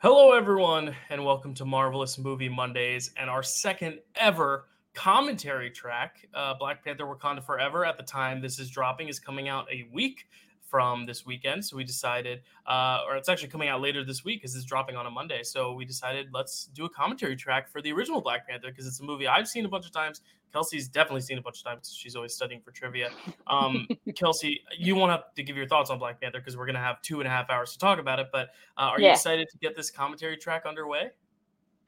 Hello, everyone, and welcome to Marvelous Movie Mondays and our second ever commentary track. Uh, Black Panther Wakanda Forever, at the time this is dropping, is coming out a week from this weekend. So we decided, uh, or it's actually coming out later this week because it's dropping on a Monday. So we decided let's do a commentary track for the original Black Panther because it's a movie I've seen a bunch of times. Kelsey's definitely seen a bunch of times because she's always studying for trivia. Um, Kelsey, you won't have to give your thoughts on Black Panther because we're going to have two and a half hours to talk about it. But uh, are yeah. you excited to get this commentary track underway?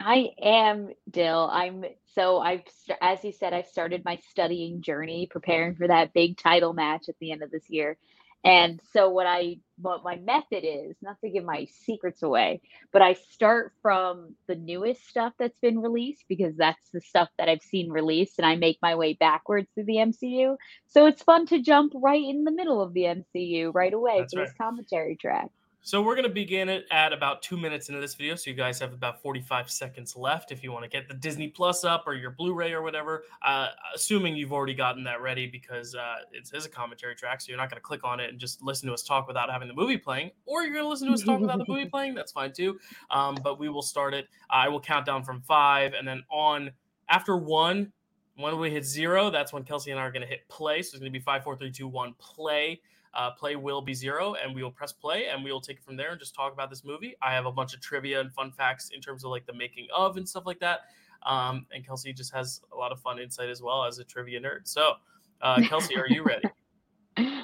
I am, Dill. I'm so I've as you said, I've started my studying journey, preparing for that big title match at the end of this year. And so what I what my method is, not to give my secrets away, but I start from the newest stuff that's been released because that's the stuff that I've seen released and I make my way backwards through the MCU. So it's fun to jump right in the middle of the MCU right away that's for right. this commentary track. So we're going to begin it at about two minutes into this video. So you guys have about 45 seconds left if you want to get the Disney Plus up or your Blu-ray or whatever. Uh, assuming you've already gotten that ready because uh, it is a commentary track. So you're not going to click on it and just listen to us talk without having the movie playing. Or you're going to listen to us talk without the movie playing. That's fine too. Um, but we will start it. I will count down from five. And then on after one, when we hit zero, that's when Kelsey and I are going to hit play. So it's going to be five, four, three, two, one, play uh, play will be zero, and we will press play, and we will take it from there and just talk about this movie. I have a bunch of trivia and fun facts in terms of like the making of and stuff like that. Um, and Kelsey just has a lot of fun insight as well as a trivia nerd. So, uh, Kelsey, are you ready?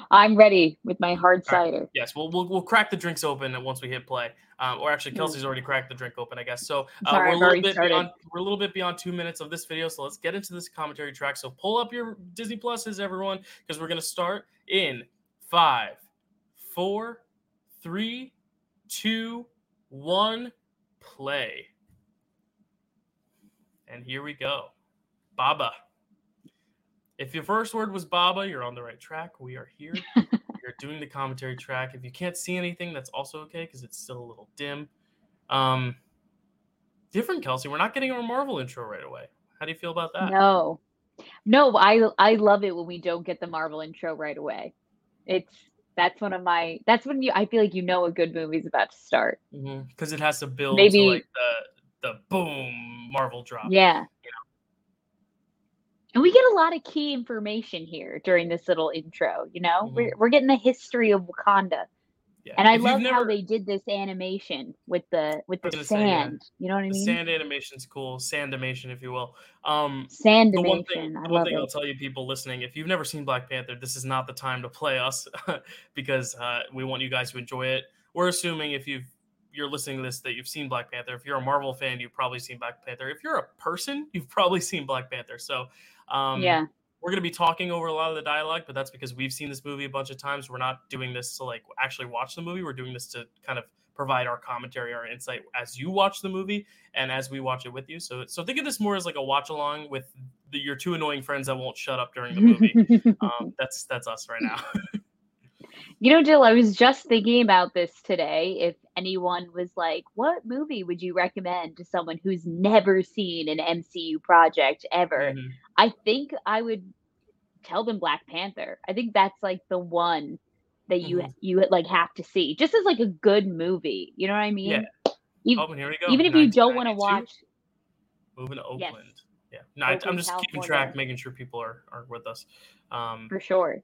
I'm ready with my hard cider. Right. Yes, we'll, we'll we'll crack the drinks open once we hit play. Um, or actually. Kelsey's already cracked the drink open, I guess. So uh, Sorry, we're a little bit started. beyond we're a little bit beyond two minutes of this video. So let's get into this commentary track. So pull up your Disney Pluses, everyone, because we're gonna start in five, four, three, two, one, play. And here we go. Baba. If your first word was Baba, you're on the right track. We are here. You're doing the commentary track. If you can't see anything, that's also okay because it's still a little dim. Um, different, Kelsey. We're not getting our Marvel intro right away. How do you feel about that? No, no. I I love it when we don't get the Marvel intro right away. It's that's one of my that's when you i feel like you know a good movie's about to start because mm-hmm. it has to build maybe to like the the boom marvel drop yeah you know? and we get a lot of key information here during this little intro you know mm-hmm. we're, we're getting the history of wakanda yeah. And I if love never, how they did this animation with the with the sand. Say, yeah. You know what I mean? The sand animation's cool. Sand animation, if you will. Um sand the one thing, the one thing it. I'll tell you people listening, if you've never seen Black Panther, this is not the time to play us because uh, we want you guys to enjoy it. We're assuming if you've you're listening to this that you've seen Black Panther. If you're a Marvel fan, you've probably seen Black Panther. If you're a person, you've probably seen Black Panther. So um, yeah, we're going to be talking over a lot of the dialogue, but that's because we've seen this movie a bunch of times. We're not doing this to like actually watch the movie. We're doing this to kind of provide our commentary, our insight as you watch the movie and as we watch it with you. So, so think of this more as like a watch along with the, your two annoying friends that won't shut up during the movie. um, that's that's us right now. you know, Jill, I was just thinking about this today. If anyone was like, "What movie would you recommend to someone who's never seen an MCU project ever?" Mm-hmm. I think I would tell them Black Panther. I think that's like the one that you mm-hmm. you like have to see, just as like a good movie. You know what I mean? Yeah. Even, oh, here we go. Even if you don't want to watch, moving to Oakland. Yes. Yeah. No, Oakland, I'm just California. keeping track, making sure people are are with us. Um, For sure.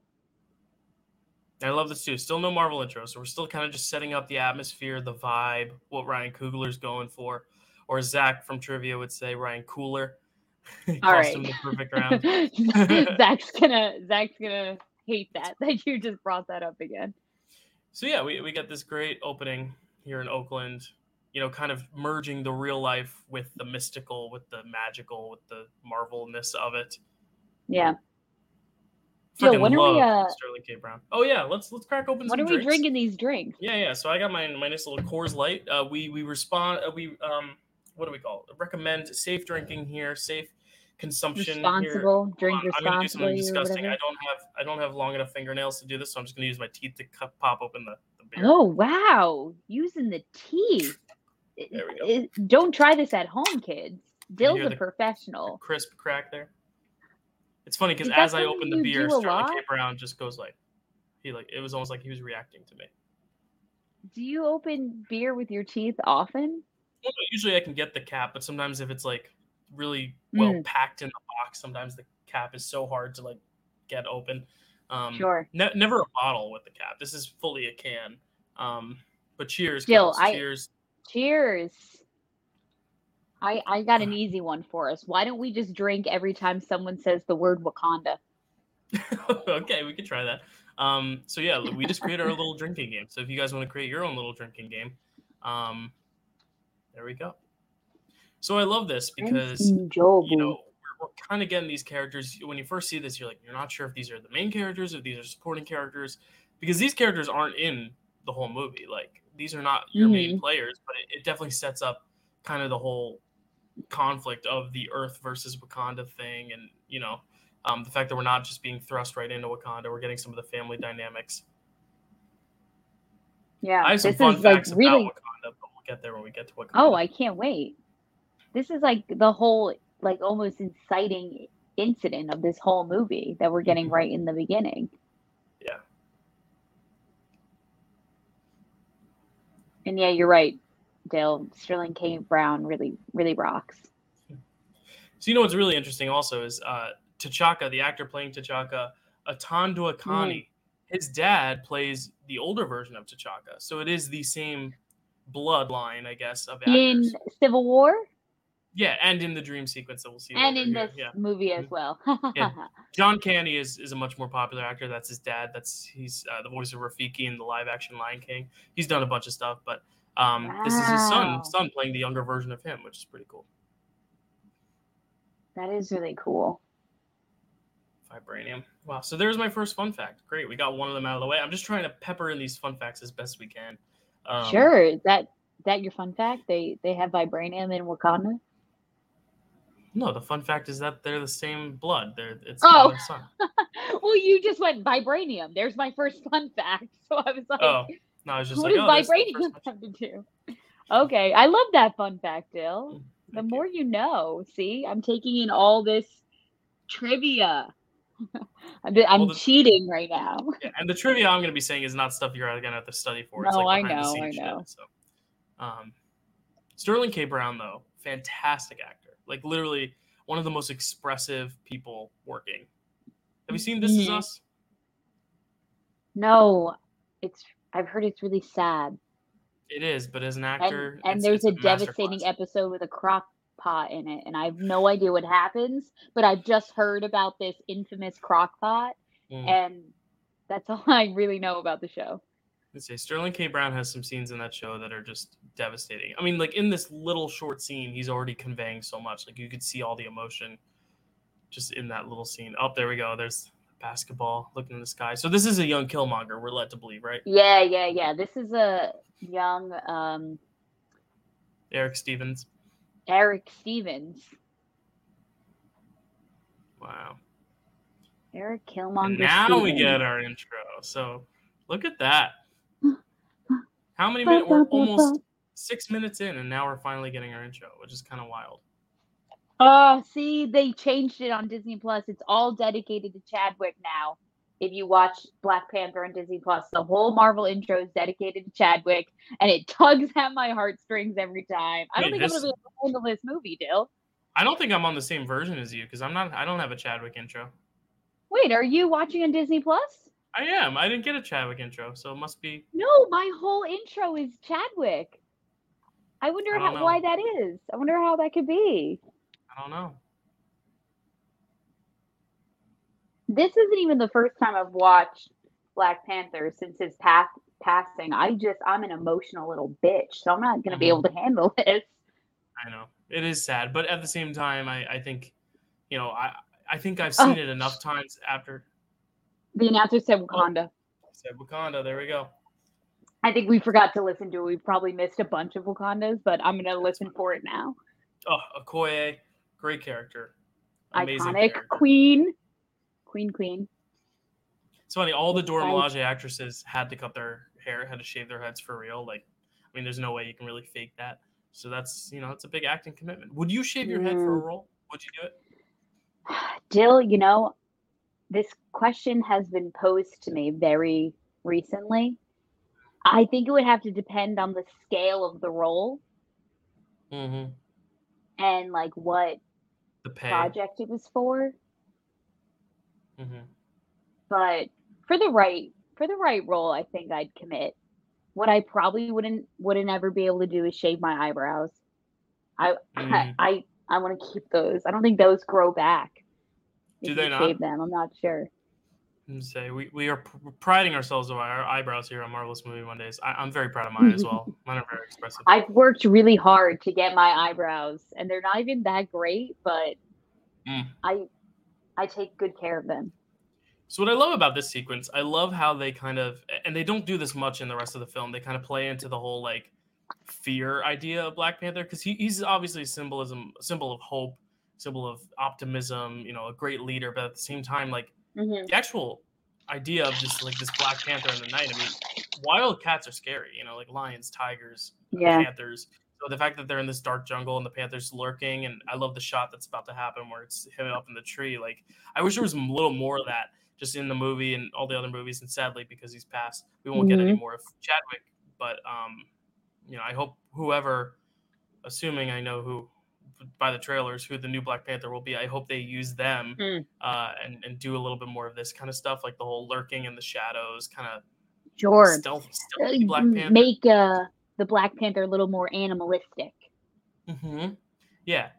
I love this too. Still no Marvel intro, so we're still kind of just setting up the atmosphere, the vibe, what Ryan Coogler's going for, or Zach from Trivia would say Ryan Cooler. All right. the perfect round. Zach's gonna Zach's gonna hate that that you just brought that up again. So yeah, we we got this great opening here in Oakland. You know, kind of merging the real life with the mystical, with the magical, with the marvelness of it. Yeah. Jill, when are we uh, Sterling K. Brown? Oh yeah, let's let's crack open. When are we drinking these drinks? Yeah, yeah. So I got my my nice little Coors Light. Uh, we we respond. Uh, we um what do we call it? Recommend safe drinking here, safe consumption. Responsible, here. drink responsibly. I'm gonna do something disgusting. I don't have I don't have long enough fingernails to do this, so I'm just gonna use my teeth to cut, pop open the, the beer. Oh wow, using the teeth. There we go. It, don't try this at home, kids. Dill's a the, professional. The crisp crack there. It's funny because as I open the beer, Sterling K. Brown just goes like, he like it was almost like he was reacting to me. Do you open beer with your teeth often? Well, usually I can get the cap, but sometimes if it's like really well Mm. packed in the box, sometimes the cap is so hard to like get open. Um, Sure. ne- never a bottle with the cap. This is fully a can. Um, but cheers, I- cheers. Cheers. I I got an easy one for us. Why don't we just drink every time someone says the word Wakanda? okay, we could try that. Um, so yeah, we just created our little drinking game. So if you guys want to create your own little drinking game, um, there we go. So I love this because you know we're, we're kind of getting these characters. When you first see this, you're like, you're not sure if these are the main characters, if these are supporting characters, because these characters aren't in the whole movie. Like these are not your main players, but it, it definitely sets up kind of the whole conflict of the Earth versus Wakanda thing, and you know. Um, the fact that we're not just being thrust right into Wakanda, we're getting some of the family dynamics. yeah, I have some this fun is like facts really. about Wakanda, but we'll get there when we get to Wakanda. Oh, I can't wait. This is like the whole, like almost inciting incident of this whole movie that we're getting Mhm. right in the beginning. Yeah. And yeah, you're right, Dale. Sterling K. Brown really, really rocks. So you know what's really interesting also is uh, T'Chaka, the actor playing T'Chaka, Atandwa Kani, his dad plays the older version of T'Chaka. So it is the same bloodline, I guess, of actors. In Civil War yeah, and in the dream sequence that we'll see. and in here. this Yeah. movie as well. Yeah. John Kani is, is a much more popular actor. That's his dad. That's he's uh, the voice of Rafiki in the live action Lion King. He's done a bunch of stuff, but um, this is his son son playing the younger version of him, which is pretty cool. that is really cool. Vibranium. Wow. So there's my first fun fact. Great. We got one of them out of the way. I'm just trying to pepper in these fun facts as best we can. Um, sure. Is that that your fun fact? They they have vibranium in Wakanda. No, the fun fact is that they're the same blood. They're it's Oh. father son. well, you just went vibranium. There's my first fun fact. So I was like, Oh, no, I was just what like, does oh, that's the vibranium first have to do? Okay, I love that fun fact, Dill. The Thank more you know. See, I'm taking in all this trivia. I'm, I'm the- cheating right now. Yeah, and the trivia I'm going to be saying is not stuff you're going to have to study for. It's No, I like the know, I scenes shit, know. so, um, Sterling K. Brown, though, fantastic actor. Like literally one of the most expressive people working. Have you seen This Is Mhm. Us? No, it's. I've heard it's really sad. It is, but as an actor, and it's- there's it's a devastating masterclass. episode with a crock pot in it, and I have no idea what happens. But I've just heard about this infamous crock pot, Mm. and that's all I really know about the show. Let's say Sterling K. Brown has some scenes in that show that are just devastating. I mean, like in this little short scene, he's already conveying so much. Like you could see all the emotion just in that little scene. Oh, there we go. There's basketball looking in the sky. So this is a young Killmonger. We're led to believe, right? Yeah, yeah, yeah. This is a young um, Eric Stevens. Eric Stevens. Wow. Eric And Killmonger. now we get our intro. So look at that. How many minutes? We're almost six minutes in, and now we're finally getting our intro, which is kind of wild. Oh, see, they changed it on Disney Plus. It's all dedicated to Chadwick now. If you watch Black Panther on Disney Plus, the whole Marvel intro is dedicated to Chadwick, and it tugs at my heartstrings every time. I don't Wait, think this- I'm gonna be able to handle this movie, Dill. I don't think I'm on the same version as you because I'm not. I don't have a Chadwick intro. Wait, are you watching on Disney Plus? I am. I didn't get a Chadwick intro, so it must be. No, my whole intro is Chadwick. I wonder I how, why that is. I wonder how that could be. I don't know. This isn't even the first time I've watched Black Panther since his path passing. I just I'm an emotional little bitch, so I'm not gonna be Mhm. able to handle this. I know it is sad, but at the same time, I, I think, you know, I I think I've Oh. seen it enough times after The announcer said Oh. Wakanda. I said Wakanda. There we go. I think we forgot to listen to it. We probably missed a bunch of Wakandas, but I'm gonna listen for it now. Oh, Okoye, great character, amazing Iconic character. queen, queen, queen. It's funny. All the Dora. Milaje actresses had to cut their hair, had to shave their heads for real. Like, I mean, there's no way you can really fake that. So that's you know, it's a big acting commitment. Would you shave your head for a Mm. role? Would you do it? Dill, you know, this question has been posed to me very recently. I think it would have to depend on the scale of the role. Mm-hmm. and like what The pay. project it was for. Mm-hmm. But for the right for the right role, I think I'd commit. What I probably wouldn't wouldn't ever be able to do is shave my eyebrows. I Mm. I I want to keep those. I don't think those grow back. Do they not? Shave them. I'm not sure. Say we, we are pr- priding ourselves on our eyebrows here on Marvelous Movie Mondays. I, I'm very proud of mine as well. Mine are very expressive. I've worked really hard to get my eyebrows, and they're not even that great, but Mm. I I take good care of them. So what I love about this sequence, I love how they kind of and they don't do this much in the rest of the film. They kind of play into the whole like fear idea of Black Panther because he, he's obviously a symbolism, symbol of hope, symbol of optimism. You know, a great leader, but at the same time, like Mhm. the actual idea of just like this Black Panther in the night. I mean, wild cats are scary. You know, like lions, tigers, Yeah. panthers. So the fact that they're in this dark jungle and the panther's lurking, and I love the shot that's about to happen where it's him up in the tree. Like I wish there was a little more of that just in the movie and all the other movies. And sadly, because he's passed, we won't get any Mhm. more of Chadwick. But um, you know, I hope whoever, assuming I know who by the trailers who the new Black Panther will be, I hope they use them Mm. uh, and and do a little bit more of this kind of stuff, like the whole lurking in the shadows, kind of Sure. stealth, Uh, stealthy Black Panther. Make uh the Black Panther a little more animalistic. hmm Yeah,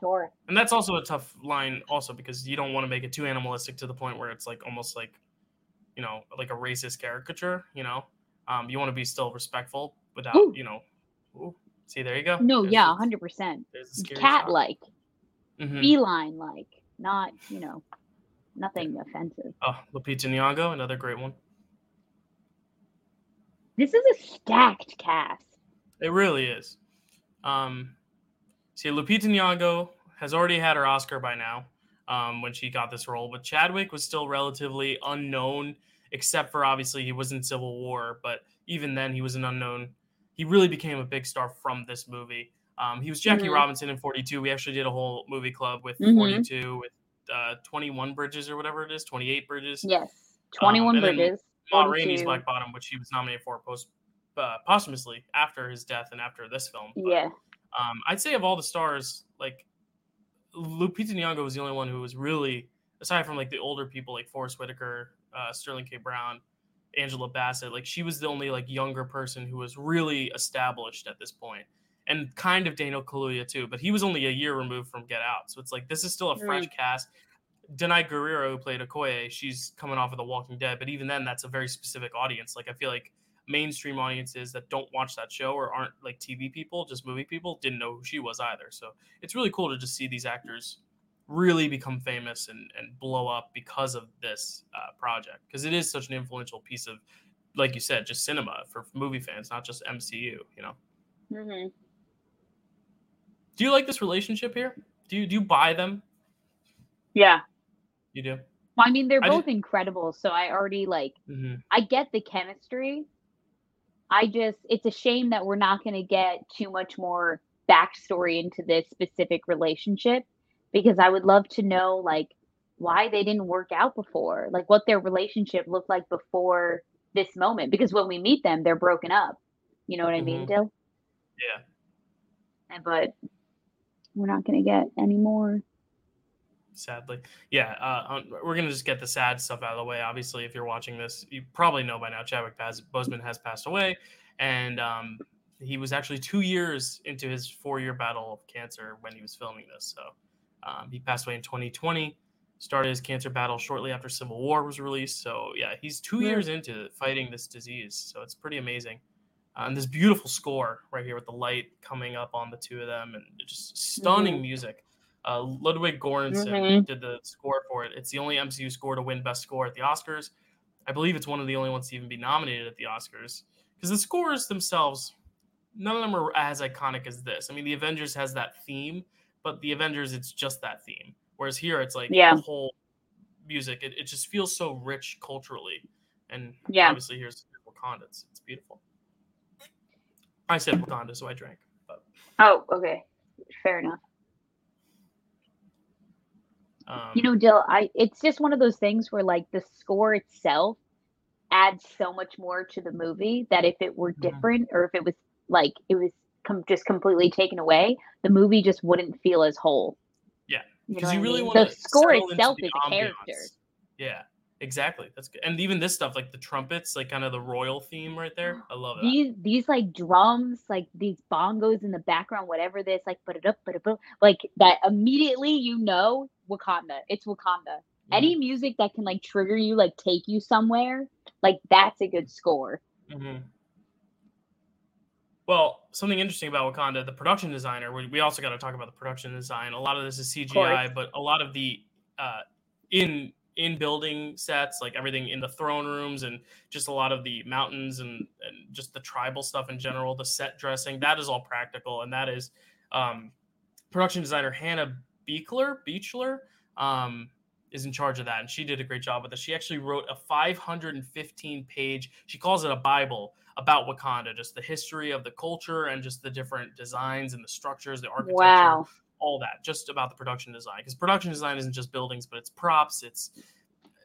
Sure. and that's also a tough line, also because you don't want to make it too animalistic to the point where it's like almost like, you know, like a racist caricature. You know, um, you want to be still respectful without, Ooh. you know. Ooh, see, there you go. No, There's yeah, hundred percent. There's the scary Cat like, Mhm. feline like, not you know, nothing offensive. Oh, Lupita Nyong'o, another great one. This is a stacked cast. It really is. Um, see, Lupita Nyong'o has already had her Oscar by now um, when she got this role, but Chadwick was still relatively unknown, except for obviously he was in Civil War, but even then he was an unknown. He really became a big star from this movie. Um, he was Jackie Mhm. Robinson in 42. We actually did a whole movie club with Mhm. 42 with uh, 21 bridges or whatever it is, 28 bridges. Yes, twenty-one and then bridges. Ma Rainey's Black Bottom, which he was nominated for post uh, posthumously after his death and after this film. But, Yeah. um, I'd say of all the stars, like Lupita Nyong'o was the only one who was really, aside from like the older people like Forest Whitaker, uh, Sterling K. Brown, Angela Bassett, like she was the only like younger person who was really established at this point, and kind of Daniel Kaluuya too, but he was only a year removed from Get Out, so it's like this is still a fresh cast. Danai Gurira, who played Okoye, she's coming off of The Walking Dead, but even then, that's a very specific audience. Like I feel like mainstream audiences that don't watch that show or aren't like TV people, just movie people, didn't know who she was either. So it's really cool to just see these actors really become famous and, and blow up because of this uh, project because it is such an influential piece of, like you said, just cinema for movie fans, not just MCU. You know, hmm do you like this relationship here? Do you do you buy them? Yeah. You do. Well, I mean, they're I both incredible. So I already like. Mm-hmm. I get the chemistry. I just, it's a shame that we're not going to get too much more backstory into this specific relationship because I would love to know, like, why they didn't work out before, like, what their relationship looked like before this moment. Because when we meet them, they're broken up. You know what I mean, Mhm. Dill? Yeah. And- But we're not going to get any more. sadly. Yeah, uh, um, we're gonna just get the sad stuff out of the way. Obviously, if you're watching this, you probably know by now Chadwick Bas- Boseman has passed away, and um, he was actually two years into his four-year battle of cancer when he was filming this. So um, he passed away in 2020. Started his cancer battle shortly after Civil War was released. So yeah, he's two years into fighting this disease. So it's pretty amazing. Uh, and this beautiful score right here with the light coming up on the two of them, and just stunning Mhm. music. Uh, Ludwig Göransson Mhm. did the score for it. It's the only MCU score to win Best Score at the Oscars. I believe it's one of the only ones to even be nominated at the Oscars because the scores themselves, none of them are as iconic as this. I mean, the Avengers has that theme, but the Avengers, it's just that theme. Whereas here, it's like Yeah. the whole music. It, it just feels so rich culturally, and Yeah. obviously here's Wakanda. It's, it's beautiful. I said Wakanda, so I drank. But Oh, okay. Fair enough. um, You know, Dill, I it's just one of those things where like the score itself adds so much more to the movie that if it were Mhm. different or if it was like it was com- just completely taken away, the movie just wouldn't feel as whole. Yeah, You know because you I really mean? want the score itself is a character. Yeah, exactly. That's good. And even this stuff, like the trumpets, like kind of the royal theme right there. I love that. These these like drums, like these bongos in the background, whatever this, like but it up, but it up, like that immediately you know Wakanda. It's Wakanda. Mhm. Any music that can like trigger you, like take you somewhere, like that's a good score. hmm Well, something interesting about Wakanda, the production designer. We, we also got to talk about the production design. A lot of this is CGI, but a lot of the uh, in in building sets, like everything in the throne rooms, and just a lot of the mountains and and just the tribal stuff in general. The set dressing that is all practical, and that is um, production designer Hannah Beachler. Beachler. Um, is in charge of that, and she did a great job with it. She actually wrote a 515 page. She calls it a Bible about Wakanda, just the history of the culture and just the different designs and the structures, the architecture, Wow. all that, just about the production design. Because production design isn't just buildings, but it's props, it's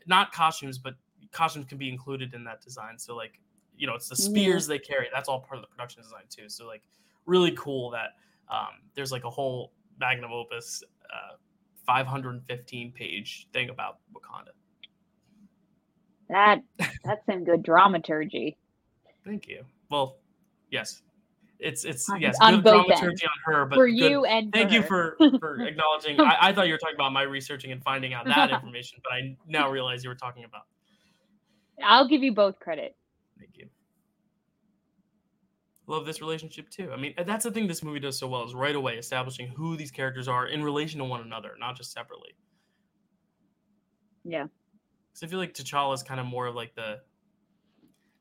not costumes, but costumes can be included in that design. So like, you know, it's the Yeah. spears they carry. That's all part of the production design too. So like, really cool that um, there's like a whole magnum opus, uh, 515 page thing about Wakanda. That that's some good dramaturgy. Thank you. Well, yes, it's it's On- yes, on good dramaturgy on her, but for good- you and Thank you for for acknowledging. I, I thought you were talking about my researching and finding out that information, but I now realize you were talking about. I'll give you both credit. Thank you. Love this relationship too. I mean, that's the thing this movie does so well is right away establishing who these characters are in relation to one another, not just separately. Yeah. Because I feel like T'Challa is kind of more of like the,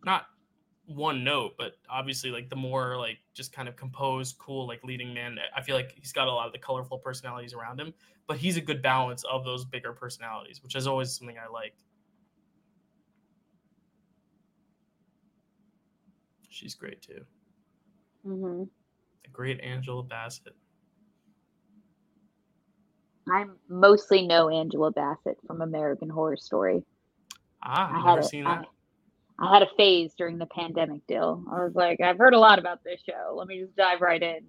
not one note, but obviously like the more like just kind of composed, cool, like leading man. I feel like he's got a lot of the colorful personalities around him, but he's a good balance of those bigger personalities, which is always something I liked. She's great too. hmm The great Angela Bassett. I mostly know Angela Bassett from American Horror Story. Ah, I I've never seen that. I had a phase during the pandemic deal. I was like, I've heard a lot about this show. Let me just dive right in.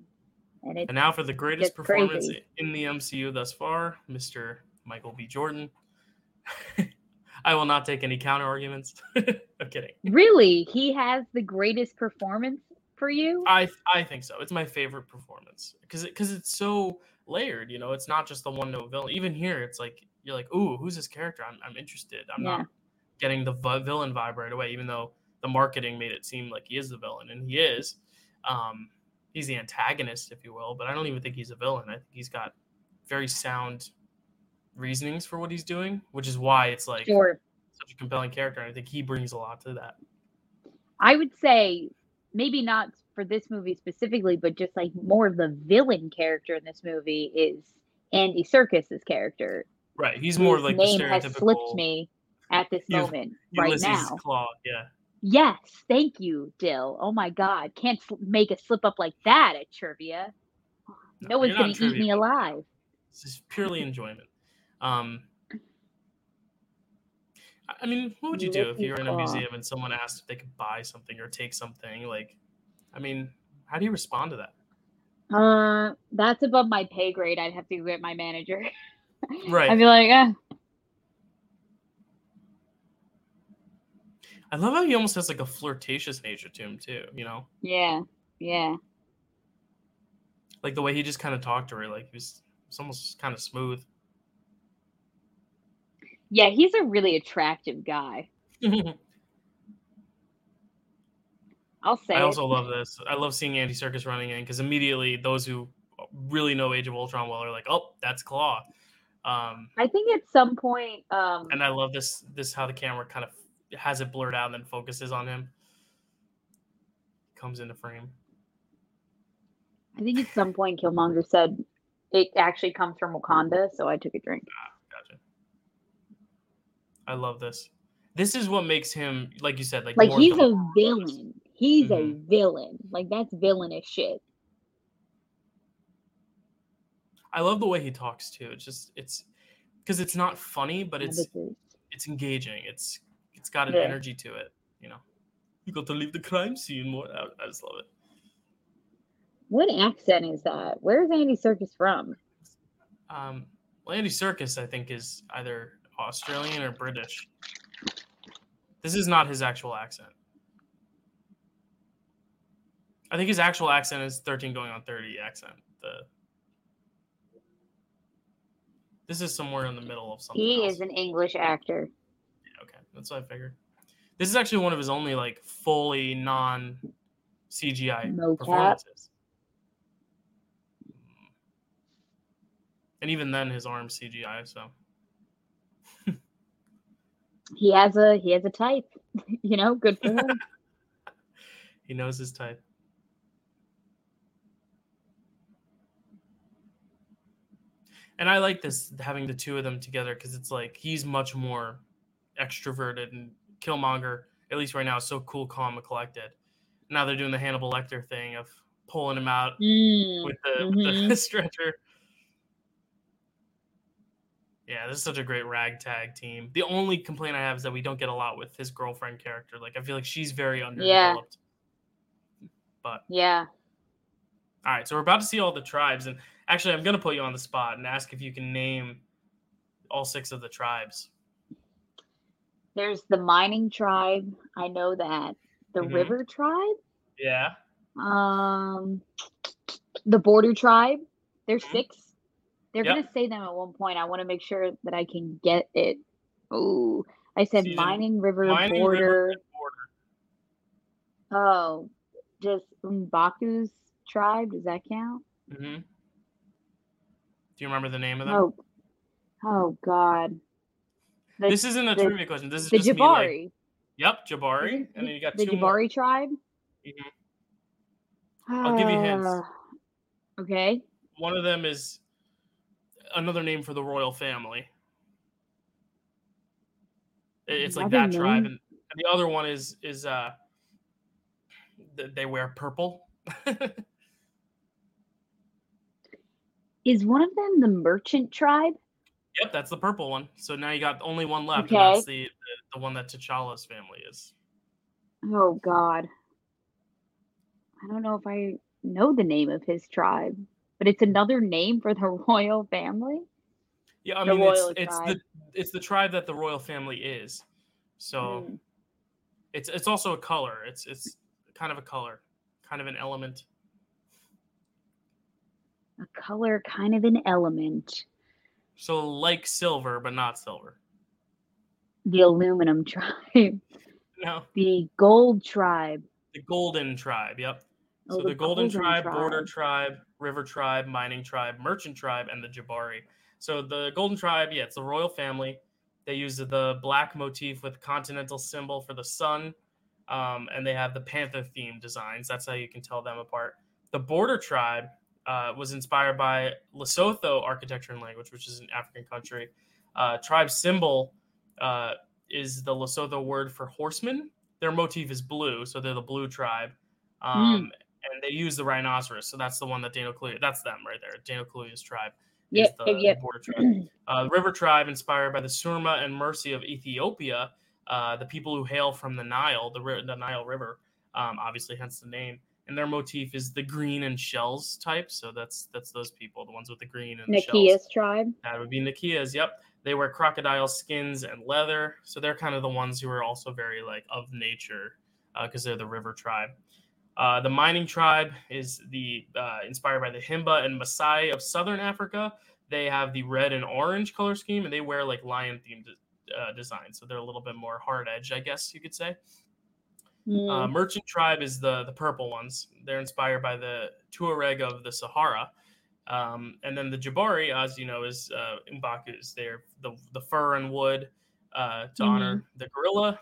And And now for the greatest performance crazy. in the MCU thus far, Mr. Michael B. Jordan. I will not take any counter arguments. I'm kidding. really he has the greatest performance for you. I I think so. It's my favorite performance because because it's so layered. You know, it's not just the one note villain. Even here, it's like you're like, ooh, who's this character? I'm I'm interested. I'm Yeah. not getting the villain vibe right away, even though the marketing made it seem like he is the villain, and he is. Um, he's the antagonist, if you will. But I don't even think he's a villain. I think he's got very sound reasonings for what he's doing, which is why it's like Sure. such a compelling character. And I think he brings a lot to that. I would say maybe not for this movie specifically, but just like more of the villain character in this movie is Andy Serkis's character. Right. He's more whose like the name has slipped me at this You've- moment right now. Claw. Yeah. Yes, thank you, Dill. Oh my God, can't sl- make a slip up like that at trivia. No one's gonna eat me alive. This is purely enjoyment. Um, I- I mean, what would you do if you were in a museum and someone asked if they could buy something or take something? Like, I mean, how do you respond to that? Uh, that's above my pay grade. I'd have to get my manager. Right. I'd be like, eh. I love how he almost has like a flirtatious nature to him too. You know, yeah, yeah. like the way he just kind of talked to her, like he was, it's almost kind of smooth. Yeah, he's a really attractive guy. I'll say I it. also love this. I love seeing Andy Serkis running in because immediately those who really know Age of Ultron well are like, "Oh, that's Claw." Um, I think at some point, um, and I love this. This how the camera kind of has it blurred out and then focuses on him. Comes into frame. I think at some point Killmonger said it actually comes from Wakanda, so I took a drink. Gotcha. I love this. This is what makes him, like you said, like Like he's a villain. He's Mhm. a villain. Like that's villainous shit. I love the way he talks too. It's just it's because it's not funny, but it's it's engaging. It's it's got an Yeah. energy to it. You know, you got to leave the crime scene more. I, I just love it. What accent is that? Where is Andy Serkis from? Um, well, Andy Serkis, I think, is either Australian or British. This is not his actual accent. I think his actual accent is 13 going on 30 accent. The this is somewhere in the middle of something. He else. is an English actor. That's what I figured. This is actually one of his only like fully non CGI Mocap. performances. And even then, his arm's CGI. So He has a he has a type. you know, good for him. he knows his type. And I like this having the two of them together because it's like he's much more extroverted and Killmonger, at least right now, is so cool, calm, and collected. Now they're doing the Hannibal Lecter thing of pulling him out Mm, with the, with the mhm. stretcher. Yeah, this is such a great ragtag team. The only complaint I have is that we don't get a lot with his girlfriend character. Like I feel like she's very underdeveloped. But Yeah. all right, so we're about to see all the tribes, and actually, I'm gonna put you on the spot and ask if you can name all six of the tribes. There's the mining tribe. I know that. The Mhm. river tribe. Yeah, Um, the border tribe. There's Mhm. six. They're Yep. gonna say them at one point. I want to make sure that I can get it. Oh, I said Season- mining river Mining, border. River, Border. Oh, just Mbaku's tribe. Does that count? hmm Do you remember the name of them? Oh, oh God. The, this isn't a the- trivia question. This is the just me like, Jabari. yep, Jabari, Isn't and then you got the two more. Jabari tribe. Mhm. I'll give you hints. Ah, Okay. One of them is another name for the royal family. It- It's like that tribe, and, and the other one is is uh, th- they wear purple. Is one of them the merchant tribe? Yep, that's the purple one. So now you got only one left, Okay. and that's the, the the one that T'Challa's family is. Oh God. I don't know if I know the name of his tribe, but it's another name for the royal family. Yeah, I The mean it's it's the it's the tribe that the royal family is. So Mm. it's it's also a color. It's it's kind of a color, kind of an element. A color, kind of an element. So like silver, but not silver. The aluminum tribe, No, the gold tribe. the golden tribe. Yep. So Oh, the, golden, tribe, border tribe, river tribe, mining tribe, merchant tribe, and the Jabari. So the golden tribe, yeah, it's the royal family. They use the black motif with continental symbol for the sun, um, and they have the panther theme designs. That's how you can tell them apart. The border tribe uh, was inspired by Lesotho architecture and language, which is an African country. Uh, tribe symbol uh, is the Lesotho word for horseman. Their motif is blue, so they're the blue tribe. Um, And they use the rhinoceros, so that's the one that Daniel Kaluuya. That's them right there. Daniel Kaluuya's tribe is Yep, the, yep, the border tribe. Uh, the river tribe, inspired by the Surma and Mursi of Ethiopia, uh, the people who hail from the Nile, the, the Nile River, um, obviously, hence the name. And their motif is the green and shells type. So that's that's those people, the ones with the green and shells. Nakia's tribe. That would be Nakias. Yep. They wear crocodile skins and leather. So they're kind of the ones who are also very like of nature because they're the river tribe. Uh, the mining tribe is the uh, inspired by the Himba and Maasai of southern Africa. They have the red and orange color scheme, and they wear like lion themed uh, design. So they're a little bit more hard edge, I guess you could say. Mm, Uh, Merchant tribe is the the purple ones. They're inspired by the Tuareg of the Sahara, um, and then the Jabari, as you know, is uh, Mbaku's. They're the the fur and wood uh, to honor the gorilla.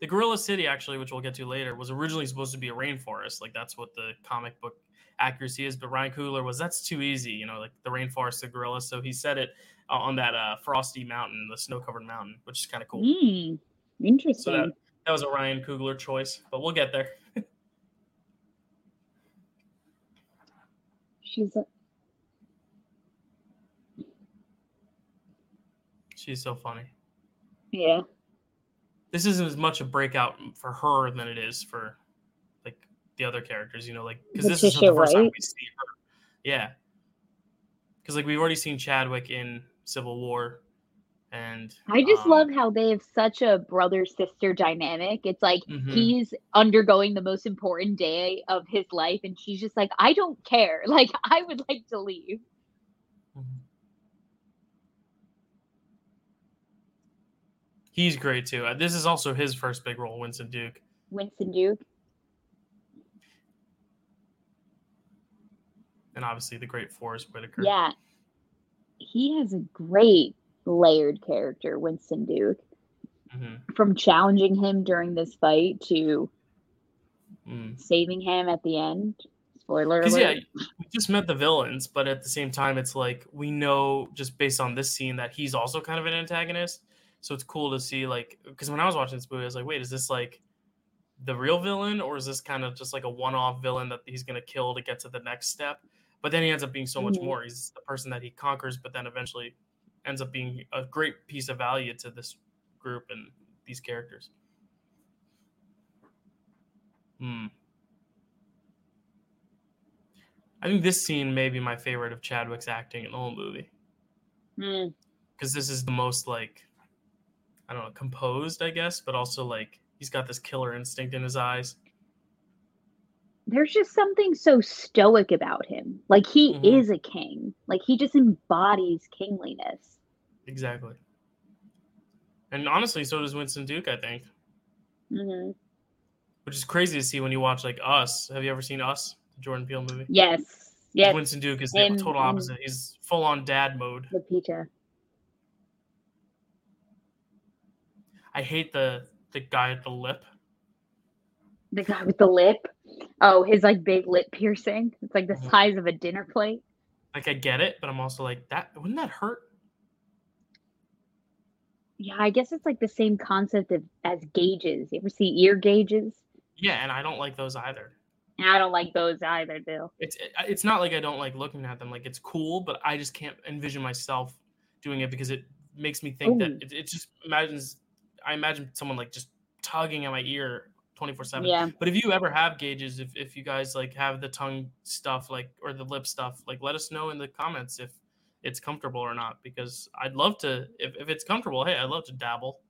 The Gorilla City, actually, which we'll get to later, was originally supposed to be a rainforest. Like that's what the comic book accuracy is. But Ryan Coogler was that's too easy, you know, like the rainforest, the gorilla. So he said it uh, on that uh, frosty mountain, the snow covered mountain, which is kind of cool. mm, interesting. So that, that was a Ryan Coogler choice, but we'll get there. She's a, She's so funny. yeah. This isn't as much a breakout for her than it is for like the other characters. You know, like because this is the first time we see her. Yeah, because like we've already seen Chadwick in Civil War, and I just um, love how they have such a brother sister dynamic. It's like mm-hmm. he's undergoing the most important day of his life, and she's just like, I don't care. Like I would like to leave. Mm-hmm. He's great too. Uh, this is also his first big role, Winston Duke. Winston Duke. And obviously the great Forest Whitaker. Yeah. He has a great layered character, Winston Duke. Mm-hmm. From challenging him during this fight to mm. saving him at the end. Spoiler alert. Yeah, we just met the villains, but at the same time, it's like we know just based on this scene that he's also kind of an antagonist. So it's cool to see like because when I was watching this movie, I was like, wait, is this like the real villain, or is this kind of just like a one-off villain that he's gonna kill to get to the next step? But then he ends up being so much mm-hmm. more. He's the person that he conquers, but then eventually ends up being a great piece of value to this group and these characters. Hmm. I think this scene may be my favorite of Chadwick's acting in the whole movie. Hmm. Because mm. this is the most like, I don't know, composed, I guess, but also like he's got this killer instinct in his eyes. There's just something so stoic about him. Like he mm-hmm. is a king. Like he just embodies kingliness. Exactly. And honestly, so does Winston Duke, I think. Mm-hmm. Which is crazy to see when you watch like Us. Have you ever seen Us, the Jordan Peele movie? Yes. Yes. Winston Duke is the total opposite. He's full on dad mode. Lupita. I hate the the guy at the lip. The guy with the lip. Oh, his like big lip piercing. It's like the mm-hmm. size of a dinner plate. Like I get it, but I'm also like that. Wouldn't that hurt? Yeah, I guess it's like the same concept of as gauges. You ever see ear gauges? Yeah, and I don't like those either. I don't like those either, Bill. It's it's not like I don't like looking at them. Like it's cool, but I just can't envision myself doing it because it makes me think Ooh. that it, it, just imagines. I imagine someone like just tugging at my ear twenty four seven. Yeah. But if you ever have gauges, if if you guys like have the tongue stuff like or the lip stuff, like let us know in the comments if it's comfortable or not because I'd love to if, if it's comfortable, hey, I'd love to dabble.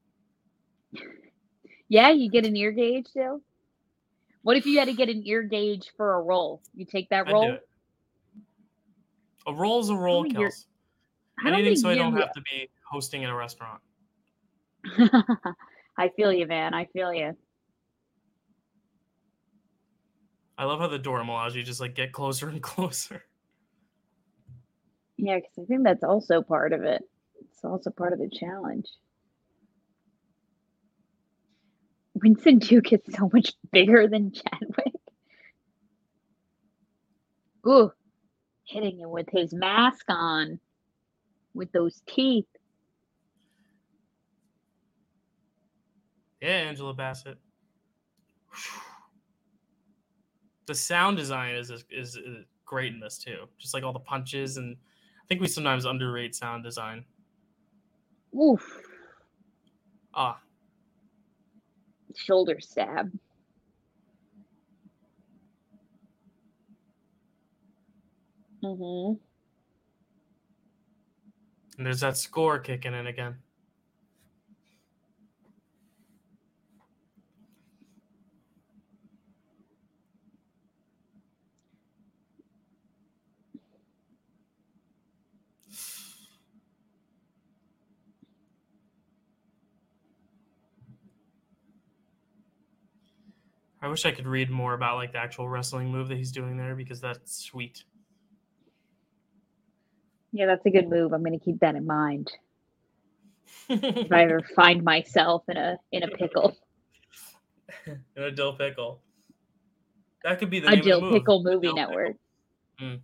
Yeah, you get an ear gauge still. What if you had to get an ear gauge for a roll? You take that roll? A roll's a roll, Kels. Anything so I don't have to be hosting in a restaurant. I feel you, man. I feel you. I love how the door allows you just like get closer and closer. Yeah, because I think that's also part of it. It's also part of the challenge. Winston Duke is so much bigger than Chadwick. Ooh, hitting him with his mask on, with those teeth. Yeah, Angela Bassett. The sound design is, is is great in this too. Just like all the punches and think we sometimes underrate sound design. Oof. Ah. Shoulder stab. Mm-hmm. And there's that score kicking in again. I wish I could read more about like the actual wrestling move that he's doing there because that's sweet. Yeah, that's a good move. I'm going to keep that in mind. if I ever find myself in a in a pickle. in a dill pickle. That could be the a dill pickle movie dill network. Pickle. Mm.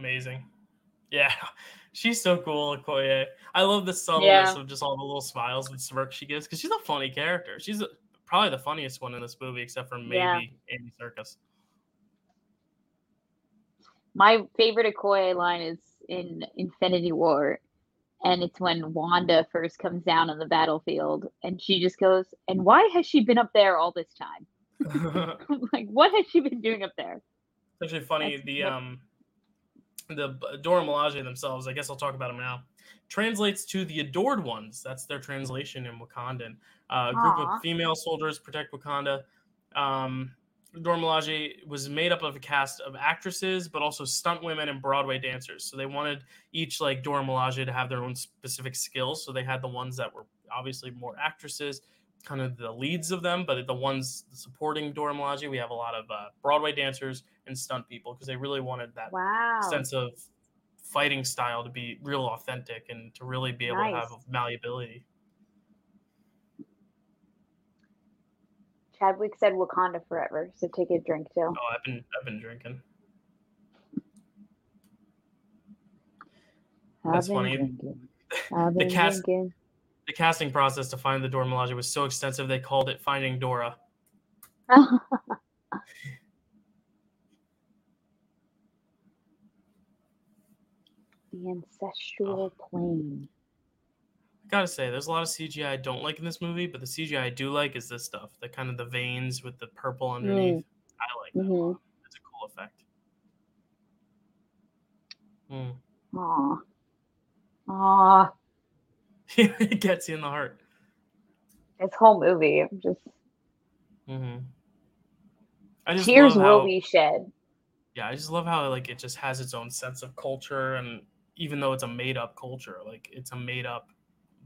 Amazing. Yeah, she's so cool, Okoye. I love the subtleness yeah. of just all the little smiles and smirks she gives because she's a funny character. She's a, probably the funniest one in this movie, except for maybe yeah. Andy Serkis. my favorite Okoye line is in Infinity War, and it's when Wanda first comes down on the battlefield, and she just goes, "And why has she been up there all this time? like, what has she been doing up there?" It's actually funny. That's the what- um, the Dora Milaje themselves. I guess I'll talk about them now. Translates to the adored ones. That's their translation in Wakandan. Uh, a group of female soldiers protect Wakanda. Um, Dora Milaje was made up of a cast of actresses, but also stunt women and Broadway dancers. So they wanted each like Dora Milaje to have their own specific skills. So they had the ones that were obviously more actresses, kind of the leads of them, but the ones supporting Dora Milaje, we have a lot of uh, Broadway dancers and stunt people because they really wanted that Wow. sense of fighting style to be real authentic and to really be able to have Nice. malleability. Chadwick said Wakanda forever, so take a drink too. Oh, I've been I've been drinking. That's funny. drinking. The cast- drinking. The casting process to find the Dora Milaje was so extensive they called it Finding Dora. the ancestral plane. I gotta say, there's a lot of CGI I don't like in this movie, but the CGI I do like is this stuff. The kind of the veins with the purple underneath. I like that Mhm. lot. It's a cool effect. Mm. Aw. Aw. it gets you in the heart. This whole movie, I'm just hmm I just tears love will be shed. yeah, I just love how like it just has its own sense of culture, and even though it's a made up culture, like it's a made up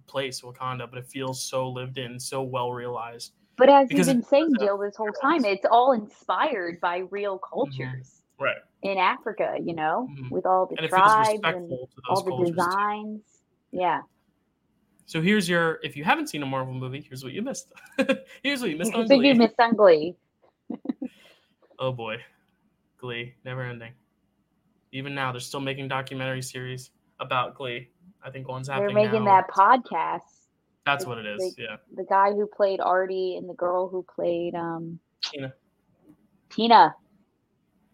place, Wakanda, but it feels so lived in, so well realized. But as you've been saying, Jill, this whole time, it's all inspired by real Mm-hmm. cultures Right. in Africa, you know, Mhm. with all the And tribes and all the cultures. too. designs. Yeah. So here's your if you haven't seen a Marvel movie, here's what you missed. here's what you missed on I think you missed on Glee. Oh boy. Glee, never ending. Even now, they're still making documentary series about Glee. I think one's happening. They're making now. that podcast. That's what it is. like- yeah. The guy who played Artie and the girl who played um Tina. Tina.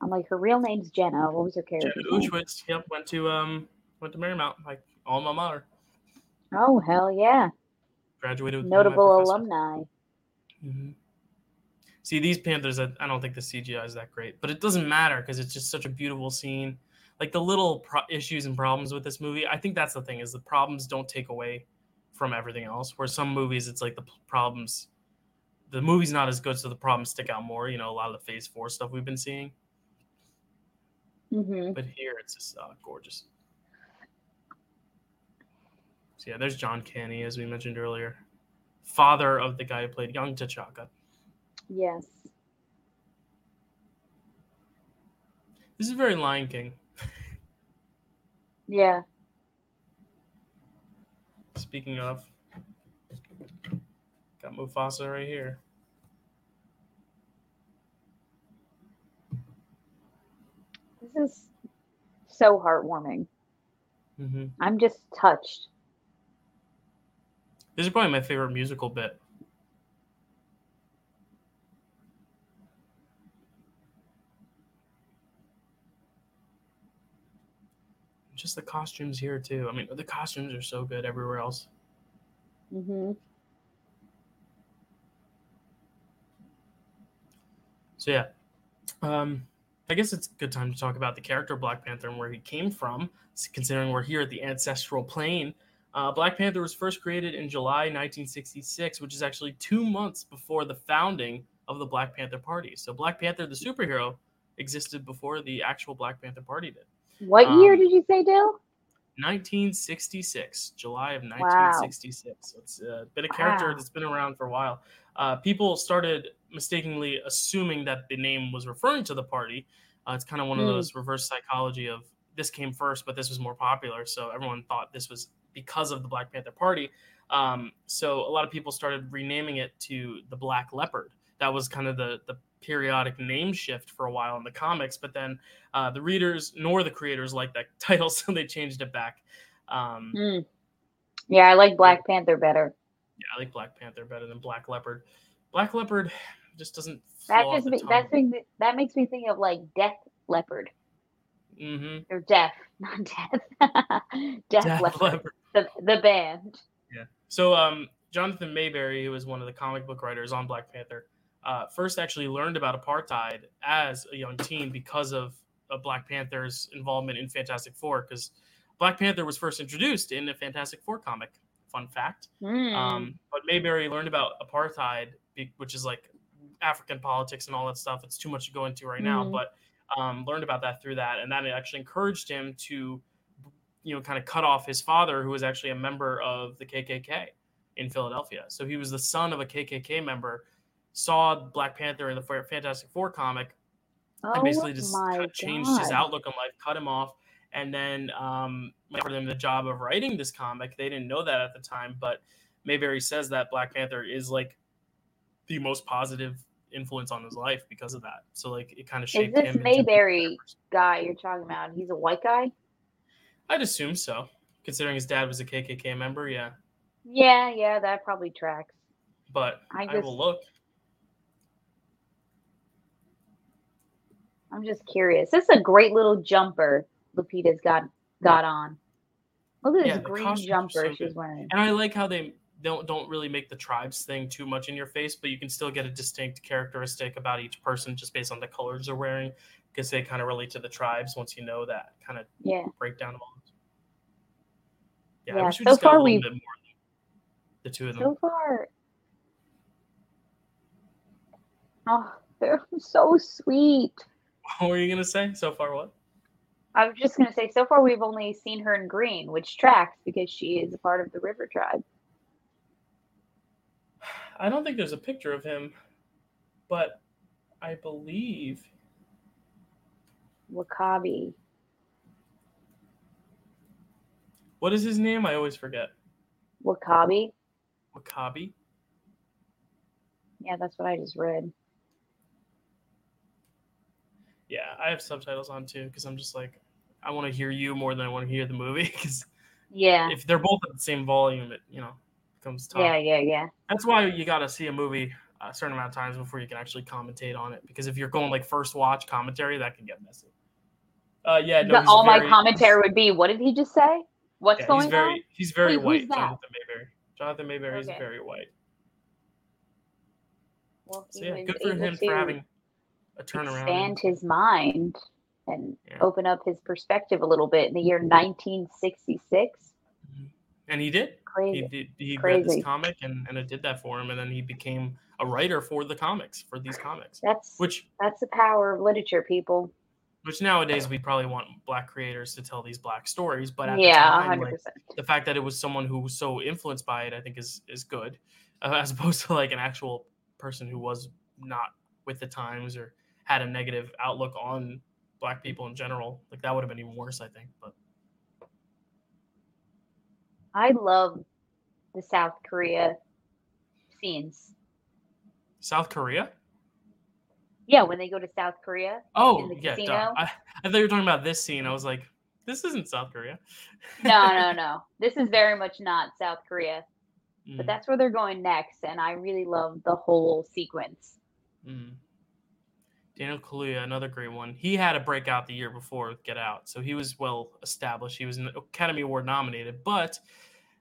I'm like, her real name's Jenna. What was her character? Ushkowitz, yep, went to um went to Marymount, like alma mater. Oh hell yeah! Graduated with one of my Notable alumni. Mhm. See these Panthers, I, I don't think the CGI is that great, but it doesn't matter because it's just such a beautiful scene. Like the little pro- issues and problems with this movie, I think that's the thing is the problems don't take away from everything else. Where some movies, it's like the p- problems, the movie's not as good, so the problems stick out more. You know, a lot of the Phase Four stuff we've been seeing, hmm but here it's just uh, gorgeous. So yeah, there's John Kani, as we mentioned earlier, father of the guy who played young T'Chaka. Yes. This is very Lion King. Yeah. Speaking of, got Mufasa right here. This is so heartwarming. hmm I'm just touched. This is probably my favorite musical bit. Just the costumes here too. I mean, the costumes are so good everywhere else. hmm So yeah, um, I guess it's a good time to talk about the character Black Panther and where he came from. Considering we're here at the ancestral plane, uh, Black Panther was first created in July 1966, which is actually two months before the founding of the Black Panther Party. So Black Panther, the superhero, existed before the actual Black Panther Party did. What year Um, did you say, Dill? 1966, July of 1966. So it's uh, been a character Wow. that's been around for a while. Uh, people started mistakenly assuming that the name was referring to the party. Uh, it's kind of one of Hmm. those reverse psychology of this came first, but this was more popular. So everyone thought this was because of the Black Panther Party. Um, so a lot of people started renaming it to the Black Leopard. That was kind of the the periodic name shift for a while in the comics, but then uh, the readers nor the creators liked that title, so they changed it back. Um, Mm. Yeah, I like Black Panther better. yeah, I like Black Panther better than Black Leopard. Black Leopard just doesn't. That just that thing that makes me think of like Death Leopard. Mm-hmm. Or Def, not Death. Def, Def Leppard, Leppard. the the band. Yeah. So, um, Jonathan Maberry, who was one of the comic book writers on Black Panther, uh, first actually learned about apartheid as a young teen because of, of Black Panther's involvement in Fantastic Four. Because Black Panther was first introduced in a Fantastic Four comic. Fun fact. Hmm. Um, but Mayberry learned about apartheid, which is like African politics and all that stuff. It's too much to go into right now, Mhm. but um, learned about that through that, and that actually encouraged him to, you know, kind of cut off his father, who was actually a member of the KKK in Philadelphia. So he was the son of a KKK member. Saw Black Panther in the Fantastic Four comic, oh and basically just my cut, changed his outlook on life, cut him off, and then um, offered him the job of writing this comic. They didn't know that at the time, but Maberry says that Black Panther is like the most positive influence on his life because of that. So like it kind of Is shaped this him. Maberry guy you're talking about? He's a white guy. I'd assume so, considering his dad was a KKK member. Yeah, Yeah, yeah, that probably tracks. but I I, will look. I'm just curious. This is a great little jumper Lupita's got got on. Look at this the green jumper so she's wearing. And I like how they don't don't really make the tribes thing too much in your face, but you can still get a distinct characteristic about each person just based on the colors they're wearing, because they kind of relate to the tribes once you know that kind of Yeah. breakdown of all. Yeah, I Yeah, wish we so just got far a little we've- bit more. of The two of them. So far. Oh, they're so sweet. what were you gonna say? So far, what? I was just gonna say, so far we've only seen her in green, which tracks because she is a part of the River Tribe. I don't think there's a picture of him, but I believe W'Kabi. what is his name? I always forget. W'Kabi. W'Kabi. Yeah, that's what I just read. Yeah, I have subtitles on too because I'm just like, I want to hear you more than I want to hear the movie because Yeah. if they're both at the same volume, it you know becomes tough. Yeah, yeah, yeah. That's why you got to see a movie a certain amount of times before you can actually commentate on it. Because if you're going like first watch commentary, that can get messy. Uh, yeah, no, The- all my commentary would be, what did he just say? What's Yeah, going he's very on? he's very Wait, white. Jonathan Maberry. Jonathan Maberry is very white. Well, So yeah, good for him for having a turnaround. expand his mind and Yeah. open up his perspective a little bit in the year 1966. and he did. He did. He read this comic, and, and it did that for him. And then he became a writer for the comics for these comics, That's which that's the power of literature, people. which nowadays we probably want black creators to tell these black stories. But at yeah, the time, 100%. like, the fact that it was someone who was so influenced by it, I think is is good, uh, as opposed to like an actual person who was not with the times or had a negative outlook on black people in general. Like that would have been even worse, I think. But I love the South Korea scenes. South Korea. Yeah, when they go to South Korea. Oh In the yeah? I, I thought you were talking about this scene. I was like, this isn't South Korea. No, no, no. This is very much not South Korea, but Mm, that's where they're going next, and I really love the whole sequence. mm. Daniel Kaluuya, another great one. He had a breakout the year before with Get Out, so he was well established. He was an Academy Award nominated, but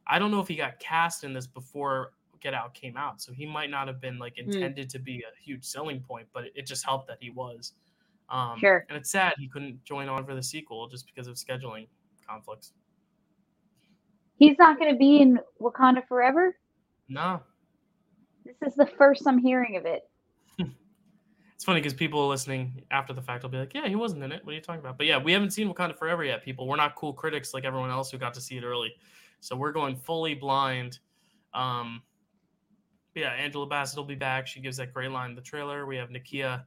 I don't know if he got cast in this before Get Out came out, so he might not have been like Hmm. intended to be a huge selling point, but it, it just helped that he was. Um, Sure. And it's sad he couldn't join on for the sequel just because of scheduling conflicts. He's not going to be in Wakanda forever. No, This is the first I'm hearing of it. It's funny because people listening after the fact will be like, "Yeah, he wasn't in it. What are you talking about?" But yeah, we haven't seen Wakanda Forever yet. People, we're not cool critics like everyone else who got to see it early, so we're going fully blind. Um, yeah, Angela Bassett will be back. She gives that great line in the trailer. We have Nakia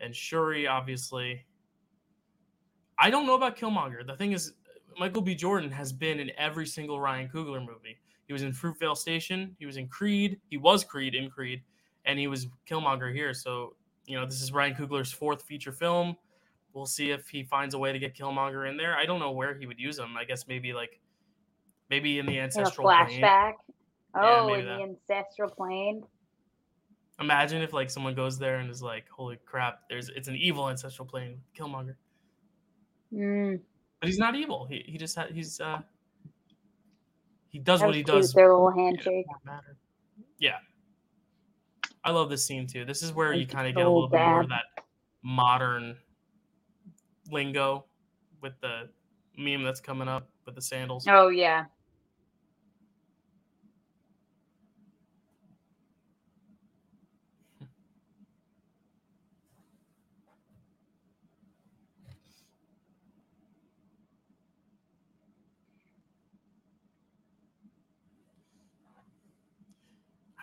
and Shuri, obviously. I don't know about Killmonger. The thing is, Michael B. Jordan has been in every single Ryan Coogler movie. He was in Fruitvale Station. He was in Creed. He was Creed in Creed, and he was Killmonger here. So you know, this is Ryan Coogler's fourth feature film. We'll see if he finds a way to get Killmonger in there. I don't know where he would use him. I guess maybe like maybe in the In ancestral plane. flashback. Oh, maybe in that. the ancestral plane. Imagine if like someone goes there and is like, "Holy crap! There's it's an evil ancestral plane, Killmonger." Mm, But he's not evil. He he just ha- he's uh he does what he does. Their little handshake. Yeah. I love this scene too. This is where you kind of get a so little bit more of that modern lingo with the meme that's coming up with the sandals. Oh yeah.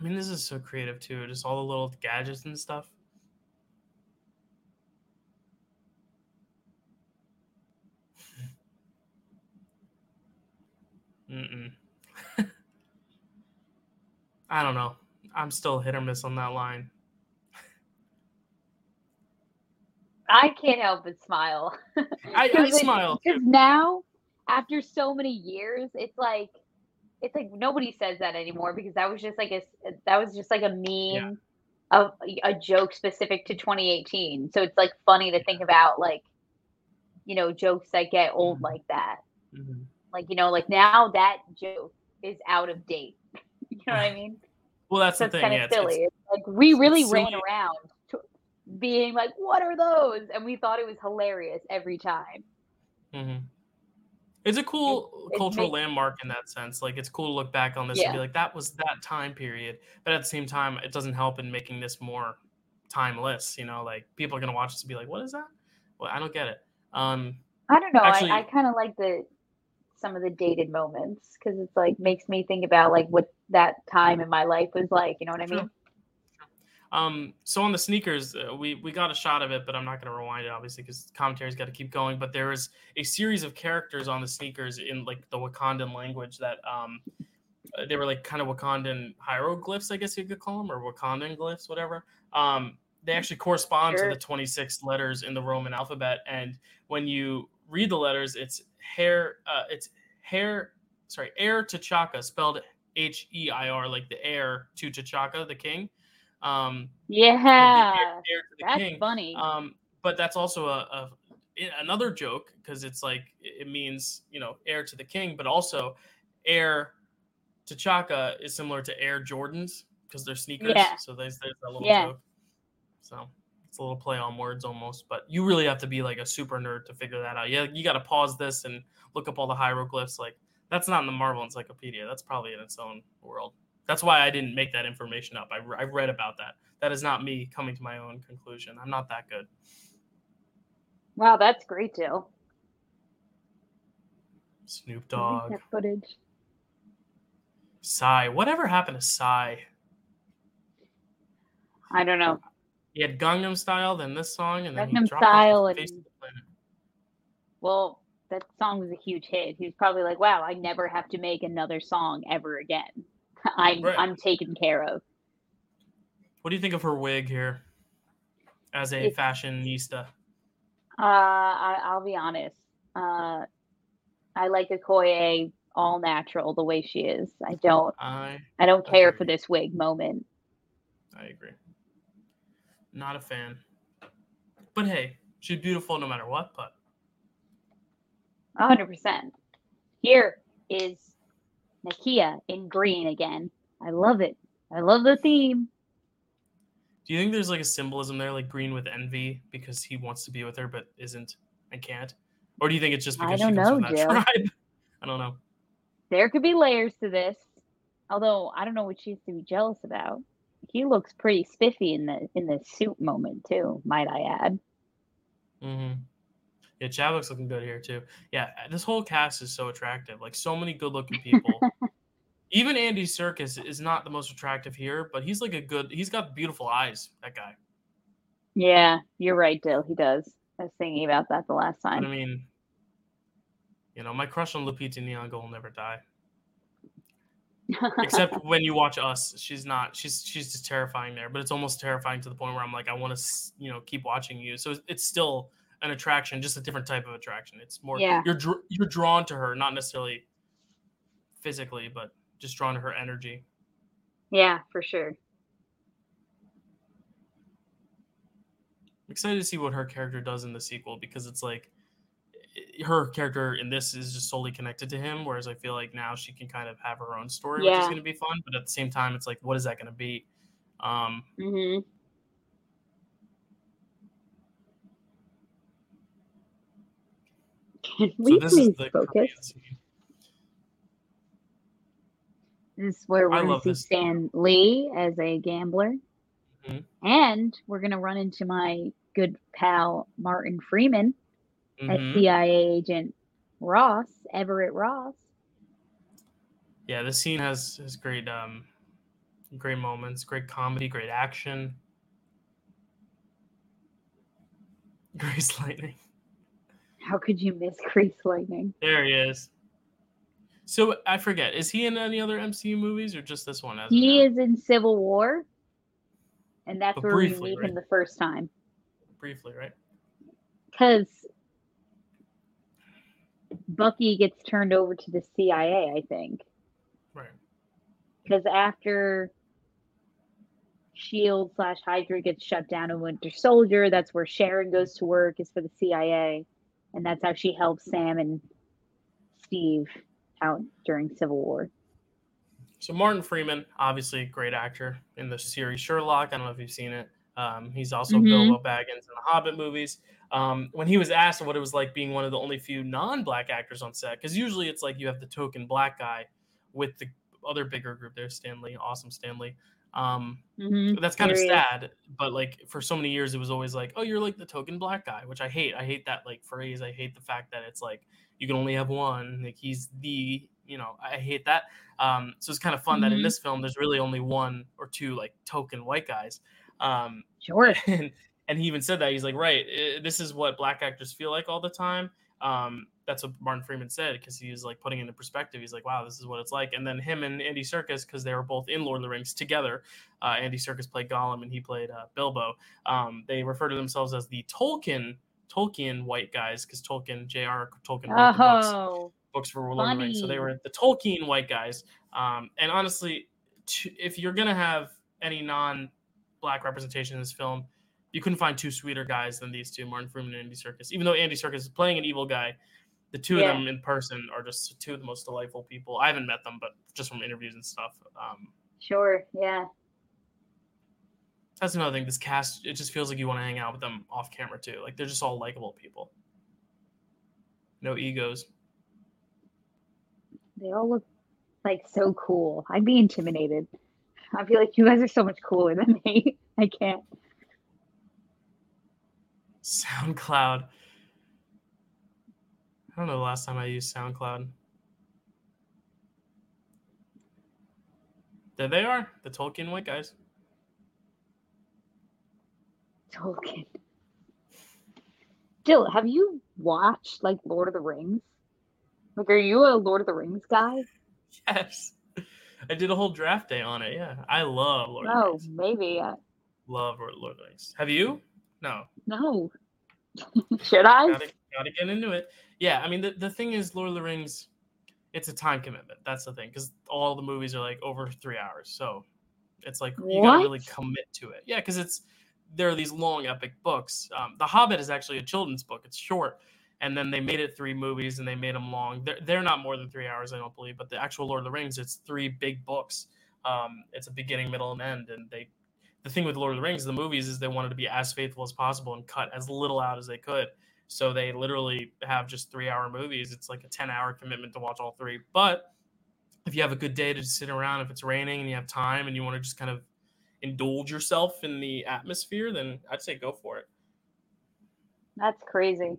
I mean, this is so creative too. Just all the little gadgets and stuff. Mm-mm. I don't know. I'm still hit or miss on that line. I can't help but smile. I, I smile. Because now, after so many years, it's like it's like nobody says that anymore because that was just like a that was just like a meme of a joke specific to 2018. So it's like funny to think about like you know jokes that get old Mhm. like that. Mhm. Like you know like now that joke is out of date. you know what I mean? Well, that's So the it's thing. kind of it's- silly. it's- It's like we really ran silly. around being like, "What are those?" and we thought it was hilarious every time. Mhm. It's a cool it cultural makes- landmark in that sense. Like it's cool to look back on this and be like, that was that time period. But at the same time, it doesn't help in making this more timeless. You know, like people are gonna watch this and be like, "What is that?" Well, I don't get it. Um, I don't know. Actually- I, I kind of like the some of the dated moments because it's like makes me think about like what that time in my life was like. You know what I mean? Um, so on the sneakers, uh, we we got a shot of it, but I'm not going to rewind it obviously because commentary's got to keep going. But there is a series of characters on the sneakers in like the Wakandan language that um, uh, they were like kind of Wakandan hieroglyphs, I guess you could call them, or Wakandan glyphs, whatever. Um, they actually correspond Sure. to the 26 letters in the Roman alphabet, and when you read the letters, it's hair, uh, it's hair, sorry, heir to Chaka, spelled H E I R, like the heir to T'Chaka, the king. Um, Yeah, like the heir, heir to the that's king. funny. Um, but that's also a another joke because it's like it means you know heir to the king, but also heir to Chaka is similar to Air Jordans because they're sneakers. Yeah. So there's there's that little Yeah. joke. So it's a little play on words almost, but you really have to be like a super nerd to figure that out. Yeah, you got to pause this and look up all the hieroglyphs. Like that's not in the Marvel Encyclopedia. That's probably in its own world. That's why I didn't make that information up. I, re- I read about that. That is not me coming to my own conclusion. I'm not that good. wow, that's great, Jill. Snoop Dogg, that footage. Psy. Whatever happened to Psy? I don't know. He had Gangnam Style, then this song, and then he Gangnam dropped Style off the face and- of the planet. Well, that song was a huge hit. He was probably like, "Wow, I never have to make another song ever again. I'm Right. I'm taken care of." What do you think of her wig here as a It's- fashionista? Uh, I, I'll be honest. Uh, I like Okoye all natural the way she is. I don't. I I don't care for this wig moment. I agree. Not a fan. But hey, she's beautiful no matter what. But A hundred percent. Here is Nakia in green again. I love it. I love the theme. do you think there's like a symbolism there, like green with envy, because he wants to be with her but isn't and can't? Or do you think it's just I because don't she comes know, from that Jill. tribe? I don't know. There could be layers to this. Although I don't know what she's to be jealous about. He looks pretty spiffy in the in the suit moment too, might I add. hmm Yeah, Chadwick's looking good here too. Yeah, uh, this whole cast is so attractive. Like so many good-looking people. Even Andy Serkis is not the most attractive here, but he's like a good. He's got beautiful eyes. That guy. Yeah, you're right, Dill. He does. I was thinking about that the last But I mean, you know, my crush on Lupita Nyong'o will never die. Except when you watch Us, she's not. She's she's just terrifying there. But it's almost terrifying to the point where I'm like, I want to, you know, keep watching you. So it's still an attraction, just a different type of attraction. It's more Yeah. you're dr- you're drawn to her, not necessarily physically, but just drawn to her energy. yeah, for sure. I'm excited to see what her character does in the sequel because it's like her character in this is just solely connected to him, whereas I feel like now she can kind of have her own story, which is going to be fun. But at the same time, it's like, what is that going to be? Um, hmm Can so we this is please the focus? Korean. This is where we're going to see this. Stan Lee as a gambler. Mhm. And we're going to run into my good pal Martin Freeman as Mhm. CIA agent Ross, Everett Ross. Yeah, this scene has has great um, great moments, great comedy, great action. Grace Lightning. How could you miss Crease Lightning? There he is. So I forget, is he in any other MCU movies or just this one? As He is in Civil War, and that's But where briefly, we meet right? him the first time. briefly, right? Because Bucky gets turned over to the CIA, I think. Right. because after Shield slash Hydra gets shut down in Winter Soldier, that's where Sharon goes to work is for the CIA, and that's how she helps Sam and Steve out during Civil War. So Martin Freeman, obviously a great actor in the series Sherlock. I don't know if you've seen it. Um, he's also Mhm. Bilbo Baggins in the Hobbit movies. Um, when he was asked what it was like being one of the only few non-black actors on set, because usually it's like you have the token black guy with the other bigger group there, Stanley, awesome Stanley. Um, Mm-hmm. that's kind of he is. sad, but like for so many years, it was always like, oh, you're like the token black guy, which I hate. I hate that like phrase. I hate the fact that it's like you can only have one. Like he's the, you know, I hate that. Um, so it's kind of fun that in Mhm. this film, there's really only one or two like token white guys. Um, Sure. and and he even said that he's like, right, eh, this is what black actors feel like all the time. Um, that's what Martin Freeman said because he was like putting into perspective. He's like, wow, this is what it's like. And then him and Andy Serkis, because they were both in Lord of the Rings together. Uh, Andy Serkis played Gollum and he played uh, Bilbo. Um, they refer to themselves as the Tolkien Tolkien white guys because Tolkien J.R. Tolkien wrote the books Oh, books for Lord of the Rings. So they were the Tolkien white guys. Um, and honestly, if you're gonna have any non-black representation in this film, you couldn't find two sweeter guys than these two, Martin Freeman and Andy Serkis. Even though Andy Serkis is playing an evil guy, the two Yeah. of them in person are just two of the most delightful people. I haven't met them, but just from interviews and stuff. Um, sure. Yeah. that's another thing. This cast, it just feels like you want to hang out with them off camera too. Like they're just all likable people. No egos. They all look like so cool. I'd be intimidated. I feel like you guys are so much cooler than me. I can't. SoundCloud. I don't know the last time I used SoundCloud. There they are, the Tolkien white guys. Tolkien. Jill, have you watched like Lord of the Rings? Like, are you a Lord of the Rings guy? Yes. I did a whole draft day on it. Yeah. I love Lord of the No, Rings. maybe. Love Lord of the Rings. Have you? No. no. Should I? Gotta, gotta get into it. Yeah. I mean, the, the thing is, Lord of the Rings, it's a time commitment. That's the thing. Because all the movies are like over three hours. So it's like you gotta really commit to it. Yeah. Because it's, there are these long epic books. Um, the Hobbit is actually a children's book. It's short, and then they made it three movies and they made them long. They're, they're not more than three hours, I don't believe. But the actual Lord of the Rings, it's three big books. Um, it's a beginning, middle, and end. And they, the thing with Lord of the Rings, the movies, is they wanted to be as faithful as possible and cut as little out as they could. So they literally have just three hour movies. It's like a 10 hour commitment to watch all three. But if you have a good day to sit around, if it's raining and you have time and you want to just kind of indulge yourself in the atmosphere, then I'd say go for it. That's crazy.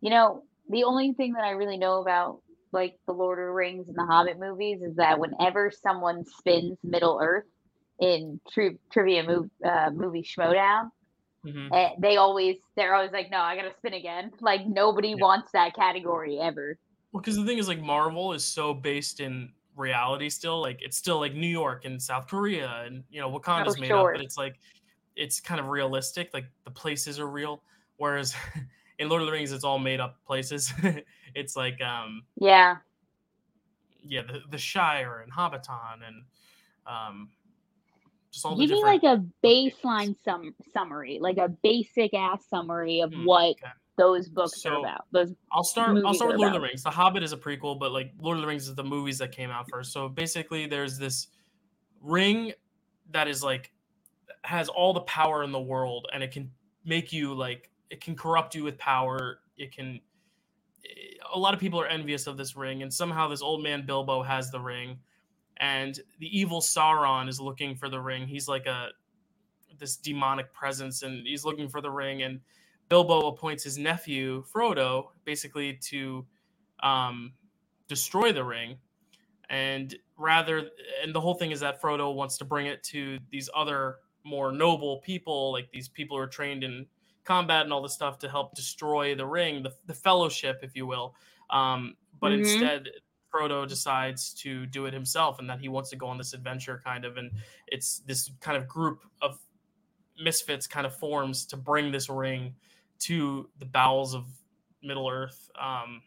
You know, the only thing that I really know about like the Lord of the Rings and the Hobbit movies is that whenever someone spins Middle Earth in tri- trivia uh, movie Schmoedown, Mhm. eh, they always they're always like, no, I gotta spin again. Like nobody Yeah. wants that category ever. Well, because the thing is, like, Marvel is so based in reality still. Like, it's still like New York and South Korea and, you know, Wakanda's Oh, made sure. up, but it's like, it's kind of realistic. Like, the places are real. Whereas in Lord of the Rings, it's all made up places. it's like, um, Yeah, yeah, the, the Shire and Hobbiton and, um, just all give me like a baseline sum summary, like a basic ass summary of Hmm, what okay. those books So, are about. Those I'll start. I'll start with Lord of the. Rings. The Hobbit is a prequel, but like Lord of the Rings is the movies that came out first. So basically, there's this ring that is like has all the power in the world, and it can make you like it can corrupt you with power. It can. A lot of people are envious of this ring, and somehow this old man Bilbo has the ring, and the evil Sauron is looking for the ring. He's like a this demonic presence, and he's looking for the ring, and Bilbo appoints his nephew Frodo basically to um, destroy the ring, and rather, and the whole thing is that Frodo wants to bring it to these other more noble people, like these people who are trained in combat and all this stuff to help destroy the ring, the, the Fellowship, if you will. Um, but Mhm. instead, Frodo decides to do it himself, and that he wants to go on this adventure, kind of, and it's this kind of group of misfits kind of forms to bring this ring to the bowels of Middle Earth um,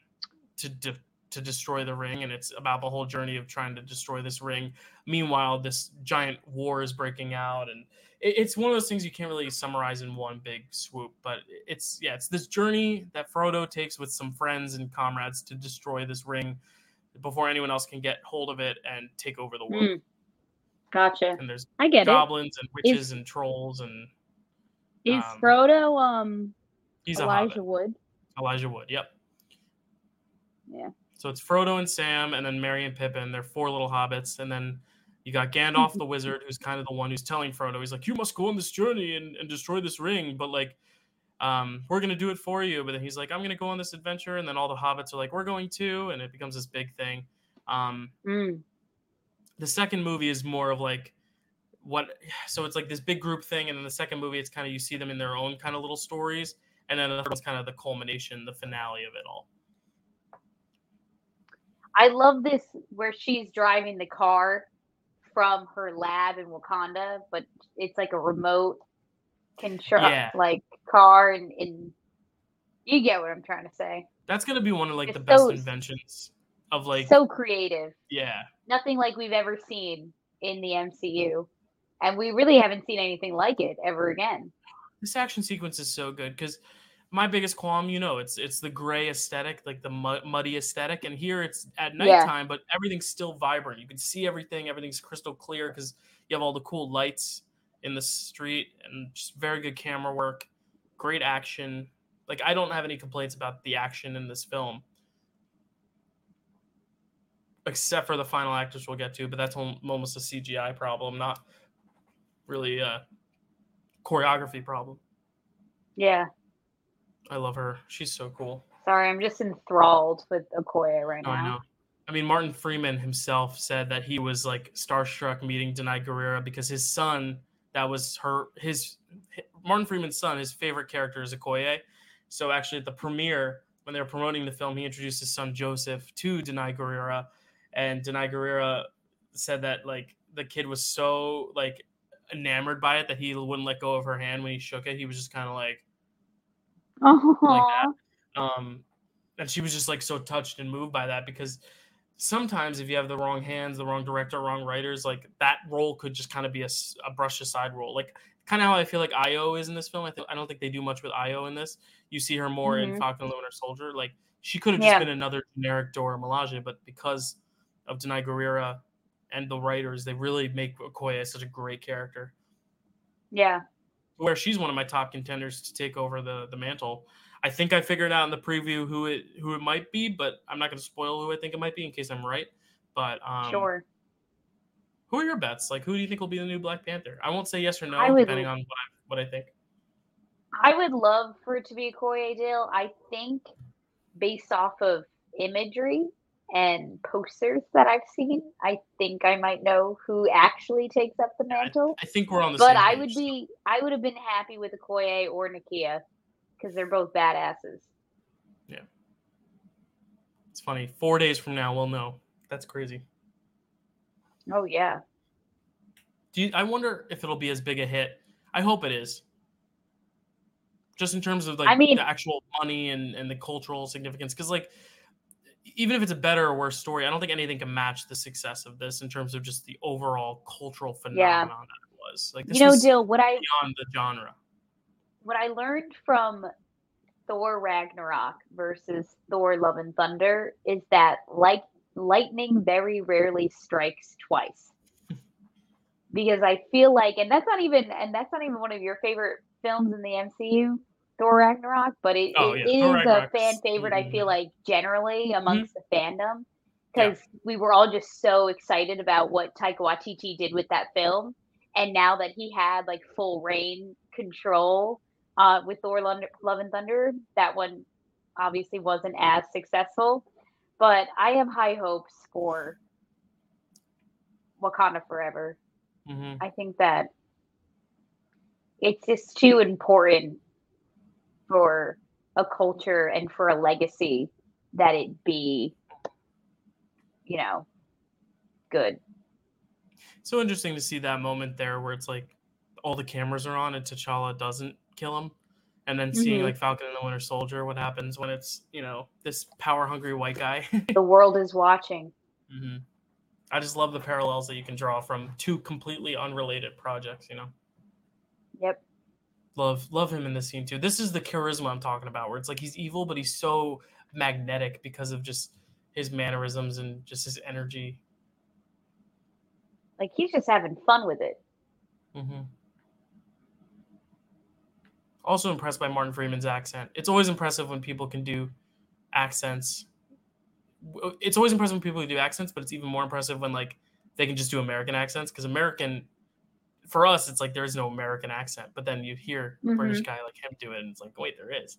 to de- to destroy the ring, and it's about the whole journey of trying to destroy this ring. Meanwhile, this giant war is breaking out, and it, it's one of those things you can't really summarize in one big swoop. But it's yeah, it's this journey that Frodo takes with some friends and comrades to destroy this ring before anyone else can get hold of it and take over the world. Mm, gotcha. And there's I get it. goblins and Is- witches and trolls and Is um, Frodo um he's Elijah. Wood? Elijah Wood. Yep. Yeah. So it's Frodo and Sam, and then Merry and Pippin. They're four little hobbits, and then you got Gandalf the wizard, who's kind of the one who's telling Frodo, he's like, "You must go on this journey and, and destroy this ring," but like, um, we're gonna do it for you. But then he's like, "I'm gonna go on this adventure," and then all the hobbits are like, "We're going to," and it becomes this big thing. Um, Mm, the second movie is more of like what so it's like this big group thing. And then the second movie it's kind of you see them in their own kind of little stories. And then the third one's kind of the culmination the finale of it all. I love this where she's driving the car from her lab in Wakanda, but it's like a remote control Yeah. like car and, and you get what I'm trying to say. that's gonna be one of like It's the best so- inventions of like so creative. yeah Nothing like we've ever seen in the MCU. And we really haven't seen anything like it ever again. this action sequence is so good because my biggest qualm you know it's it's the gray aesthetic like the mu- muddy aesthetic and here it's at Yeah. nighttime but everything's still vibrant you can see everything everything's crystal clear because you have all the cool lights in the street and just very good camera work great action like i don't have any complaints about the action in this film except for the final actors we'll get to but that's almost a cgi problem not really a choreography problem Yeah. I love her. She's so cool. Sorry, I'm just enthralled with Okoye right Oh, I now. know. I mean, Martin Freeman himself said that he was like starstruck meeting Danai Gurira because his son, that was her, his Martin Freeman's son, his favorite character is Okoye. So actually, at the premiere, when they were promoting the film, he introduced his son Joseph to Danai Gurira, and Danai Gurira said that like the kid was so like enamored by it that he wouldn't let go of her hand when he shook it. He was just kind of like. Aww. um and she was just like so touched and moved by that because sometimes if you have the wrong hands the wrong director wrong writers like that role could just kind of be a, a brush aside role like kind of how i feel like Ayo is in this film i think i don't think they do much with Ayo in this you see her more in Mhm. falcon and the winter soldier like she could have just Yeah. been another generic dora Milaje, but because of Danai Gurira and the writers they really make okoye such a great character Yeah. where she's one of my top contenders to take over the the mantle. I think I figured out in the preview who it who it might be, but I'm not going to spoil who I think it might be in case I'm right. But um, sure. who are your bets? Like, who do you think will be the new Black Panther? I won't say yes or no, would- depending on what I, what I think. I would love for it to be Okoye Dale. I think based off of imagery and posters that I've seen, I think I might know who actually takes up the mantle. I think we're on the But same. I page. would be I would have been happy with a Okoye or Nakia because they're both badasses. Yeah. It's funny. Four days from now, we'll know. That's crazy. Oh yeah. Do you, I wonder if it'll be as big a hit? I hope it is. Just in terms of like I mean- the actual money and, and the cultural significance, because like even if it's a better or worse story, I don't think anything can match the success of this in terms of just the overall cultural phenomenon that it was. Like this You know, Dill, what I beyond the genre. What I learned from Thor Ragnarok versus Thor Love and Thunder is that like lightning very rarely strikes twice. because I feel like and that's not even and that's not even one of your favorite films in the MCU, Thor Ragnarok, but it, oh, it yeah. is a fan favorite mm-hmm. I feel like generally amongst mm-hmm. the fandom because yeah. we were all just so excited about what Taika Waititi did with that film and now that he had like full reign control uh, with Thor Love and Thunder. That one obviously wasn't as successful, but I have high hopes for Wakanda Forever. Mm-hmm. I think that it's just too important for a culture and for a legacy that it be, you know, good. So interesting to see that moment there where it's like all the cameras are on and T'Challa doesn't kill him and then seeing mm-hmm. like Falcon and the Winter Soldier, what happens when it's you know this power hungry white guy. the world is watching. Mm-hmm. I just love the parallels that you can draw from two completely unrelated projects. You know. Yep. Love love him in this scene too. This is the charisma I'm talking about, where it's like he's evil, but he's so magnetic because of just his mannerisms and just his energy. Like he's just having fun with it. Mm-hmm. Also impressed by Martin Freeman's accent. It's always impressive when people can do accents. It's always impressive when people can do accents, but it's even more impressive when like they can just do American accents because American for us it's like there is no American accent, but then you hear a mm-hmm. British guy like him do it and it's like wait there is.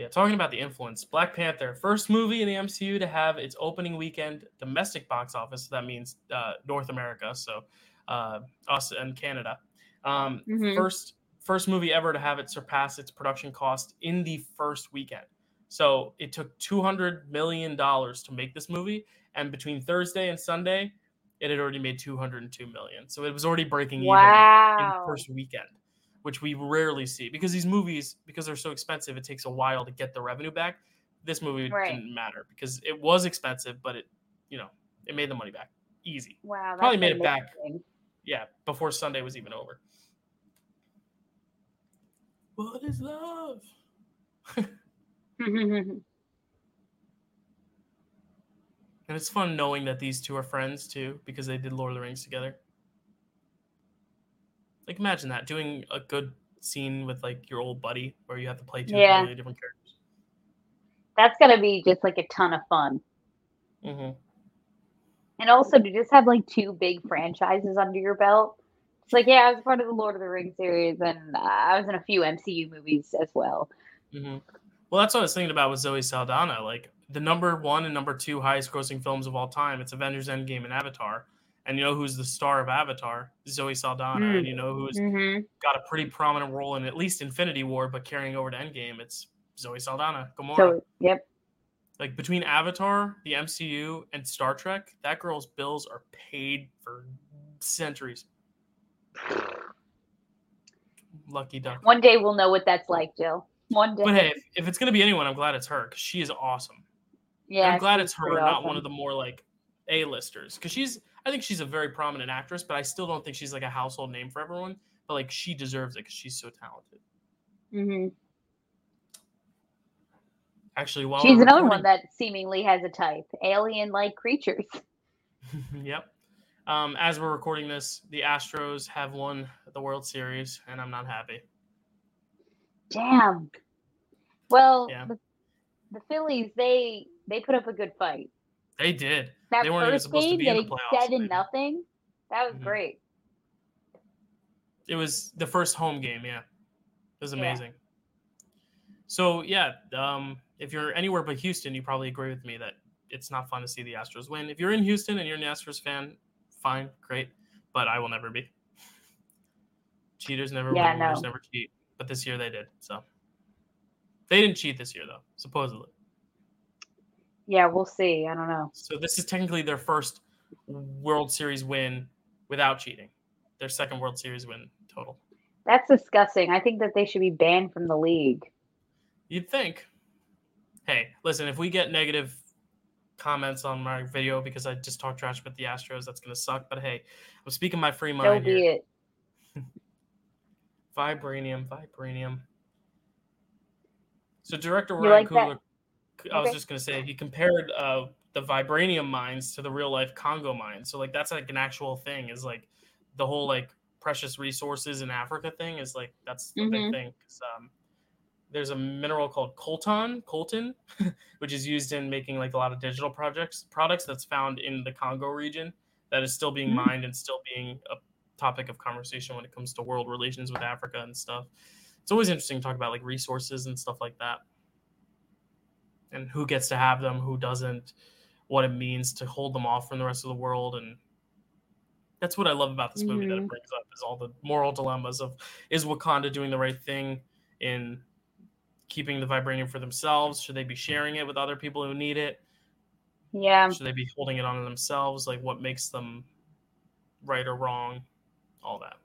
yeah, talking about the influence, Black Panther, first movie in the MCU to have its opening weekend domestic box office. So that means uh, North America. So uh, us and Canada. Um, mm-hmm. First first movie ever to have it surpass its production cost in the first weekend. So it took two hundred million dollars to make this movie, and between Thursday and Sunday, it had already made two hundred and two million. So it was already breaking wow. even in the first weekend, which we rarely see because these movies, because they're so expensive, it takes a while to get the revenue back. This movie right. didn't matter because it was expensive, but it, you know, it made the money back easy. Wow, probably made amazing. it back yeah, before Sunday was even over. What is love? and it's fun knowing that these two are friends too because they did Lord of the Rings together. Like imagine that doing a good scene with like your old buddy where you have to play two yeah. completely different characters. That's gonna be just like a ton of fun. Mm-hmm and also to just have like two big franchises under your belt. It's like, yeah, I was part of the Lord of the Rings series, and uh, I was in a few MCU movies as well. Mm-hmm. Well, that's what I was thinking about with Zoe Saldana. Like the number one and number two highest grossing films of all time. It's Avengers Endgame and Avatar. And you know who's the star of Avatar? Zoe Saldana. Mm. And you know who's mm-hmm. got a pretty prominent role in at least Infinity War, but carrying over to Endgame, it's Zoe Saldana. Gamora. So, yep. Like between Avatar, the MCU, and Star Trek, that girl's bills are paid for centuries. Lucky duck. One day we'll know what that's like, Jill. One day. But hey, if, if it's gonna be anyone, I'm glad it's her because she is awesome. Yeah, and I'm glad it's her, awesome. not one of the more like A-listers, because she's. I think she's a very prominent actress, but I still don't think she's like a household name for everyone. But like she deserves it because she's so talented. Mm-hmm. Actually, while she's another one that seemingly has a type, alien-like creatures. yep. Um, as we're recording this, the Astros have won the World Series, and I'm not happy. Damn. Well, yeah. the, the Phillies they they put up a good fight. They did. That they weren't even supposed game, to be in the playoffs. Seven nothing. That was mm-hmm. great. It was the first home game. Yeah, it was amazing. Yeah. So yeah, um, if you're anywhere but Houston, you probably agree with me that it's not fun to see the Astros win. If you're in Houston and you're an Astros fan, fine, great, but I will never be. Cheaters never yeah, win, no. never cheat, but this year they did. So they didn't cheat this year though, supposedly. Yeah, we'll see. I don't know. So this is technically their first World Series win without cheating. Their second World Series win total. That's disgusting. I think that they should be banned from the league. You'd think hey, listen, if we get negative comments on my video because I just talked trash about the Astros, that's gonna suck. But hey, I'm speaking my free mind. So here. Vibranium, Vibranium. So director Ryan like? Coogler, I was Okay. just gonna say he compared uh, the vibranium mines to the real life Congo mines. So like that's like an actual thing. Is like the whole like precious resources in Africa thing is like that's the Mhm. big thing. um, there's a mineral called coltan, coltan, which is used in making like a lot of digital projects products that's found in the Congo region that is still being Mm. mined and still being a topic of conversation when it comes to world relations with Africa and stuff. It's always interesting to talk about like resources and stuff like that. And who gets to have them, who doesn't, what it means to hold them off from the rest of the world and that's what I love about this movie that it Mhm. brings up is all the moral dilemmas of is Wakanda doing the right thing in keeping the vibranium for themselves? Should they be sharing it with other people who need it? Yeah. Should they be holding it on themselves? Like what makes them right or wrong? All that.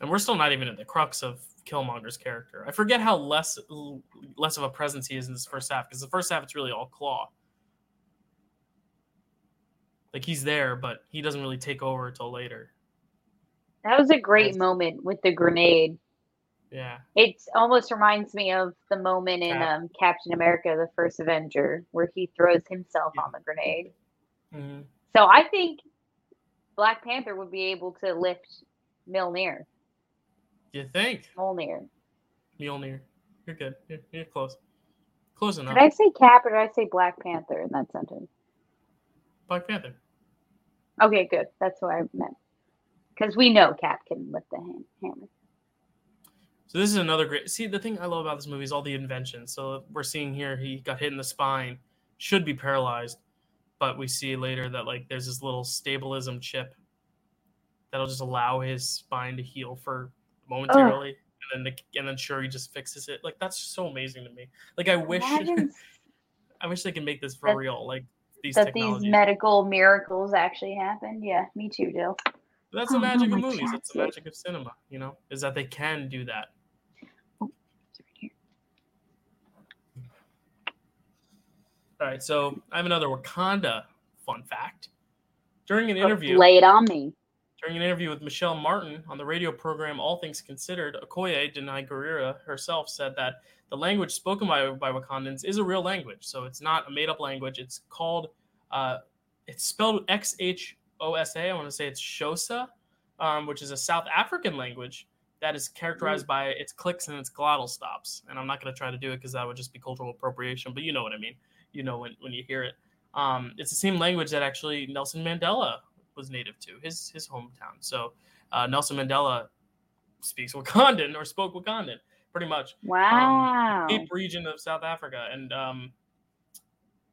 And we're still not even at the crux of Killmonger's character. I forget how less less of a presence he is in this first half because the first half it's really all Klaue. Like he's there, but he doesn't really take over until later. That was a great moment with the grenade. Yeah. It almost reminds me of the moment in um, Captain America: The First Avenger, where he throws himself Yeah. on the grenade. hmm So I think Black Panther would be able to lift Milner. You think Mjolnir. Mjolnir? You're good. You're, you're close. Close enough. Did I say Cap or did I say Black Panther in that sentence? Black Panther. Okay, good. That's what I meant. Because we know Cap can lift the ham- hammer. So this is another great. See, the thing I love about this movie is all the inventions. So we're seeing here he got hit in the spine, should be paralyzed, but we see later that like there's this little stabilism chip that'll just allow his spine to heal for momentarily, oh. and then the, and then sure he just fixes it. Like that's so amazing to me. Like I wish I wish they could make this for that- real. Like these that these medical miracles actually happen. Yeah, me too, Dill. That's the Oh, magic no, of movies. That's the magic of cinema. You know, is that they can do that. It's right here. All right, so I have another Wakanda fun fact. During an interview, Lay it on me. during an interview with Michel Martin on the radio program All Things Considered, Okoye Danai Gurira herself said that the language spoken by, by Wakandans is a real language. So it's not a made up language. It's called, uh, it's spelled X H O S A. I want to say it's Xhosa, um, which is a South African language that is characterized by its clicks and its glottal stops. And I'm not going to try to do it because that would just be cultural appropriation, but you know what I mean. You know when, when you hear it. Um, it's the same language that actually Nelson Mandela was native to his his hometown. So uh, Nelson Mandela speaks Wakandan or spoke Wakandan pretty much. Wow. Cape region of South Africa, and um,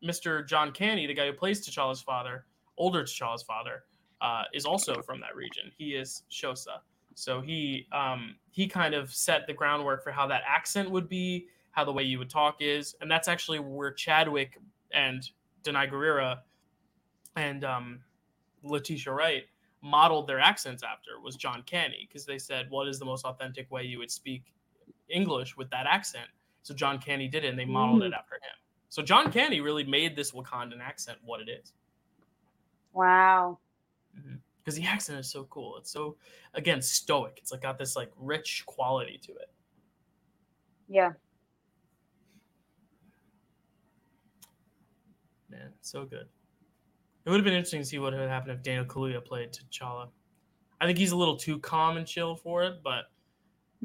Mr. John Kani, the guy who plays T'Challa's father, older T'Challa's father, uh, is also from that region. He is Xhosa, so he um, he kind of set the groundwork for how that accent would be, how the way you would talk is, and that's actually where Chadwick and Danai Gurira and um, Letitia Wright modeled their accents after was John Kani because they said what is the most authentic way you would speak English with that accent. So John Kani did it, and they modeled it after him. So John Kani really made this Wakandan accent what it is wow. because the accent is so cool. It's so again stoic. It's like got this like rich quality to it. Yeah. Man, so good. It would have been interesting to see what would happen if Daniel Kaluuya played T'Challa. I think he's a little too calm and chill for it, but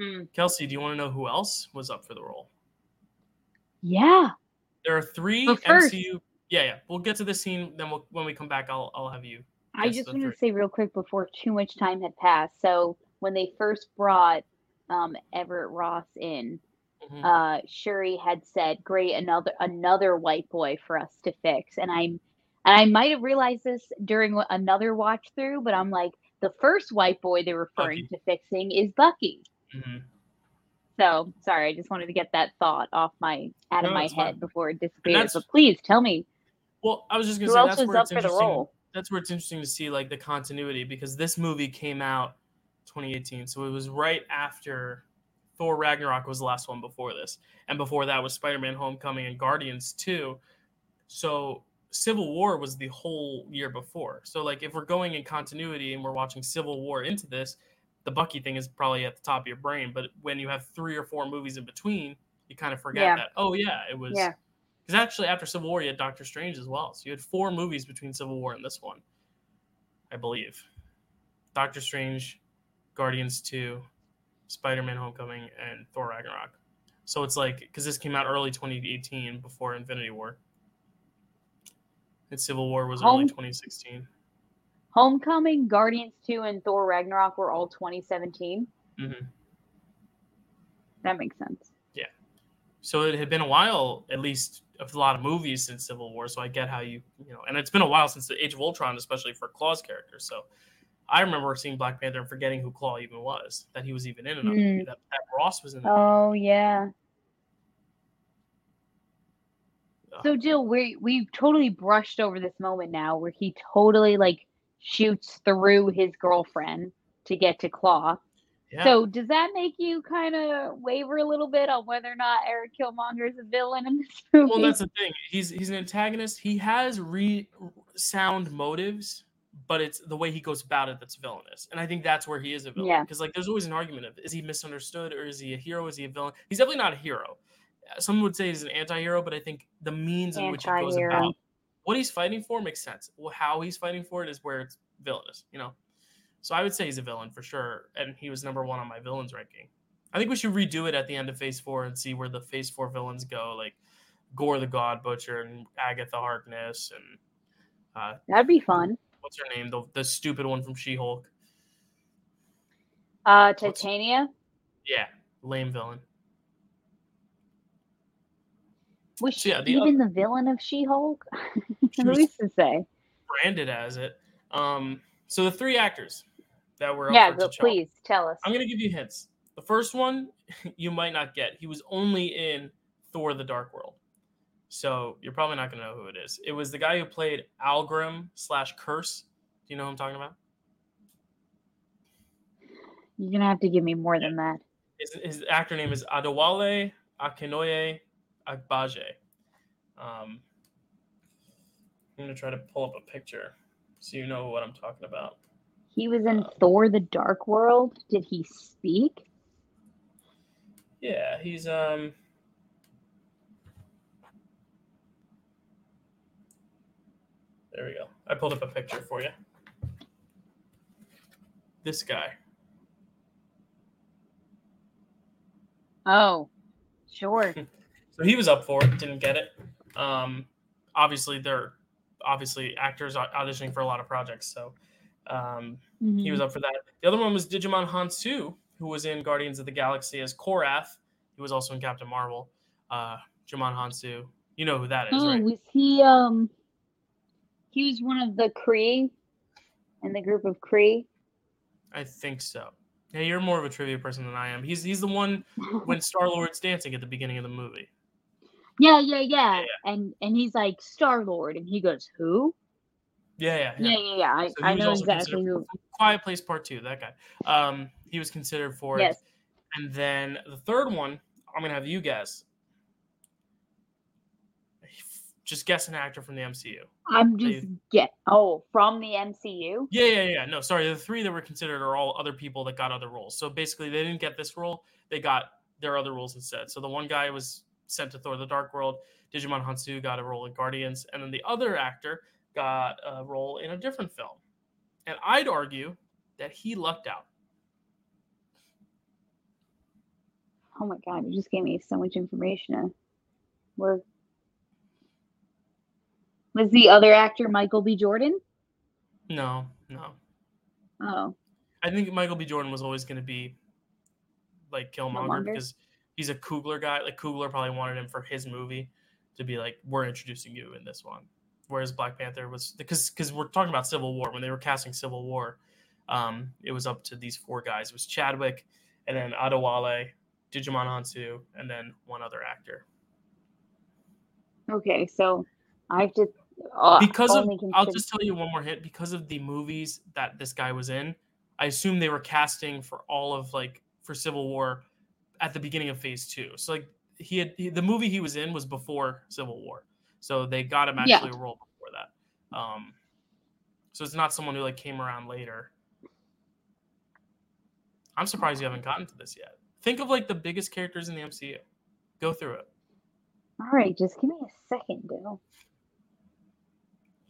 Hmm. Kelsey, do you want to know who else was up for the role? Yeah. There are three MCU. Yeah, yeah. We'll get to this scene. Then we'll, when we come back, I'll I'll have you. I just the want to say real quick before too much time had passed. So when they first brought um, Everett Ross in, Mhm. uh, Shuri had said, "Great, another another white boy for us to fix." And I'm and I might have realized this during another watch through, but I'm like, the first white boy they're referring to fixing is Bucky. Mhm. So sorry, I just wanted to get that thought off my out of No, my it's fine. head before it disappears. But please tell me Well, I was just gonna who say else that's where up it's for the role. That's where it's interesting to see like the continuity because this movie came out 2018, so it was right after Thor Ragnarok was the last one before this, and before that was Spider-Man: Homecoming and Guardians 2. So Civil War was the whole year before. So like if we're going in continuity and we're watching Civil War into this, the Bucky thing is probably at the top of your brain, but when you have three or four movies in between, you kind of forget Yeah. that. Oh yeah, it was. Yeah. Because actually, after Civil War, you had Doctor Strange as well. So you had four movies between Civil War and this one, I believe. Doctor Strange, Guardians Two, Spider Man Homecoming, and Thor Ragnarok. So it's like because this came out early 2018 before Infinity War. And Civil War was early 2016. Homecoming, Guardians 2, and Thor Ragnarok were all 2017. hmm That makes sense. Yeah. So it had been a while, at least a lot of movies since Civil War. So I get how you, you know, and it's been a while since the Age of Ultron, especially for Klaue's character. So I remember seeing Black Panther and forgetting who Klaue even was, that he was even in another Hmm. movie, that, that Ross was in. it. Oh yeah. Ugh. So Jill, we we've totally brushed over this moment now where he totally like shoots through his girlfriend to get to Klaue. yeah. So does that make you kind of waver a little bit on whether or not Eric Killmonger is a villain in this movie? well, that's the thing. He's he's an antagonist. He has re sound motives, but it's the way he goes about it that's villainous. And I think that's where he is a villain. Yeah. Because like, there's always an argument of is he misunderstood or is he a hero? Is he a villain? He's definitely not a hero. Uh, Some would say he's an anti-hero, but I think the means in which he goes about what he's fighting for makes sense. Well, how he's fighting for it is where it's villainous, you know. So I would say he's a villain for sure, and he was number one on my villains ranking. I think we should redo it at the end of Phase Four and see where the Phase Four villains go, like Gorr the God Butcher and Agatha Harkness and uh, That'd be fun. What's her name, the the stupid one from She Hulk. Uh, Titania. Yeah, lame villain. Was So, yeah, the even the villain of She-Hulk? She was Who's to say? branded as it. Um, so the three actors that were Yeah, go, please tell us. I'm gonna give you hints. The first one you might not get. He was only in Thor: The Dark World, so you're probably not gonna know who it is. It was the guy who played Algrim slash Kurse. Do you know who I'm talking about? You're gonna have to give me more than that. His, his actor name is Adewale Akinoye Agbaje. Um, I'm gonna try to pull up a picture so you know what I'm talking about. He was in Uh, Thor: The Dark World. Did he speak? Yeah, he's um. There we go. I pulled up a picture for you. This guy. Oh, sure. So he was up for it, didn't get it. Um, obviously, they're obviously actors auditioning for a lot of projects, so um, he Mhm. was up for that. The other one was Djimon Hounsou, who was in Guardians of the Galaxy as Korath. He was also in Captain Marvel. Uh, Djimon Hounsou, you know who that is, Oh, right? was he? Um, he was one of the Kree in the group of Kree. I think so. Yeah, you're more of a trivia person than I am. He's he's the one when Star Lord's dancing at the beginning of the movie. yeah, yeah, yeah, And and he's like Star Lord, and he goes, "Who?" Yeah, yeah, Yeah, yeah, yeah. I, So I know exactly who. Quiet Place Part Two. That guy. Um, he was considered for it. Yes. And then the third one, I'm gonna have you guess. Just guess an actor from the MCU. I'm They- just get. Oh, from the MCU. Yeah, yeah, yeah. No, sorry. The three that were considered are all other people that got other roles. So basically, they didn't get this role; they got their other roles instead. So the one guy was sent to Thor: The Dark World. Djimon Hounsou got a role in Guardians, and then the other actor got a role in a different film. And I'd argue that he lucked out. Oh my god, you just gave me so much information. Was was the other actor Michael B. Jordan? No, no. Oh, I think Michael B. Jordan was always going to be like Killmonger Killmonger? because he's a Coogler guy. Like Coogler probably wanted him for his movie to be like, "We're introducing you in this one," whereas Black Panther was because because we're talking about Civil War when they were casting Civil War, um, it was up to these four guys. It was Chadwick, and then Adewale, Djimon Hounsou, and then one other actor. okay. So I have to. Uh, because of I'll just tell you one more hint because of the movies that this guy was in. I assume they were casting for all of like for Civil War at the beginning of Phase Two. So like he had he, the movie he was in was before Civil War, so they got him Yeah. actually a role before that. Um, so it's not someone who like came around later. I'm surprised you haven't gotten to this yet. Think of like the biggest characters in the MCU. Go through it. All right, just give me a second, Bill.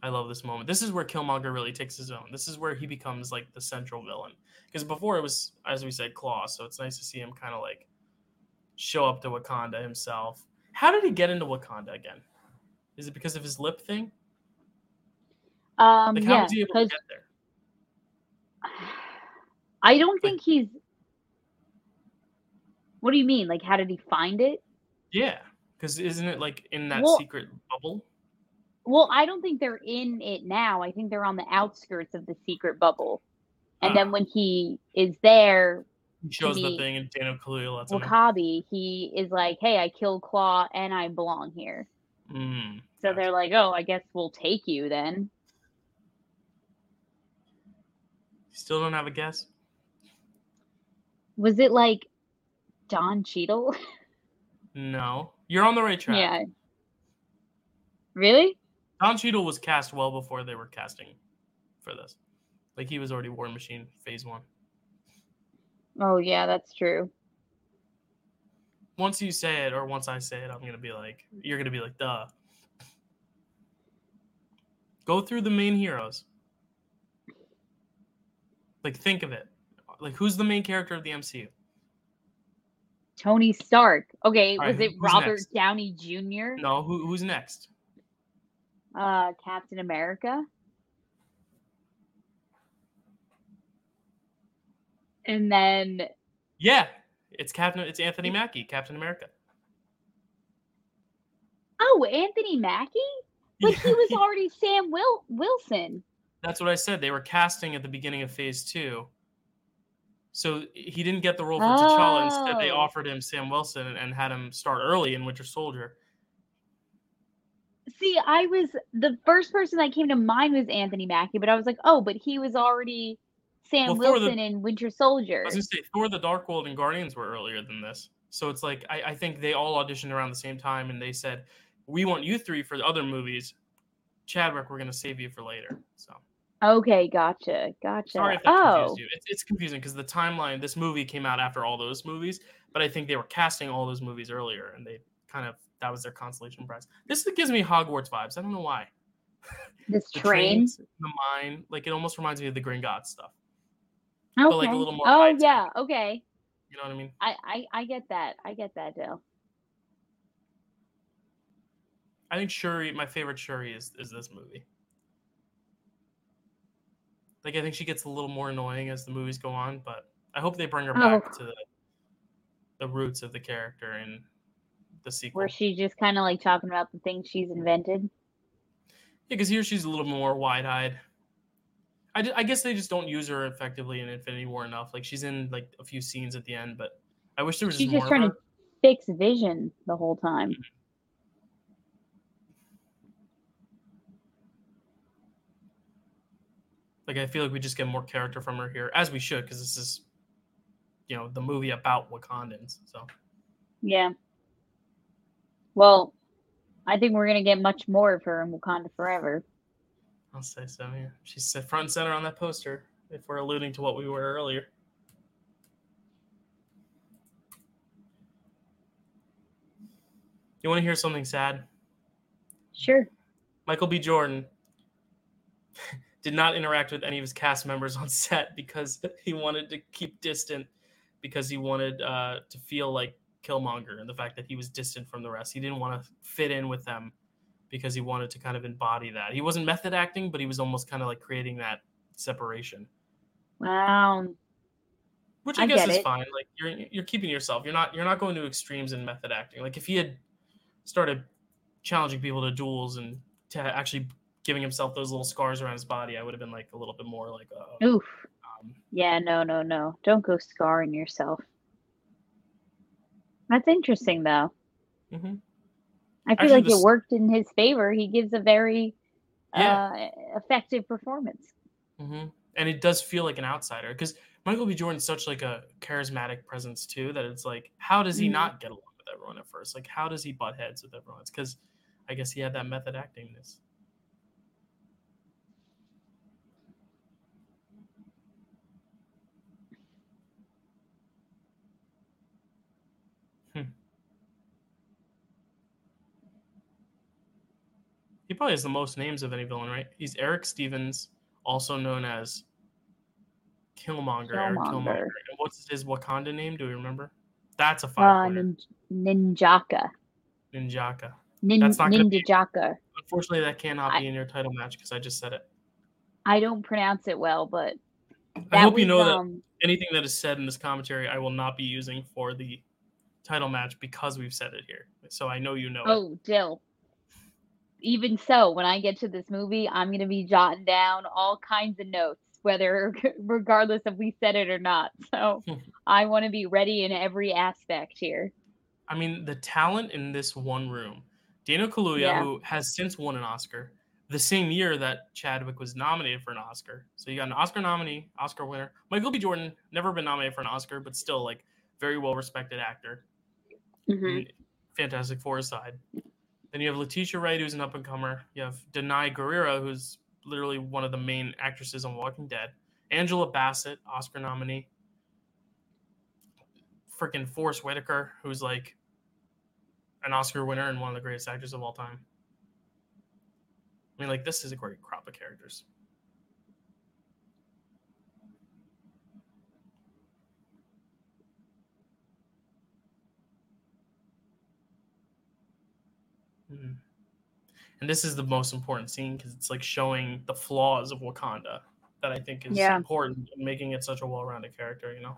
I love this moment. This is where Killmonger really takes his own. This is where he becomes like the central villain. Because before it was, as we said, Klaue. So it's nice to see him kind of like show up to Wakanda himself. How did he get into Wakanda again? Is it because of his lip thing? Um, Like how yeah, was he able to get there? I don't think he's. What do you mean? Like, how did he find it? Yeah, because isn't it like in that Well- secret bubble? Well, I don't think they're in it now. I think they're on the outskirts of the secret bubble. And then when he is there, He shows the thing, and Daniel Kaluuya lets him. W'Kabi, he is like, "Hey, I killed Klaue, and I belong here." Mm, So gotcha. they're like, "Oh, I guess we'll take you then." Still don't have a guess. Was it like Don Cheadle? No, you're on the right track. yeah. Really? Don Cheadle was cast well before they were casting for this. Like he was already War Machine Phase One. Oh, yeah, that's true. Once you say it, or once I say it, I'm gonna be like, you're gonna be like, duh. Go through the main heroes. Like think of it. Like who's the main character of the MCU? Tony Stark. Okay, All was it Robert next? Downey Jr.? No, who, who's next? Uh, Captain America. And then Yeah, it's Captain. It's Anthony Mackie, Captain America. oh, Anthony Mackie, but he was already Sam Wil- Wilson. That's what I said. They were casting at the beginning of Phase Two, so he didn't get the role for T'Challa. Instead, they Oh. offered him Sam Wilson and had him start early in Winter Soldier. See, I was the first person that came to mind was Anthony Mackie, but I was like, oh, but he was already Sam Well, Thor the- Wilson in Winter Soldier. I was gonna say Thor: The Dark World and Guardians were earlier than this, so it's like I, I think they all auditioned around the same time, and they said, "We want you three for the other movies. Chadwick, we're gonna save you for later." So Okay, gotcha, gotcha. sorry if that oh, confused you. It's, it's confusing because the timeline. This movie came out after all those movies, but I think they were casting all those movies earlier, and they kind of that was their consolation prize. This gives me Hogwarts vibes. I don't know why. this The train. trains, the mine, like it almost reminds me of the Gringotts stuff. Okay. but, like, a little more Oh yeah, okay. You know what I mean? I, I I get that. I get that, Dale. I think Shuri, my favorite Shuri is is this movie. Like I think she gets a little more annoying as the movies go on, but I hope they bring her oh. back Oh. to the the roots of the character in the sequel. Where she's just kind of like talking about the things she's invented. Yeah, because here she's a little more wide-eyed. I, I guess they just don't use her effectively in Infinity War enough. Like she's in like a few scenes at the end, but I wish there was She's just just trying of to fix Vision the whole time. Like I feel like we just get more character from her here, as we should, because this is, you know, the movie about Wakandans. So Yeah. Well, I think we're gonna get much more of her in Wakanda Forever. I'll say so. Yeah, she's front and center on that poster. If we're alluding to what we were earlier. You want to hear something sad? Sure. Michael B. Jordan did not interact with any of his cast members on set because he wanted to keep distant because he wanted uh, to feel like Killmonger and the fact that he was distant from the rest. He didn't want to fit in with them because he wanted to kind of embody that. He wasn't method acting, but he was almost kind of like creating that separation, Wow. which I, I guess is it. fine. Like you're you're keeping yourself. You're not you're not going to extremes in method acting. Like if he had started challenging people to duels and to actually giving himself those little scars around his body, I would have been like a little bit more like, uh, Oof. um, Yeah, no, no, no. Don't go scarring yourself. That's interesting though. mhm. I feel Actually, like this- it worked in his favor. He gives a very Yeah. uh, effective performance. hmm and it does feel like an outsider because Michael B. Jordan's such like a charismatic presence too that it's like, how does he Mhm. not get along with everyone at first? Like, how does he butt heads with everyone? It's because I guess he had that method actingness. Probably has the most names of any villain, right? He's Eric Stevens, also known as Killmonger. Killmonger. Killmonger. And what's his Wakanda name? Do we remember? That's a Uh, five pointer. nin- Ninjaka. Ninjaka. Nin- That's not Ninjaka. Unfortunately, that cannot I- be in your title match because I just said it. I don't pronounce it well, but I that hope you was, know that um, anything that is said in this commentary, I will not be using for the title match because we've said it here. So I know you know it. Oh, Dill. Even so, when I get to this movie, I'm going to be jotting down all kinds of notes, whether regardless if we said it or not. So I want to be ready in every aspect here. I mean, the talent in this one room. Daniel Kaluuya, Yeah. who has since won an Oscar, the same year that Chadwick was nominated for an Oscar. So you got an Oscar nominee, Oscar winner. Michael B. Jordan, never been nominated for an Oscar, but still like very well respected actor. Mhm. and Fantastic Four aside. Then you have Letitia Wright, who's an up and comer. You have Danai Gurira, who's literally one of the main actresses on Walking Dead. Angela Bassett, Oscar nominee. Freaking Forest Whitaker, who's like an Oscar winner and one of the greatest actors of all time. I mean, like, this is a great crop of characters. Mhm. And this is the most important scene because it's like showing the flaws of Wakanda that I think is Yeah. important in making it such a well-rounded character. You know,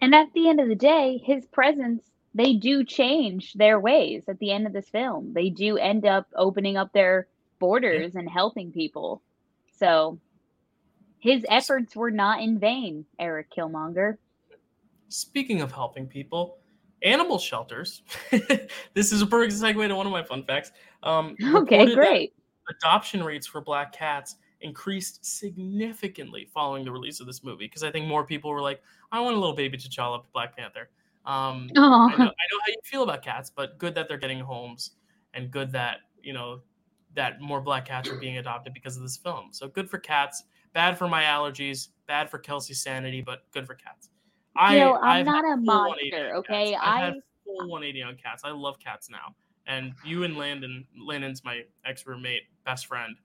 And at the end of the day, his presence, they do change their ways at the end of this film. They do end up opening up their borders and helping people. So his efforts were not in vain, Eric Killmonger. Speaking of helping people, animal shelters. this is a perfect segue to one of my fun facts. Um, Okay, great. Adoption rates for black cats increased significantly following the release of this movie because I think more people were like, "I want a little baby T'Challa, Black Panther." Um, I, know, I know how you feel about cats, but good that they're getting homes, and good that you know that more black cats are being adopted because of this film. So good for cats. Bad for my allergies. Bad for Kelsey's sanity, but good for cats. I, I'm I've not a full 180 monster, okay? I've had full 180 on cats. I love cats now. And you and Landon, Landon's my ex roommate, best friend.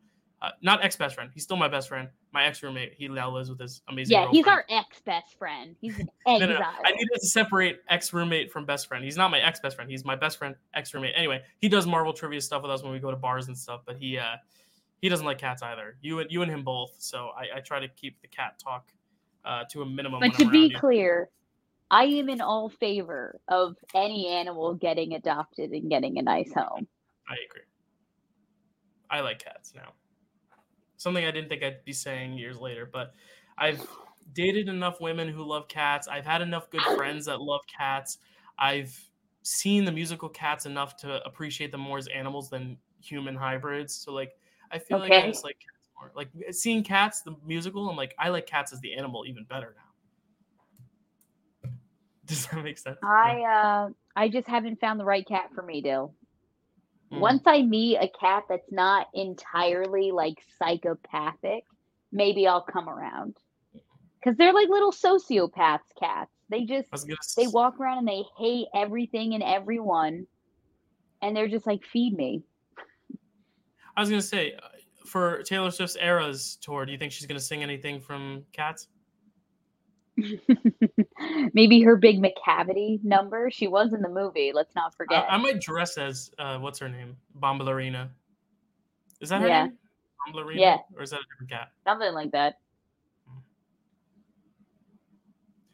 Uh, not ex best friend. He's still my best friend. My ex roommate. He now lives with his amazing. yeah, he's our ex best friend. He's an No, no, no. I needed to separate ex roommate from best friend. He's not my ex best friend. He's my best friend, ex roommate. Anyway, he does Marvel trivia stuff with us when we go to bars and stuff. But he uh, he doesn't like cats either. You and you and him both. So I, I try to keep the cat talk uh, to a minimum. But to be you. clear, I am in all favor of any animal getting adopted and getting a nice home. I agree. I like cats now. Something I didn't think I'd be saying years later, but I've dated enough women who love cats. I've had enough good friends that love cats. I've seen the musical cats enough to appreciate them more as animals than human hybrids. So like I feel like I Okay. just like Like seeing cats, the musical, I'm like, I like cats as the animal even better now. Does that make sense? I uh I just haven't found the right cat for me, Dill. Mm. Once I meet a cat that's not entirely like psychopathic, maybe I'll come around. Cuz they're like little sociopaths cats. They just gonna they walk around and they hate everything and everyone and they're just like feed me. I was gonna say, for Taylor Swift's Eras tour, do you think she's gonna sing anything from Cats? maybe her big Macavity number. She was in the movie, let's not forget. I might dress as uh, what's her name, Bombalurina. Is that her Yeah. name? Bombalurina? Yeah. Or is that a different cat? Something like that.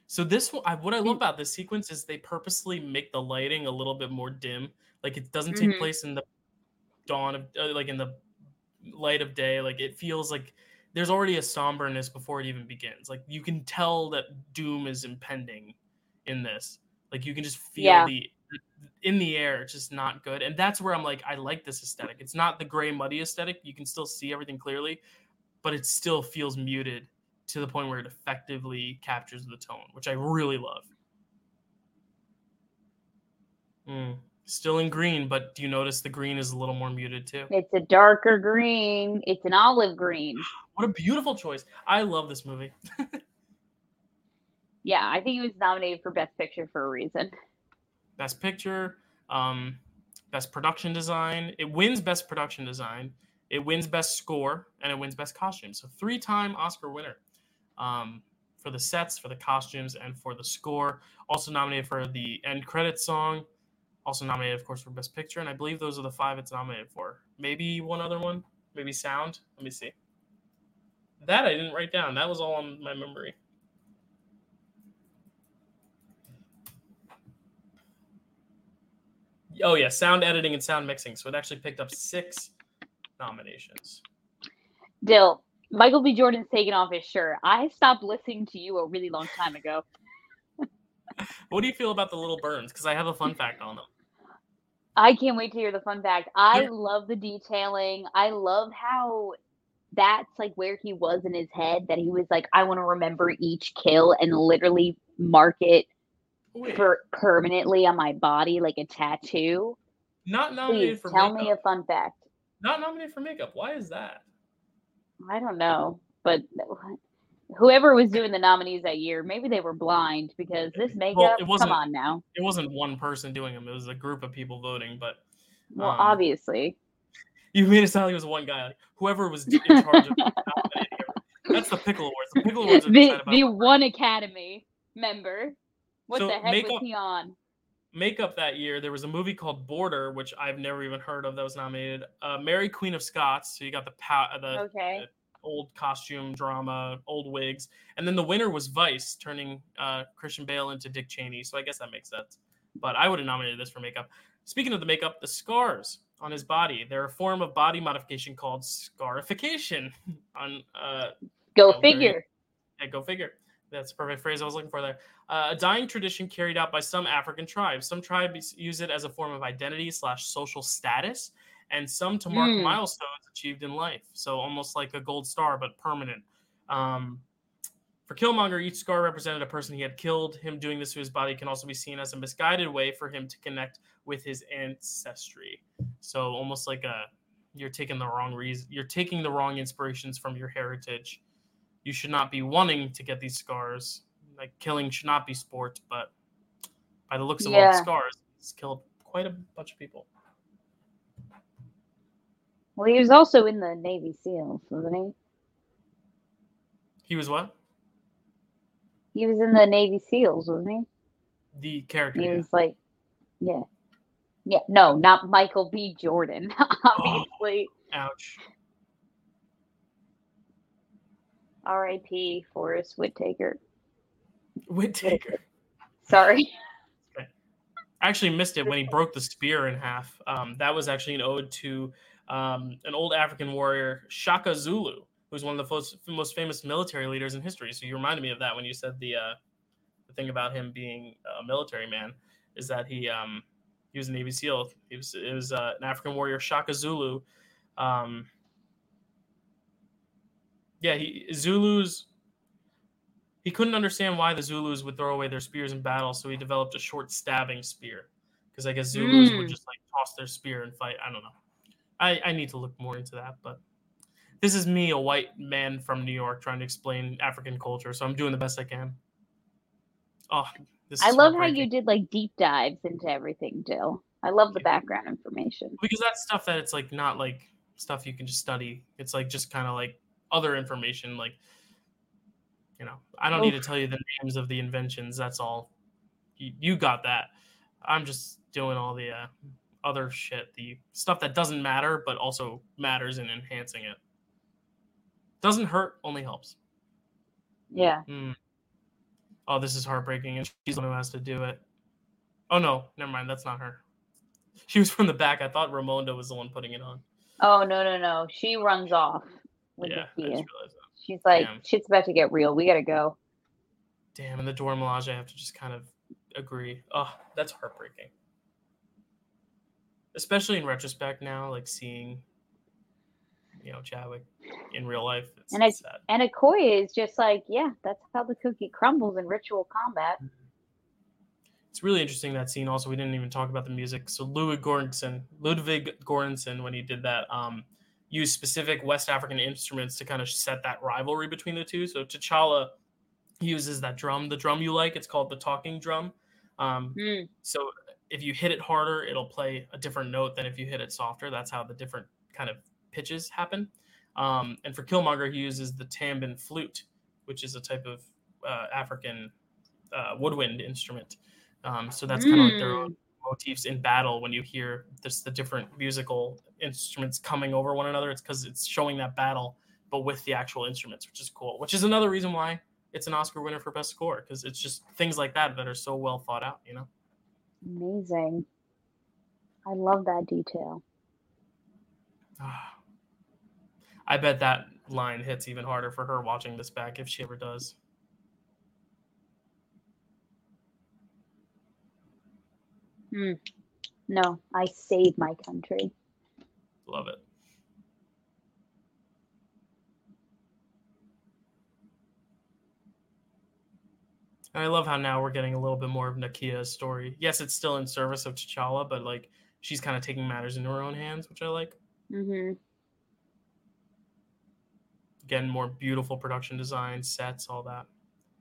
So this one, I, what I love about this sequence is they purposely make the lighting a little bit more dim. Like it doesn't take Mhm. place in the dawn of, uh, like in the light of day. Like it feels like there's already a somberness before it even begins. Like you can tell that doom is impending in this. Like you can just feel Yeah. the in the air. It's just not good, and that's where I'm like, I like this aesthetic. It's not the gray muddy aesthetic. You can still see everything clearly, but it still feels muted to the point where it effectively captures the tone, which I really love. Mm. Still in green, but do you notice the green is a little more muted too? It's a darker green. It's an olive green. What a beautiful choice. I love this movie. Yeah, I think he was nominated for Best Picture for a reason. Best picture, um, best production design. It wins best production design. It wins Best Score and it wins Best Costume. So three time Oscar winner um, for the sets, for the costumes, and for the score. Also nominated for the end credit song. Also nominated, of course, for Best Picture. And I believe those are the five it's nominated for. Maybe one other one. Maybe sound. Let me see. That I didn't write down. That was all on my memory. Oh yeah, sound editing and sound mixing. So it actually picked up six nominations. Dill, Michael B. Jordan's taking off his shirt. I stopped listening to you a really long time ago. what do you feel about the little burns? Because I have a fun fact on them. I can't wait to hear the fun fact. I yeah. love the detailing. I love how that's like where he was in his head that he was like, I want to remember each kill and literally mark it for permanently on my body like a tattoo. Not nominated Please, for tell makeup. me a fun fact. Not nominated for makeup. Why is that? I don't know, but whoever was doing the nominees that year, maybe they were blind because this makeup. Well, it wasn't, come on now. It wasn't one person doing them; it was a group of people voting. But well, um, obviously, you made it sound like it was one guy. Like whoever was in charge of That's the Pickle Awards. The Pickle Awards are the, the one Academy member. What so the heck makeup, was he on? Makeup that year, there was a movie called Border, which I've never even heard of. That was nominated. Uh, Mary Queen of Scots. So you got the the, okay. the old costume drama, old wigs, and then the winner was Vice, turning uh, Christian Bale into Dick Cheney. So I guess that makes sense. But I would have nominated this for makeup. Speaking of the makeup, the scars on his body. They're a form of body modification called scarification. On uh, go you know, figure. yeah, go figure. That's a perfect phrase I was looking for there. Uh, a dying tradition carried out by some African tribes. Some tribes use it as a form of identity slash social status, and some to mark mm. milestones achieved in life. So almost like a gold star, but permanent. Um, for Killmonger, each scar represented a person he had killed. Him doing this to his body can also be seen as a misguided way for him to connect with his ancestry. So almost like a you're taking the wrong reason. You're taking the wrong inspirations from your heritage. You should not be wanting to get these scars. Like killing should not be sport, but by the looks of yeah. all the scars, he's killed quite a bunch of people. Well, he was also in the Navy SEALs, wasn't he? He was what? He was in the Navy SEALs, wasn't he? The character. He yeah. was like, yeah, yeah. No, not Michael B. Jordan, obviously. Oh, ouch. R.I.P. Forest Whitaker. Whitaker. Sorry. I actually missed it when he broke the spear in half. Um, that was actually an ode to um, an old African warrior, Shaka Zulu, who's one of the most, most famous military leaders in history. So you reminded me of that when you said the uh, the thing about him being a military man is that he um, he was a Navy SEAL. He was it was uh, an African warrior, Shaka Zulu. Um, yeah, he Zulus. He couldn't understand why the Zulus would throw away their spears in battle, so he developed a short stabbing spear. Because I guess Zulus mm. would just like toss their spear and fight. I don't know. I, I need to look more into that, but this is me, a white man from New York, trying to explain African culture. So I'm doing the best I can. Oh, I love how you did like deep dives into everything, Dill. I love the background information because that's stuff that it's like not like stuff you can just study. It's like just kind of like other information. Like, you know, I don't Oof. need to tell you the names of the inventions. That's all. You, you got that. I'm just doing all the uh, other shit, the stuff that doesn't matter but also matters in enhancing it. Doesn't hurt, only helps. Yeah. Mm. Oh, this is heartbreaking, and she's the one who has to do it. Oh no, never mind. That's not her. She was from the back. I thought Ramonda was the one putting it on. Oh no no no! She runs off. yeah, She's like, Damn. shit's about to get real. We gotta go. Damn, and the Milaje, I have to just kind of agree. Oh, that's heartbreaking especially in retrospect now, like seeing you know Chadwick in real life. It's, and it's sad. and Okoye is just like, yeah, that's how the cookie crumbles in ritual combat. Mm-hmm. It's really interesting that scene. Also, we didn't even talk about the music. So Ludwig Göransson, Ludwig Göransson, when he did that, um, used specific West African instruments to kind of set that rivalry between the two. So T'Challa uses that drum, the drum you like. It's called the talking drum. Um, mm. So if you hit it harder, it'll play a different note than if you hit it softer. That's how the different kind of pitches happen. Um, and for Killmonger, he uses the tambin flute, which is a type of uh, African uh, woodwind instrument. Um, so that's kind of like their own Mm. motifs in battle when you hear this the different musical instruments coming over one another. It's because it's showing that battle, but with the actual instruments, which is cool. Which is another reason why it's an Oscar winner for best score because it's just things like that that are so well thought out. You know. Amazing. I love that detail. I bet that line hits even harder for her watching this back if she ever does. Hmm. No, I save my country. Love it. And I love how now we're getting a little bit more of Nakia's story. Yes, it's still in service of T'Challa, but like she's kind of taking matters into her own hands, which I like. hmm Again, more beautiful production design, sets, all that.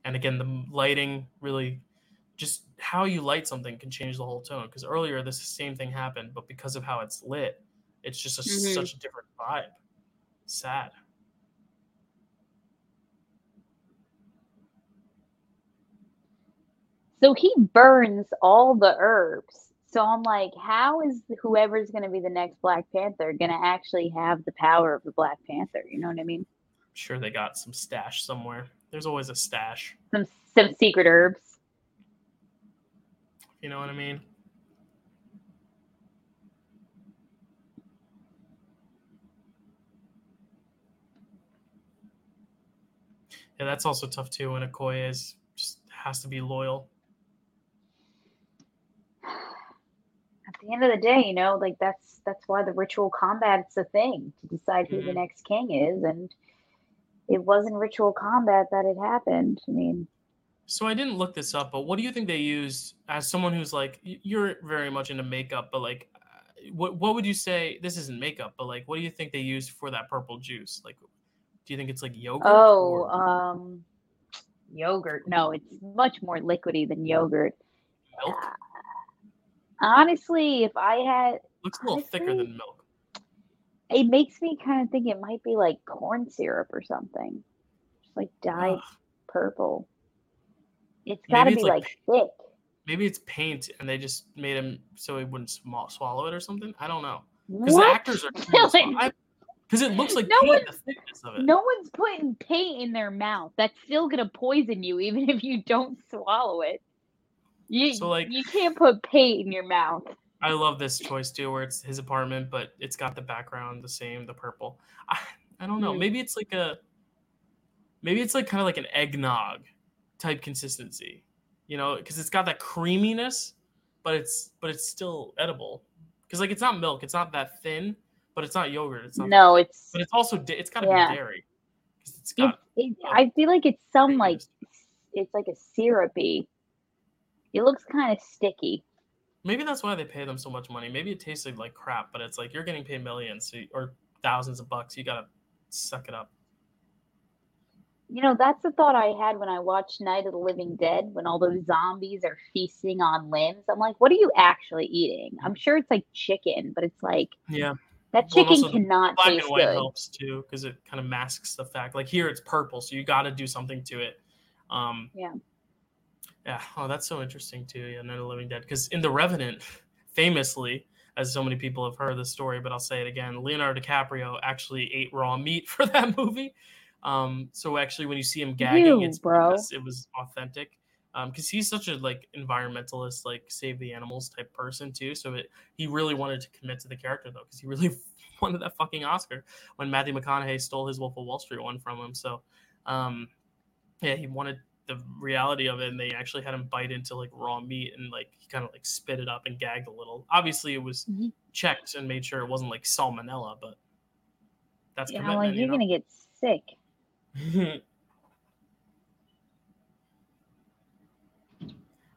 And again, the lighting really just how you light something can change the whole tone. Because earlier, this same thing happened, but because of how it's lit, it's just a, Mhm. such a different vibe. Sad. So he burns all the herbs. So I'm like, how is whoever's going to be the next Black Panther going to actually have the power of the Black Panther? You know what I mean? I'm sure they got some stash somewhere. There's always a stash. Some some secret herbs. You know what I mean? Yeah, that's also tough too when Okoye is just has to be loyal. At the end of the day, you know, like that's that's why the ritual combat's a thing to decide who the Mhm. next king is, and it wasn't ritual combat that it happened. I mean, So I didn't look this up, but what do you think they used as someone who's like you're very much into makeup, but like uh, what what would you say this isn't makeup, but like what do you think they used for that purple juice? Like do you think it's like yogurt? oh, or um, yogurt. No, it's much more liquidy than yogurt. milk? Honestly, if I had, Looks a little thicker than milk. it makes me kind of think it might be like corn syrup or something, just like dyed Ugh. purple. It's got to be like like thick. Maybe it's paint and they just made him so he wouldn't swallow it or something. I don't know. Because the actors are because it looks like No paint, the thickness of it. No one's putting paint in their mouth. That's still gonna poison you, even if you don't swallow it. You So, like- you can't put paint in your mouth. I love this choice too, where it's his apartment, but it's got the background the same, the purple. I, I don't know. Mm. Maybe it's like a, maybe it's like kind of like an eggnog type consistency, you know, because it's got that creaminess, but it's but it's still edible. Because like it's not milk, it's not that thin, but it's not yogurt. It's not. No, it's But it's also it's got to Yeah. be dairy. it's it, got. it, uh, I feel like it's some like it's like a syrupy. It looks kind of sticky. Maybe that's why they pay them so much money. Maybe it tasted like crap, but it's like you're getting paid millions so you- or thousands of bucks. You gotta suck it up. You know, that's the thought I had when I watched Night of the Living Dead, when all those zombies are feasting on limbs. I'm like, what are you actually eating? I'm sure it's like chicken, but it's like Yeah, that chicken the cannot black taste and white good. helps too because it kind of masks the fact. Like here, it's purple, so you got to do something to it. Um, Yeah. Yeah. Oh, that's so interesting too. Yeah, Night of the Living Dead. Because in The Revenant, famously, as so many people have heard the story, but I'll say it again, Leonardo DiCaprio actually ate raw meat for that movie. Um, so actually, when you see him gagging, Ew, it's bro. because it was authentic. Um, because he's such a like environmentalist, like save the animals type person too. So it, he really wanted to commit to the character though, because he really wanted that fucking Oscar when Matthew McConaughey stole his Wolf of Wall Street one from him. So, um, yeah, he wanted the reality of it, and they actually had him bite into like raw meat and like he kind of like spit it up and gagged a little. Obviously, it was Mhm. checked and made sure it wasn't like salmonella, but that's Yeah, like you're you know? gonna get sick.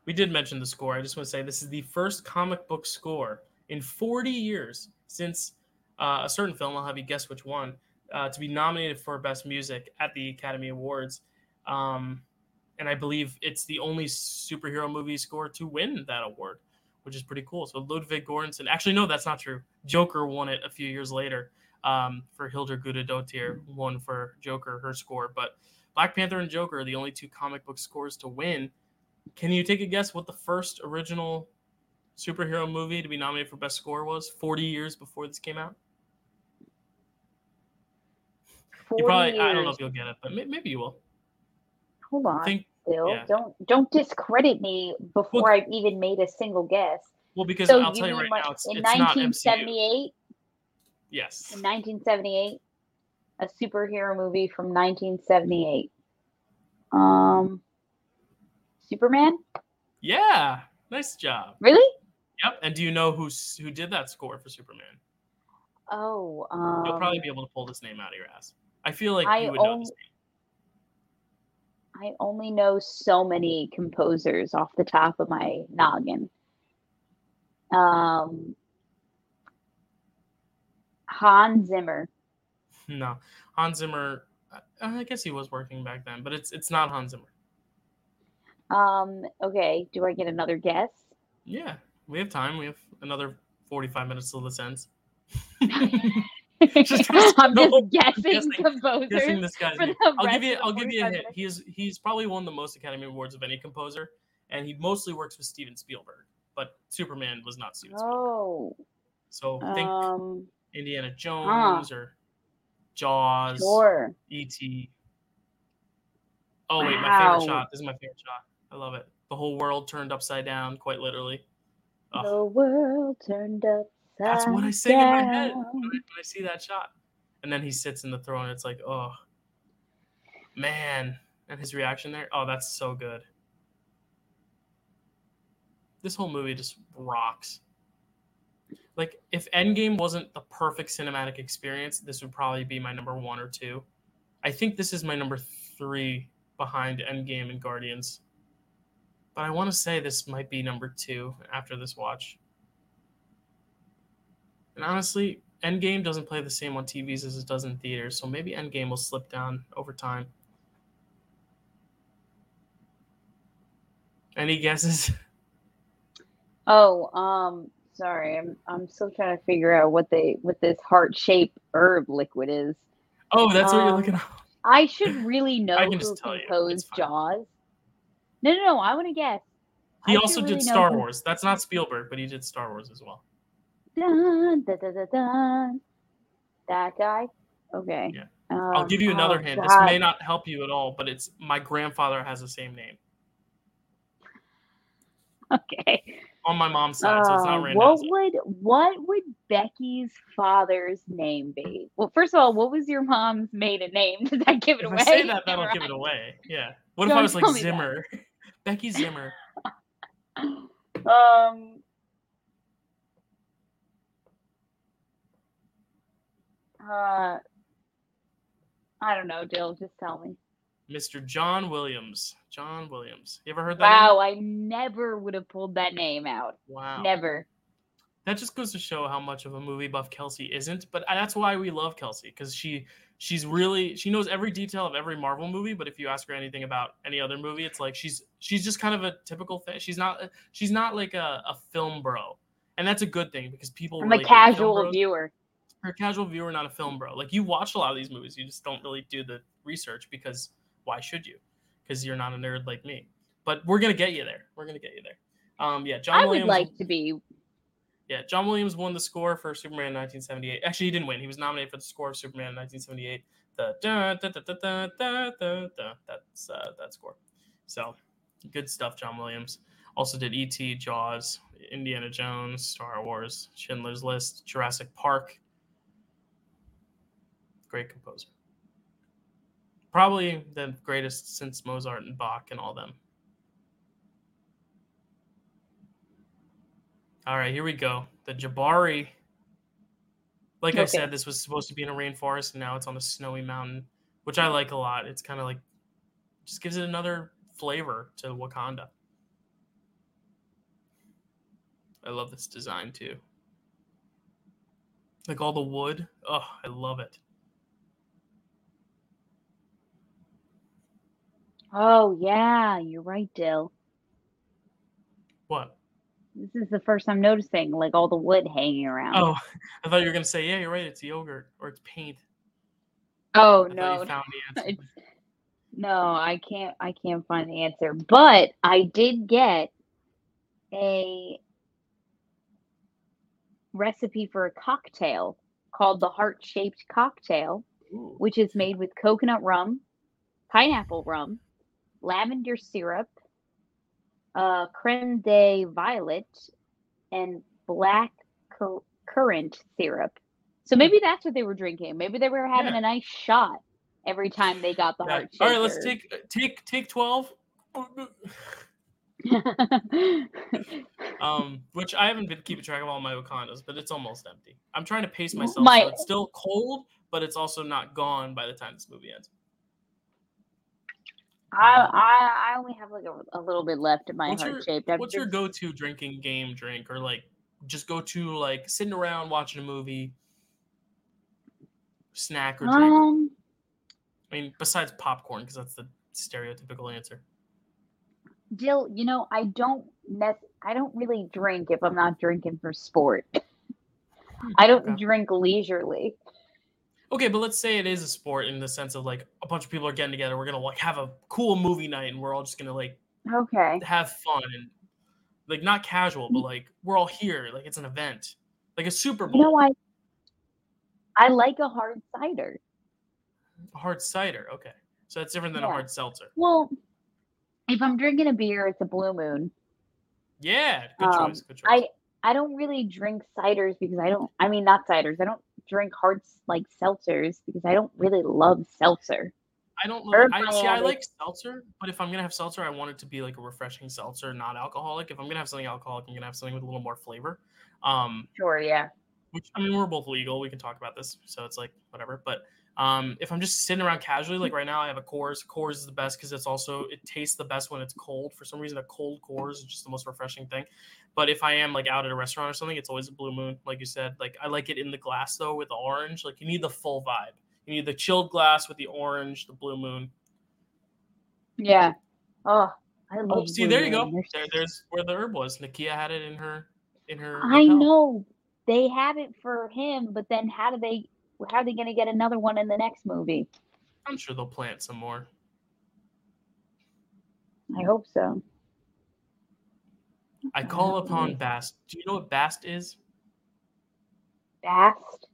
we did mention the score. I just want to say this is the first comic book score in 40 years since uh, a certain film, I'll have you guess which one, uh, to be nominated for Best Music at the Academy Awards. Um, and I believe it's the only superhero movie score to win that award, which is pretty cool. So Ludwig Göransson, actually, no, that's not true. Joker won it a few years later. um, for Hildur Guðnadóttir, won for Joker, her score. But Black Panther and Joker are the only two comic book scores to win. Can you take a guess what the first original superhero movie to be nominated for best score was 40 years before this came out? You probably years. I don't know if you'll get it, but maybe you will. Hold on. Think, Bill, yeah. don't don't discredit me before well, I've even made a single guess. Well, because so I'll tell you right now, it's, in it's 1978. Yes. In 1978, a superhero movie from 1978. Um, Superman. Yeah, nice job. Really? Yep. And do you know who who did that score for Superman? Oh, um, you'll probably be able to pull this name out of your ass. I feel like I you would know this name. I only know so many composers off the top of my noggin. Um, Hans Zimmer. No, Hans Zimmer. I guess he was working back then, but it's it's not Hans Zimmer. Um. Okay. Do I get another guess? Yeah, we have time. We have another forty-five minutes till this ends. just, I'm just guessing, guessing composers. Guessing this guy's name. I'll give you. I'll give you a hint. He's he's probably won the most Academy Awards of any composer, and he mostly works with Steven Spielberg. But Superman was not Steven Spielberg. Oh. So think um, Indiana Jones huh. or Jaws. Sure. E.T. Oh wait, wow. my favorite shot. This is my favorite shot. I love it. The whole world turned upside down, quite literally. The world turned up that's what I say in my head when I, when I see that shot. And then he sits in the throne. It's like, oh, man. And his reaction there, oh, that's so good. This whole movie just rocks. Like, if Endgame wasn't the perfect cinematic experience, this would probably be my number one or two. I think this is my number three behind Endgame and Guardians. But I want to say this might be number two after this watch. And honestly, Endgame doesn't play the same on TVs as it does in theaters, so maybe Endgame will slip down over time. Any guesses? Oh, um, sorry, I'm I'm still trying to figure out what they what this heart shaped herb liquid is. Oh, that's um, what you're looking at. I should really know who composed Jaws. No, no, no. I want to guess. He I also did Star who... Wars. That's not Spielberg, but he did Star Wars as well. Dun, dun, dun, dun, That guy? Okay. Yeah. Um, I'll give you another oh, hint. God. This may not help you at all, but it's my grandfather has the same name. Okay. On my mom's side, uh, so it's not uh, random. What would what would Becky's father's name be? Well, first of all, what was your mom's maiden name? Does that give it if away? I say that, that'll right. give it away. Yeah. What Don't if I was like Zimmer? Becky Zimmer. um Uh, I don't know, Jill. Just tell me. Mr. John Williams. John Williams. You ever heard that? Wow, name? I never would have pulled that name out. Wow. Never. That just goes to show how much of a movie buff Kelsey isn't, but that's why we love Kelsey because she she's really she knows every detail of every Marvel movie. But if you ask her anything about any other movie, it's like she's she's just kind of a typical thing. She's not she's not like a, a film bro, and that's a good thing because people. I'm really a casual viewer you're a casual viewer, not a film bro. Like you watch a lot of these movies, you just don't really do the research because why should you? Because you're not a nerd like me. But we're gonna get you there. We're gonna get you there. Um, yeah, John. I Williams, would like to be. Yeah, John Williams won the score for Superman 1978. Actually, he didn't win. He was nominated for the score of Superman 1978. That's uh, that score. So good stuff, John Williams. Also did E.T., Jaws, Indiana Jones, Star Wars, Schindler's List, Jurassic Park, great composer. Probably the greatest since Mozart and Bach and all them. All right, here we go. The Jabari. Like okay. I said, this was supposed to be in a rainforest, and now it's on a snowy mountain, which I like a lot. It's kind of like, just gives it another flavor to Wakanda. I love this design too. Like all the wood. Oh, I love it. Oh yeah, you're right, Dill. What? This is the first I'm noticing, like all the wood hanging around. Oh, I thought you were gonna say, yeah, you're right. It's yogurt or it's paint. Oh I no, found the answer. no, I can't. I can't find the answer. But I did get a recipe for a cocktail called the heart-shaped cocktail, Ooh. which is made with coconut rum, pineapple rum, lavender syrup, uh, creme de violet, and black cur- currant syrup. So maybe that's what they were drinking. Maybe they were having Yeah. a nice shot every time they got the Yeah. heart. All right, let's take take take twelve. Um, which I haven't been keeping track of all my Wakandas, but it's almost empty. I'm trying to pace myself My- so it's still cold, but it's also not gone by the time this movie ends. I, I I only have like a, a little bit left in my What's heart shaped. What's your go-to drinking game drink, or like just go to like sitting around watching a movie, snack or drink? Um, I mean, besides popcorn, because that's the stereotypical answer. Jill, you know I don't nec- I don't really drink if I'm not drinking for sport. I don't okay. drink leisurely. Okay, but let's say it is a sport in the sense of like a bunch of people are getting together. We're gonna like have a cool movie night, and we're all just gonna like Okay. have fun and like not casual, but like we're all here, like it's an event, like a Super You Bowl. know I I like a hard cider. A hard cider, okay, so that's different than a hard seltzer. Well, if I'm drinking a beer, it's a Blue Moon. Yeah, good Um, choice. Good choice. I I don't really drink ciders because I don't. I mean, not ciders. I don't drink hard like seltzers because I don't really love seltzer. I don't know. I see. I like seltzer, but if I'm gonna have seltzer, I want it to be like a refreshing seltzer, not alcoholic. If I'm gonna have something alcoholic, I'm gonna have something with a little more flavor. Um, Sure, yeah. which I mean, we're both legal. We can talk about this, so it's like whatever. But um, if I'm just sitting around casually, like right now, I have a Coors. Coors is the best because it's also it tastes the best when it's cold. For some reason, a cold Coors is just the most refreshing thing. But if I am like out at a restaurant or something, it's always a Blue Moon, like you said. Like I like it in the glass though with the orange. Like you need the full vibe. You need the chilled glass with the orange, the Blue Moon. Yeah. Oh, I love. Oh, see, there you go. There, there's where the herb was. Nakia had it in her in her. I lapel. know they have it for him, but then how do they? How are they going to get another one in the next movie? I'm sure they'll plant some more. I hope so. I call upon Bast. Do you know what Bast is? Bast.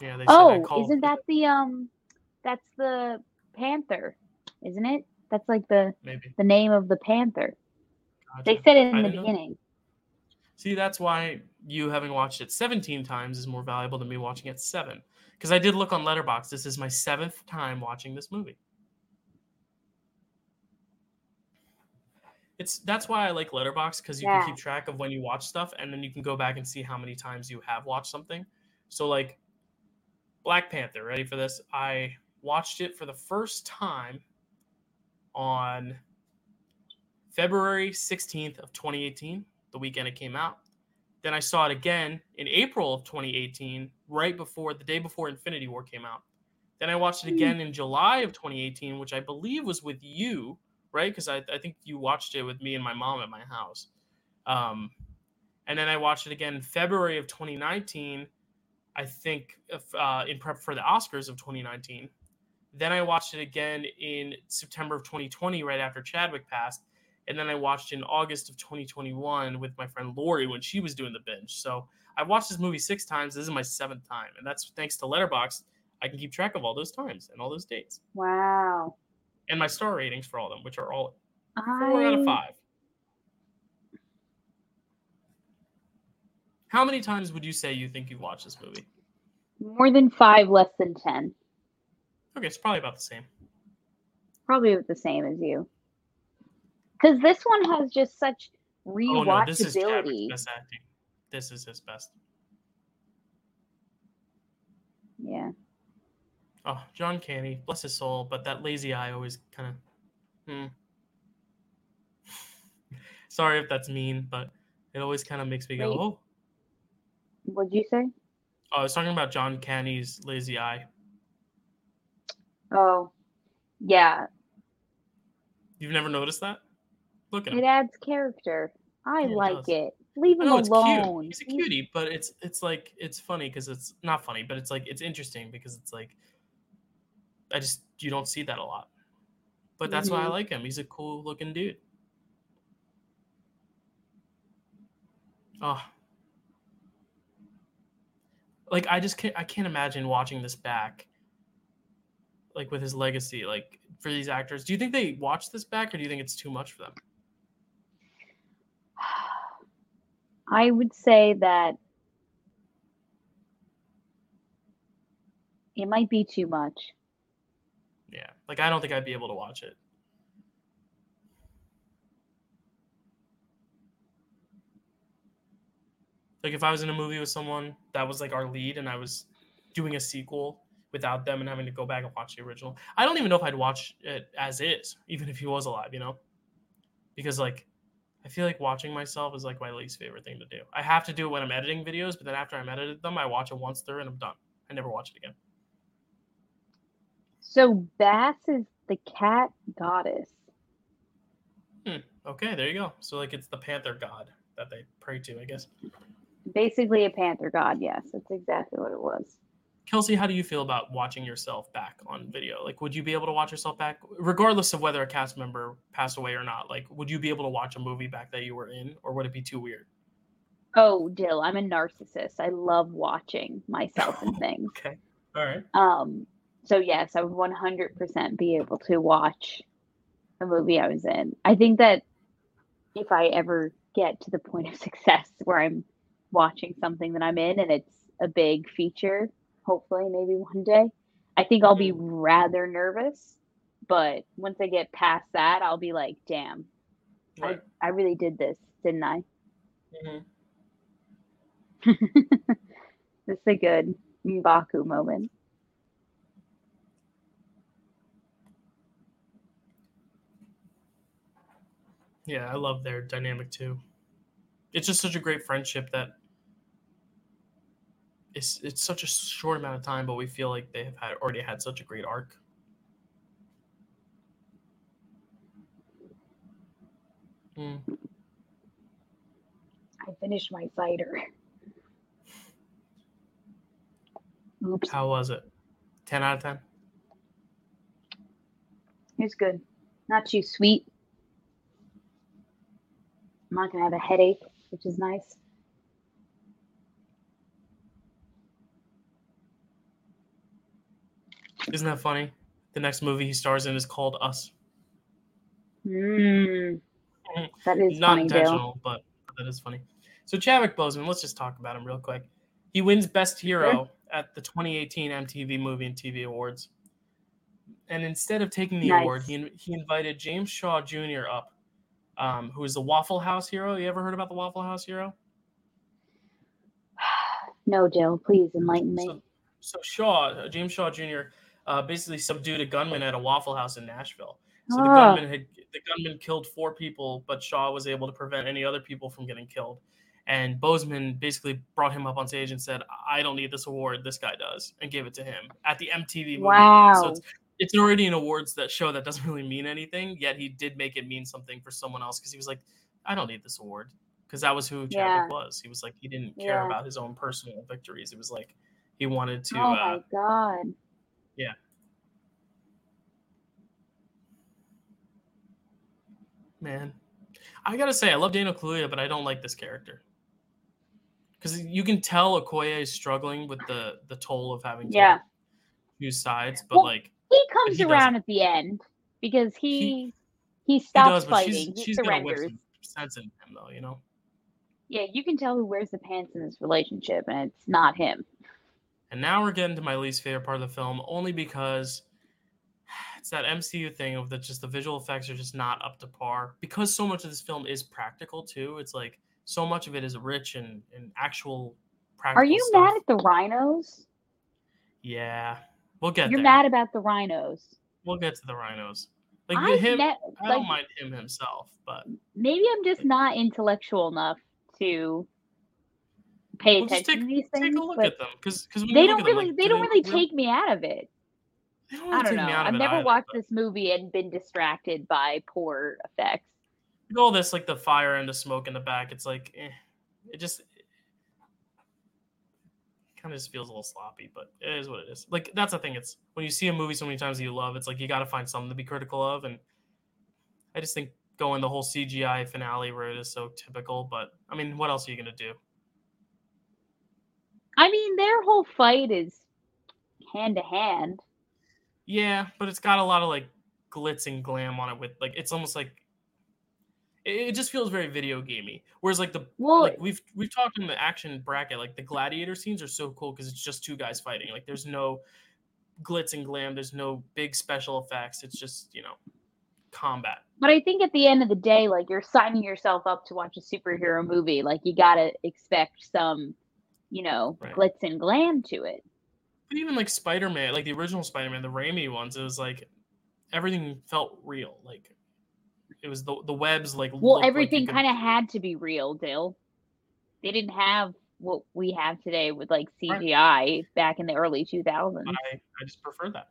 Yeah, they said I Oh, call. isn't that the um? That's the panther, isn't it? That's like the maybe? the name of the panther. They said it in I the didn't know. beginning. See, that's why you having watched it 17 times is more valuable than me watching it seven. Because I did look on Letterboxd. This is my seventh time watching this movie. It's that's why I like Letterboxd because you Yeah. can keep track of when you watch stuff, and then you can go back and see how many times you have watched something. So, like Black Panther, ready for this? I watched it for the first time on February 16th of 2018, the weekend it came out. Then I saw it again in April of 2018, right before the day before Infinity War came out. Then I watched it Hmm. again in July of 2018, which I believe was with you, right? Because I, I think you watched it with me and my mom at my house. Um, and then I watched it again in February of 2019, I think, uh, in prep for the Oscars of 2019. Then I watched it again in September of 2020, right after Chadwick passed and then I watched in August of 2021 with my friend Lori when she was doing the binge. So I've watched this movie six times. This is my seventh time, and that's thanks to Letterboxd. I can keep track of all those times and all those dates Wow. and my star ratings for all of them, which are all four out of five. How many times would you say you think you've watched this movie? More than five, less than ten. Okay, it's probably about the same. Probably the same as you. Because this one has just such rewatchability. Oh no, this is Chadwick's best acting. This is his best. yeah. Oh, John Kani, bless his soul, but that lazy eye always kind of. Hmm. Sorry if that's mean, but it always kind of makes me go, Wait. oh. What'd you say? oh. I was talking about John Kani's lazy eye. Oh, yeah. You've never noticed that? Look at It him. adds character. I Yeah, like does. it. Leave him alone. cute. He's a cutie, but it's it's like it's funny because it's not funny, but it's like it's interesting because it's like I just you don't see that a lot. But that's why I Mhm. like him. He's a cool looking dude. Oh. Like I just can't I can't imagine watching this back. Like with his legacy, like for these actors. Do you think they watch this back or do you think it's too much for them? I would say that it might be too much. Yeah. Like I don't think I'd be able to watch it. Like if I was in a movie with someone that was like our lead and I was doing a sequel without them and having to go back and watch the original. I don't even know if I'd watch it as is, even if he was alive, you know? Because like I feel like watching myself is like my least favorite thing to do. I have to do it when I'm editing videos, but then after I'm edited them, I watch it once through and I'm done. I never watch it again. So Bast is the cat goddess. Hmm. Okay, there you go. So like it's the panther god that they pray to, I guess. Basically a panther god, yes. That's exactly what it was. Kelsey, how do you feel about watching yourself back on video? Like, would you be able to watch yourself back, regardless of whether a cast member passed away or not? Like, would you be able to watch a movie back that you were in, or would it be too weird? Oh, Dill, I'm a narcissist. I love watching myself and things. Okay, all right. Um, so yes, I would 100% be able to watch a movie I was in. I think that if I ever get to the point of success where I'm watching something that I'm in and it's a big feature, hopefully maybe one day, I think I'll be rather nervous. But once I get past that, I'll be like, damn, Right. I really did this, didn't I? Mhm. This is a good Mbaku moment. Yeah, I love their dynamic too. It's just such a great friendship that it's it's such a short amount of time, but we feel like they have had already had such a great arc. Hmm. I finished my cider. Oops. How was it? Ten out of ten. It's good. Not too sweet. I'm not gonna have a headache, which is nice. Isn't that funny? The next movie he stars in is called Us. Mm. That is Not funny, Bill. intentional, but that is funny. So Chadwick Boseman, let's just talk about him real quick. He wins Best Hero at the 2018 MTV Movie and TV Awards. And instead of taking the award, he, he invited James Shaw Jr. up, um, who is the Waffle House hero. You ever heard about the Waffle House hero? No, Jill, please enlighten me. So, so Shaw, uh, James Shaw Jr., uh, basically subdued a gunman at a Waffle House in Nashville. So the Ah. gunman had the gunman killed four people, but Shaw was able to prevent any other people from getting killed. And Boseman basically brought him up on stage and said, "I don't need this award. This guy does," and gave it to him at the MTV. Movie Awards. So Wow. it's, it's already an awards that show that doesn't really mean anything. Yet he did make it mean something for someone else because he was like, "I don't need this award," because that was who Chadwick Yeah. was. He was like, he didn't care Yeah. about his own personal victories. It was like he wanted to. oh uh, my god. man. I gotta say, I love Daniel Kaluuya, but I don't like this character because you can tell Okoye is struggling with the the toll of having to Yeah. like, choose sides. But Well, like, He comes he around doesn't. at the end because he He- he, he stops does, but she's fighting. he she's gonna whip surrenders. some sense in him, though. You know. Yeah, you can tell who wears the pants in this relationship, and it's not him. And now we're getting to my least favorite part of the film, only because it's that MCU thing of that just the visual effects are just not up to par. Because so much of this film is practical too. It's like so much of it is rich and, and actual practical. Are you stuff. mad at the rhinos? Yeah, we'll get You're there. mad about the rhinos. We'll get to the rhinos. Like I him, ne- I don't mind him himself, but maybe I'm just not intellectual enough to pay well, attention take, to these things. take a look but at them because they don't really they don't really take me out of it. Don't I don't know. me out of I've never either, watched this movie and been distracted by poor effects. all this like the fire and the smoke in the back. It's like, eh, it just kind of just feels a little sloppy, but it is what it is. Like that's the thing. It's when you see a movie so many times that you love, it's like you got to find something to be critical of, and I just think going the whole CGI finale route is so typical. But I mean, what else are you gonna do? I mean, their whole fight is hand to hand. Yeah, but it's got a lot of like glitz and glam on it. With like, it's almost like it, it just feels very video gamey. Whereas like the Well, like we've we've talked in the action bracket, like the gladiator scenes are so cool because it's just two guys fighting. Like there's no glitz and glam. There's no big special effects. It's just you know combat. but I think at the end of the day, like you're signing yourself up to watch a superhero movie. Like you gotta expect some, you know, Right. glitz and glam to it. But even like Spider Man, like the original Spider Man, the Raimi ones, it was like everything felt real. Like it was the the webs like Well, everything kind of had to be real, Dill. They didn't have what we have today with like Right. CGI back in the early 2000s. I, I just prefer that,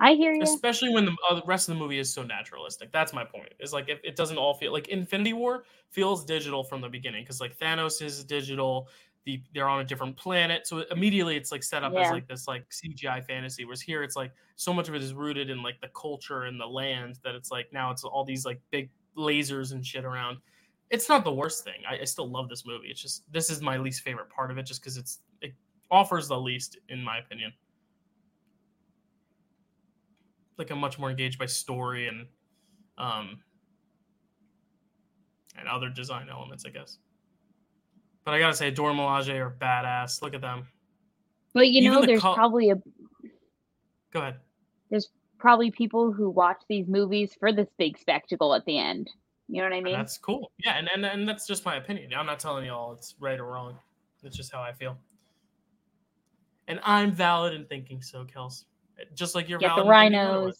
I hear you. especially when the, uh, the rest of the movie is so naturalistic. That's my point. Is like if it doesn't all feel like Infinity War feels digital from the beginning because like Thanos is digital. The, they're on a different planet, so immediately it's like set up as like this like CGI fantasy. Whereas here, it's like so much of it is rooted in like the culture and the land that it's like now it's all these like big lasers and shit around. It's not the worst thing. I, I still love this movie. It's just this is my least favorite part of it, just because it's it offers the least, in my opinion. Like I'm much more engaged by story and um and other design elements, I guess. But I gotta say, Dora Milaje are badass. Look at them. But you even know, the there's probably a Go ahead. There's probably people who watch these movies for this big spectacle at the end. You know what I And mean? that's cool. Yeah, and, and and that's just my opinion. I'm not telling y'all it's right or wrong. It's just how I feel. And I'm valid in thinking so, Kels. Just like you're Get the in thinking otherwise. rhinos.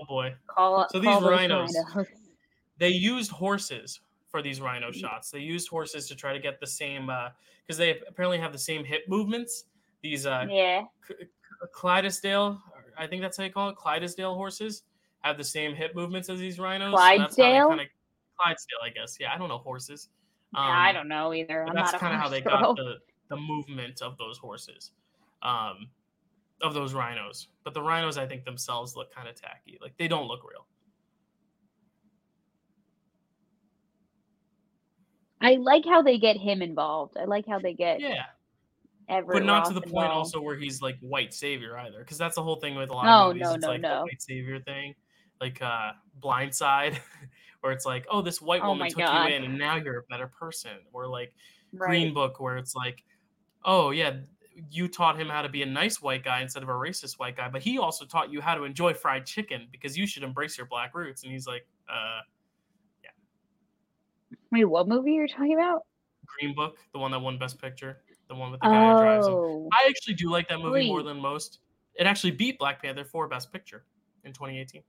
Oh boy. Call So call these rhinos- rhinos. They used horses for these rhino shots. They used horses to try to get the same uh because they apparently have the same hip movements. These uh Yeah. C- Clydesdale, I think that's how you call it. Clydesdale horses have the same hip movements as these rhinos. so that's how they Clydesdale? kinda- Clydesdale, I guess. Yeah, I don't know horses. Yeah, I Um, don't know either. That's kind of how they girl. got the the movement of those horses, um, of those rhinos. But the rhinos, I think themselves look kind of tacky. Like they don't look real. I like how they get him involved. I like how they get Yeah, Everett but not to Ross the point also where he's like white savior either, because that's the whole thing with a lot of movies. no, it's no, like the no. white savior thing, like uh, Blindside, where it's like, oh, this white Oh woman took God. you in, and now you're a better person. Or like Right. Green Book, where it's like, oh yeah, you taught him how to be a nice white guy instead of a racist white guy, but he also taught you how to enjoy fried chicken because you should embrace your black roots. And he's like, uh, yeah. Wait, what movie are you talking about? Green Book, the one that won Best Picture, the one with the guy who drives him. Oh, I actually do like that movie more than most. It actually beat Black Panther for Best Picture in 2018.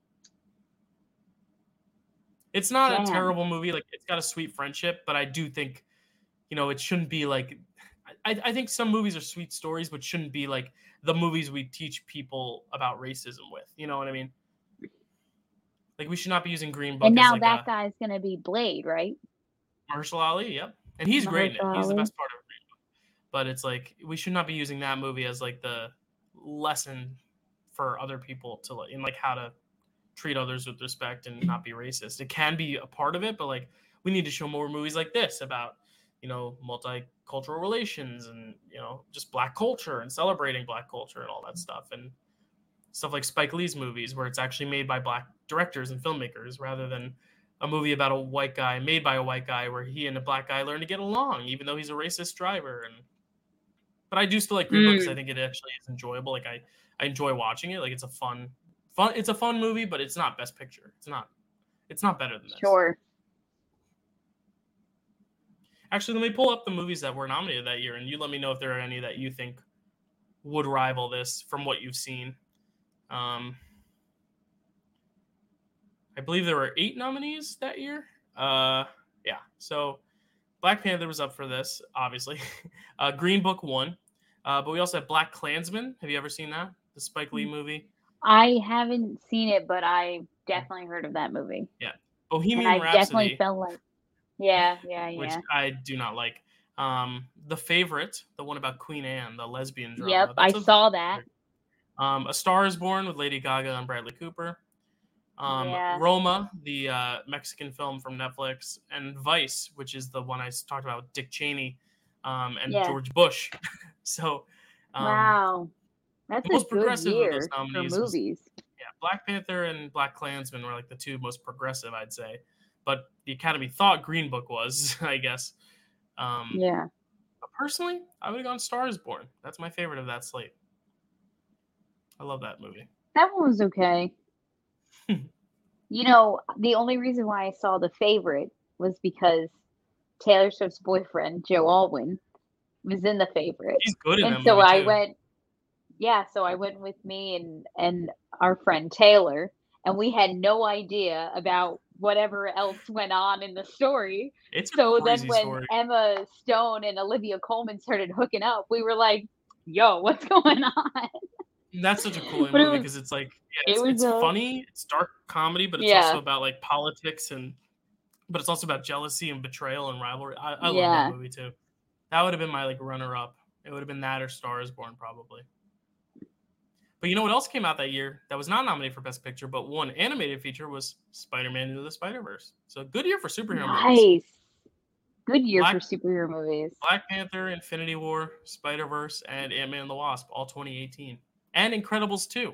It's not Damn. a terrible movie. Like it's got a sweet friendship, but I do think, you know, it shouldn't be like. I, I think some movies are sweet stories, but shouldn't be like the movies we teach people about racism with. You know what I mean? Like we should not be using Green Book and now like that guy's gonna be Blade, right? Mahershala Ali. Yep, and he's great in it. He's the best part of Green Book. But it's like we should not be using that movie as like the lesson for other people to like in like how to treat others with respect and not be racist. It can be a part of it, but like we need to show more movies like this about you know multicultural relations and you know just black culture and celebrating black culture and all that stuff. And stuff like Spike Lee's movies where it's actually made by black directors and filmmakers rather than a movie about a white guy made by a white guy where he and a black guy learn to get along even though he's a racist driver. And but I do still like Green Book 'cause I mm. think it actually is enjoyable. Like I I enjoy watching it. Like it's a fun fun it's a fun movie but it's not best picture. It's not it's not better than this. Sure. Actually, let me pull up the movies that were nominated that year, and you let me know if there are any that you think would rival this from what you've seen. Um, I believe there were eight nominees that year. Uh, yeah, so Black Panther was up for this, obviously. uh, Green Book won, uh, but we also have Black Klansman. Have you ever seen that? The Spike Lee movie. I haven't seen it, but I definitely heard of that movie. And Bohemian I Rhapsody. definitely felt like Yeah, yeah, yeah. which. I do not like. Um, the favorite, the one about Queen Anne, the lesbian drama. Yep, I a- saw that. Um, A Star Is Born with Lady Gaga and Bradley Cooper. Um, Yeah. Roma, the uh, Mexican film from Netflix, and Vice, which is the one I talked about, with Dick Cheney, um, and Yeah. George Bush. so, um, wow, that's the a most good progressive of year those for nominees was- movies. yeah, Black Panther and Black Klansman were like the two most progressive, I'd say. But the Academy thought Green Book was, I guess. Um, Yeah, but personally, I would have gone Stars Born. That's my favorite of that slate. I love that movie. that one was okay. you know, the only reason why I saw the favorite was because Taylor Swift's boyfriend Joe Alwyn was in the favorite. He's good in and so I too. went, yeah. So I went with me and and our friend Taylor, and we had no idea about whatever else went on in the story. It's So then when story. Emma Stone and Olivia Colman started hooking up, we were like, "Yo, what's going on?" That's such a cool it movie was- because it's like yeah, it's, was it's a- funny, it's dark comedy, but it's Yeah. also about like politics and but it's also about jealousy and betrayal and rivalry. I, I love that movie too. That would have been my like runner up. It would have been that or Star is Born probably. But you know what else came out that year that was not nominated for Best Picture, but one animated feature was Spider-Man Into the Spider-Verse. So good year for superhero movies. Nice, good year Black- for superhero movies. Black Panther, Infinity War, Spider Verse, and Ant Man and the Wasp, all 2018, and Incredibles 2.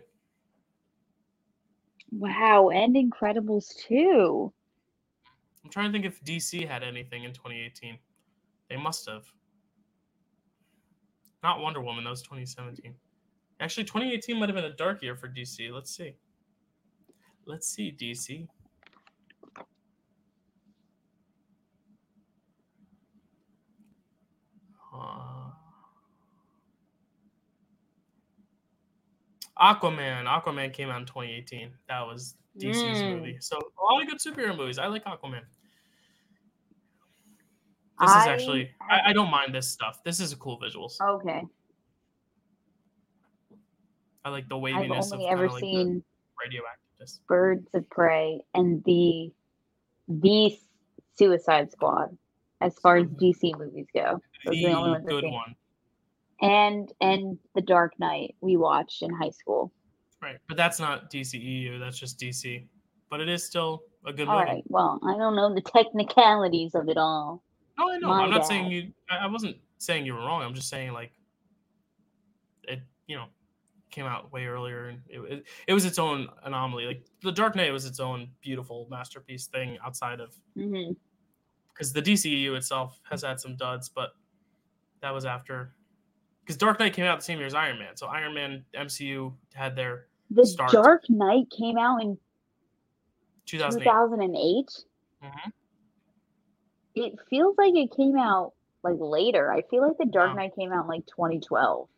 Wow, and Incredibles 2. I'm trying to think if DC had anything in 2018. They must have. Not Wonder Woman, that was 2017. Actually, 2018 might have been a dark year for DC. Let's see. Let's see, DC. Uh, Aquaman. Aquaman came out in 2018. That was DC's Mm. movie. So a lot of good superhero movies. I like Aquaman. This is actually I, I don't mind this stuff. This is a cool visuals. Okay, I like the I've waviness of only ever of like the seen radioactiveness. Birds of Prey and the the Suicide Squad as far as mm-hmm. DC movies go. Those are the only ones good one. And and The Dark Knight we watched in high school. Right. But that's not DCEU, that's just DC. But it is still a good All movie. right. Well, I don't know the technicalities of it all. No, I know. My I'm not bad. saying you. I wasn't saying you were wrong. I'm just saying like it. You know, came out way earlier, and it, it, it was its own anomaly. Like the Dark Knight was its own beautiful masterpiece thing outside of because the DCEU itself has had some duds, but that was after because Dark Knight came out the same year as Iron Man. So Iron Man MCU had their The Start. Dark Knight came out in 2008. 2008. Mhm. It feels like it came out like later. I feel like The Dark. Knight came out in like 2012.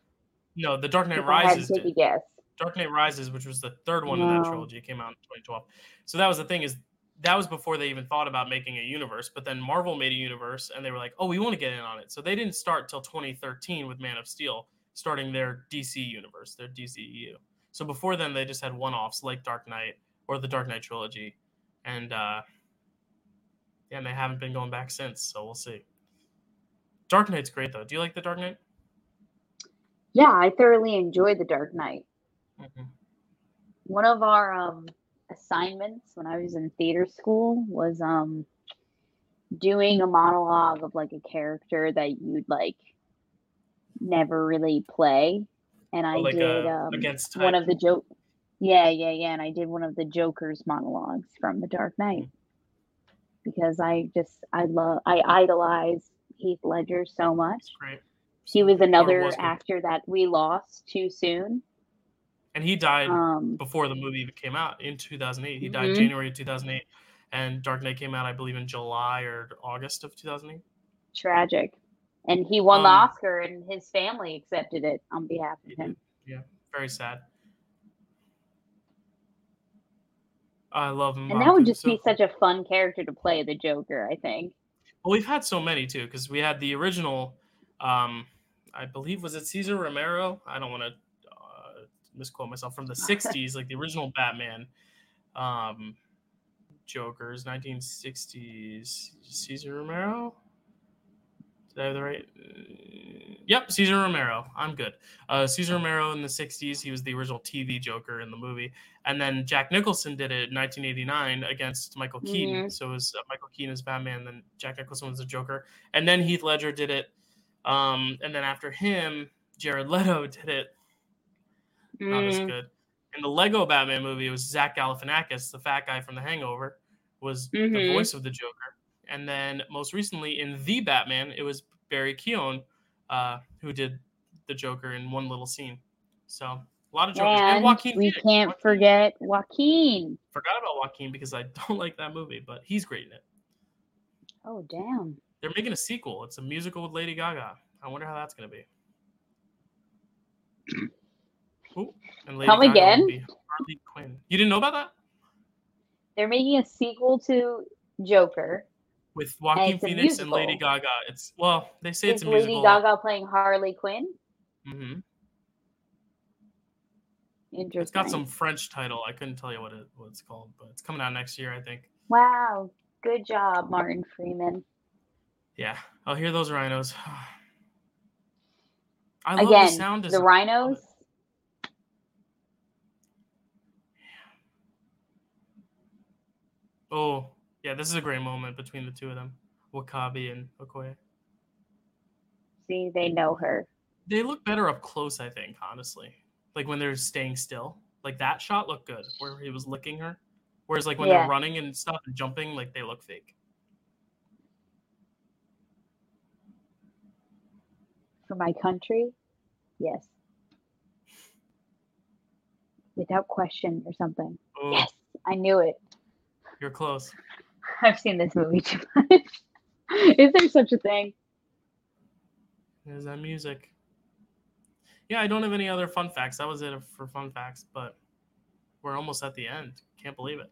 No, the Dark Knight If I had to Rises take did. guess. Dark Knight Rises, which was the third one in that trilogy, came out in 2012. So that was the thing is that was before they even thought about making a universe. But then Marvel made a universe, and they were like, "Oh, we want to get in on it." So they didn't start till 2013 with Man of Steel, starting their DC universe, their DCEU. So before then, they just had one-offs like Dark Knight or the Dark Knight trilogy, and uh, yeah, and they haven't been going back since. So we'll see. Dark Knight's great though. Do you like the Dark Knight? Yeah, I thoroughly enjoyed The Dark Knight. Mhm. One of our um, assignments when I was in theater school was um, doing a monologue of like a character that you'd like never really play. And I Or like did uh, um, against one of the joke. Yeah, yeah, yeah. And I did one of the Joker's monologues from The Dark Knight because I just I love I idolize Heath Ledger so much. It's great. He was another was actor that we lost too soon. and he died Um, before the movie even came out in 2008. He died Mhm. January of 2008, and Dark Knight came out, I believe, in July or August of 2008. tragic. And he won the Um, Oscar, and his family accepted it on behalf of him. Yeah, very sad. I love him. And that would just be such a fun character to play, the Joker. I think. Well, we've had so many too, because we had the original. Um, I believe was it Cesar Romero. I don't want to uh, misquote myself from the '60s, like the original Batman. Um, Jokers, 1960s. Cesar Romero. Did I have the right? Uh, yep, Cesar Romero. I'm good. Uh, Cesar Romero in the 60s. He was the original TV Joker in the movie. And then Jack Nicholson did it in 1989 against Michael Keaton. Mm-hmm. So it was uh, Michael Keaton as Batman, then Jack Nicholson was the Joker. And then Heath Ledger did it. Um, and then after him, Jared Leto did it. Not as Mm, good. In the Lego Batman movie, it was Zach Galifianakis, the fat guy from The Hangover, was the Mhm. voice of the Joker. And then most recently in The Batman, it was Barry Keoghan uh, who did the Joker in one little scene. So a lot of Jokers. And and Joaquin we Phoenix. can't Joaquin- forget Joaquin. Forgot about Joaquin because I don't like that movie, but he's great in it. Oh damn! They're making a sequel. It's a musical with Lady Gaga. I wonder how that's going to be. Ooh, and Lady Come Gaga will again? be Harley Quinn. You didn't know about that? They're making a sequel to Joker. with Joaquin it's Phoenix and Lady. Gaga. It's well, they say it's a Lady musical. Lady Gaga playing Harley Quinn? Mm-hmm. Interesting. It's got some French title. I couldn't tell you what it what it's called, but it's coming out next year, I think. Wow, good job, Martin Freeman. Yeah. Oh, hear those rhinos. I love Again, the sound the rhinos. Oh, yeah, this is a great moment between the two of them, W'Kabi and Okoye. See, they know her. They look better up close, I think, honestly. Like when they're staying still. Like that shot looked good where he was licking her. Whereas like when Yeah. they're running and stuff and jumping, like they look fake. For my country, yes. Without question or something. Oh, Yes, I knew it. you're close. I've seen this movie too much. Is there such a thing? There's that music. Yeah, I don't have any other fun facts. That was it for fun facts, but we're almost at the end. Can't believe it.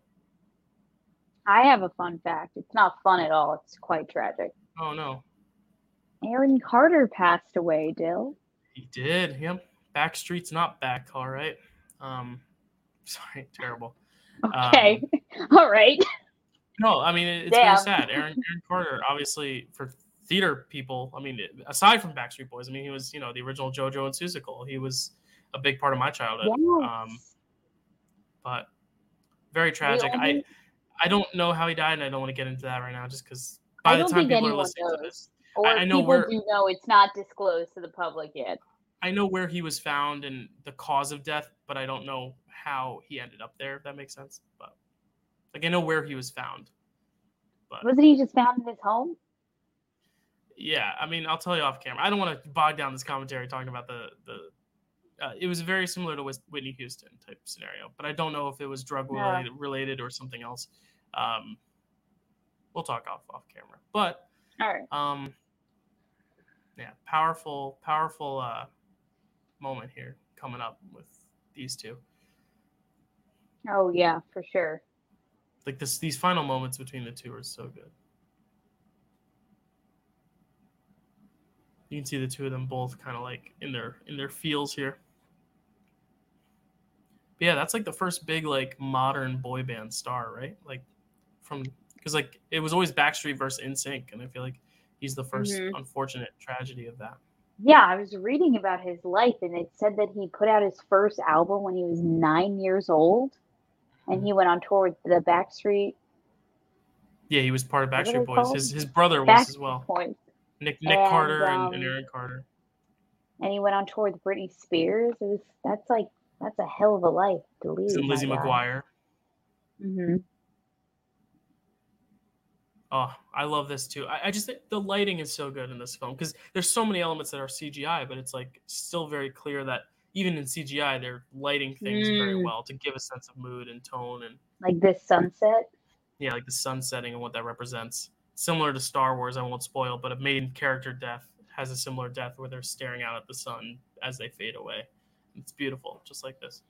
I have a fun fact. It's not fun at all. It's quite tragic. Oh no. Aaron Carter passed away, Dill. He did. Yep. Backstreet's not back, all right. Um sorry, terrible. Okay. all right. No, I mean it- it's very Damn. sad. Aaron Aaron Carter, obviously for theater people, I mean, aside from Backstreet Boys, I mean, he was, you know, the original JoJo and Seussical. He was a big part of my childhood. Yes. Um, but very tragic. I only- I don't know how he died, and I don't want to get into that right now, just because I by the time people are listening to this, or I know people where- do know it's not disclosed to the public yet. I know where he was found and the cause of death, but I don't know how he ended up there. If that makes sense, but like I know where he was found. But Wasn't he just found in his home? yeah, I mean, I'll tell you off camera. I don't want to bog down this commentary talking about the the. Uh, it was very similar to Whitney Houston type scenario, but I don't know if it was drug Yeah. related, related or something else. Um, we'll talk off off camera, but All right. um, yeah, powerful, powerful uh, moment here coming up with these two. Oh yeah, for sure. Like this, these final moments between the two are so good. You can see the two of them both kind of like in their in their feels here. But yeah, that's like the first big like modern boy band star, right? Like from because like it was always Backstreet versus NSYNC, and I feel like he's the 1st Mhm. unfortunate tragedy of that. Yeah, I was reading about his life, and it said that he put out his first album when he was nine years old, and he went on tour with the Backstreet Yeah, he was part of Backstreet Boys. called? His his brother was Back as well. Boys, Nick Nick And, Carter and, and um, Aaron Carter. and he went on tour with Britney Spears. It was that's like that's a hell of a life to lead. And Lizzie McGuire. hmm Oh, I love this too. I, I just think the lighting is so good in this film because there's so many elements that are CGI, but it's like still very clear that even in CGI they're lighting things very Mm. well to give a sense of mood and tone and Like this sunset. yeah, like the sun setting and what that represents. Similar to Star Wars, I won't spoil, but a main character death has a similar death where they're staring out at the sun as they fade away. It's beautiful, just like this.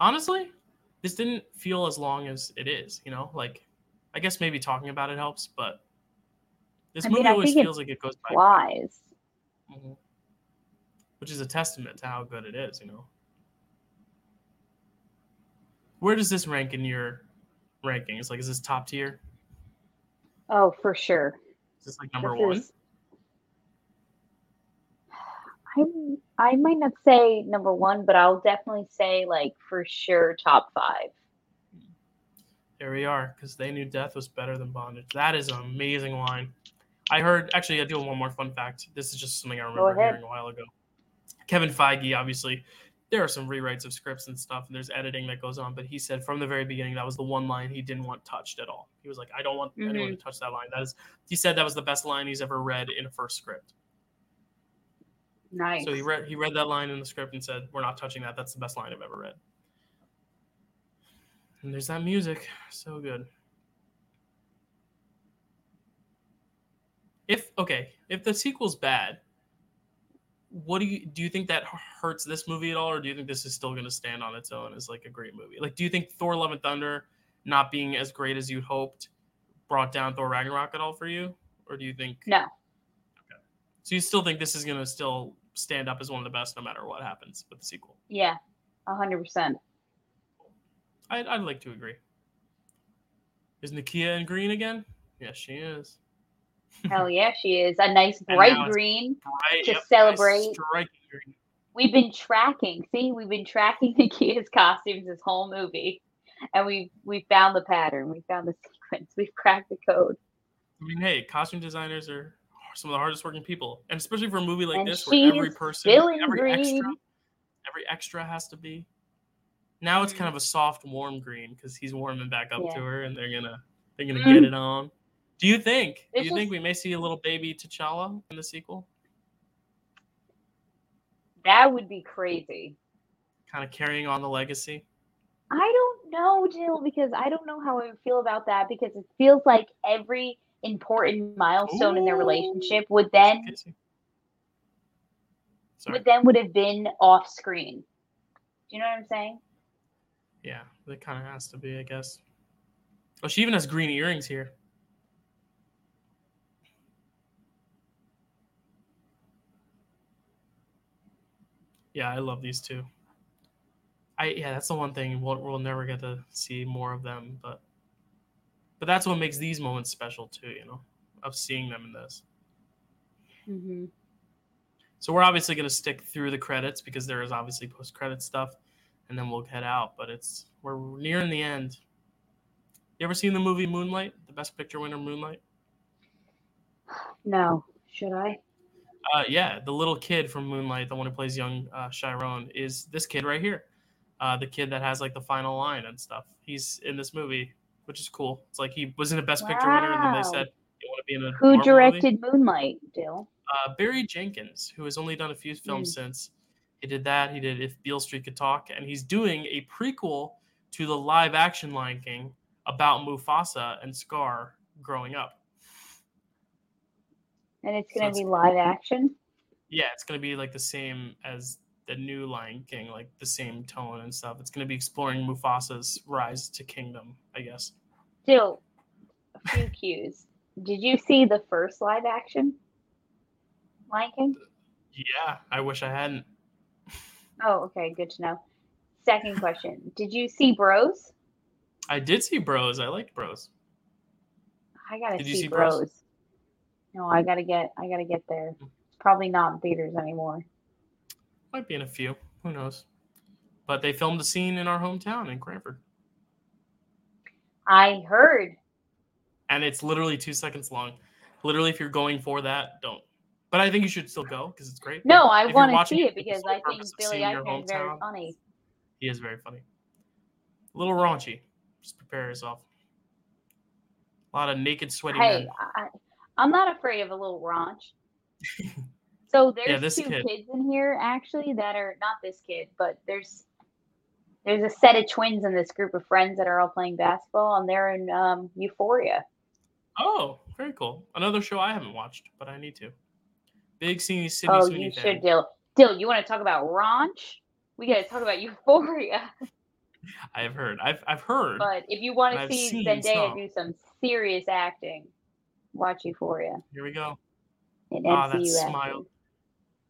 Honestly, this didn't feel as long as it is, you know? Like I guess maybe talking about it helps, but this I movie I always feels like it goes by Flies. Mhm. Which is a testament to how good it is, you know. Where does this rank in your rankings? Like, is this top tier? Oh, for sure. Is this like number This one? is- I I might not say number one, but I'll definitely say like for sure top five. There we are, because they knew death was better than bondage. That is an amazing line. I heard, actually, I do have one more fun fact. This is just something I remember hearing a while ago. Kevin Feige, obviously, there are some rewrites of scripts and stuff, and there's editing that goes on, but he said from the very beginning that was the one line he didn't want touched at all. He was like, I don't want anyone to mm-hmm. touch that line. That is, he said that was the best line he's ever read in a first script. Nice. So he read he read that line in the script and said, "We're not touching that. That's the best line I've ever read." And there's that music, so good. If okay, if the sequel's bad, what do you do? You think that hurts this movie at all, or do you think this is still going to stand on its own as like a great movie? Like, do you think Thor: Love and Thunder not being as great as you'd hoped brought down Thor Ragnarok at all for you, or do you think no. okay so you still think this is going to still stand up as one of the best no matter what happens with the sequel? Yeah. a hundred percent. I'd, I'd like to agree. Is Nakia in green again? Yes, she is. Hell yeah, she is. A nice bright green. Right, To yep, celebrate. striking green. We've been tracking. See, we've been tracking Nakia's costumes this whole movie. And we we found the pattern. We found the sequence. We've cracked the code. I mean, hey, costume designers are some of the hardest working people, and especially for a movie like And this, where every person, every green. extra, every extra has to be. Now it's kind of a soft, warm green because he's warming back up Yeah. to her, and they're gonna they're gonna Mhm. get it on. Do you think? Do It's you think we may see a little baby T'Challa in the sequel? That would be crazy. kind of carrying on the legacy. I don't know, Jill, because I don't know how I would feel about that because it feels like every important milestone in their relationship would then. Sorry. would then would have been off screen. Do you know what I'm saying? Yeah, that kind of has to be, I guess. Oh, she even has green earrings here. Yeah, I love these two. I yeah, that's the one thing we'll, we'll never get to see more of them, but but that's what makes these moments special too, you know, of seeing them in this. Mm-hmm. So we're obviously going to stick through the credits because there is obviously post credit stuff, and then we'll head out. But it's we're nearing the end. You ever seen the movie Moonlight? The Best Picture winner, Moonlight. No, should I? Uh, yeah, the little kid from Moonlight, the one who plays young uh, Chiron, is this kid right here. Uh, the kid that has like the final line and stuff. He's in this movie, which is cool. It's like he was in a Best Picture winner, and then they said you want to be in a Who Marvel movie?" directed Moonlight, Dill? uh, Barry Jenkins, who has only done a few films since. He did that. He did If Beale Street Could Talk, and he's doing a prequel to the live action Lion King about Mufasa and Scar growing up. And it's gonna it's- be live action. Yeah, it's gonna be like the same as the new Lion King, like the same tone and stuff. It's gonna be exploring Mufasa's rise to kingdom, I guess. Dill, a few cues. Did you see the first live action Lion King? Yeah, I wish I hadn't. Oh, okay, good to know. Second question: Did you see Bros? I did see Bros. I liked Bros. I gotta see, see Bros? Bros. No, I gotta get. I gotta get there. It's probably not in theaters anymore. Might be in a few. Who knows? But they filmed a scene in our hometown in Cranford. I heard. and it's literally two seconds long. Literally, if you're going for that, don't. But I think you should still go because it's great. No, But I want to see it because I think Billy Eichner is very funny. He is very funny. A little raunchy. Just prepare yourself. A lot of naked, sweaty Hey, men. I, I'm not afraid of a little raunch. So there's this two kid. kids in here actually that are not this kid, but there's there's a set of twins in this group of friends that are all playing basketball, and they're in um, Euphoria. Oh, very cool. Another show I haven't watched, but I need to. Big Sydney City oh, Sweeney you fan. should, Dill. Dill, you want to talk about raunch? We got to talk about Euphoria. I have heard. I've I've heard. But if you want to see Zendaya some. do some serious acting, watch Euphoria Here we go. Ah, that smile.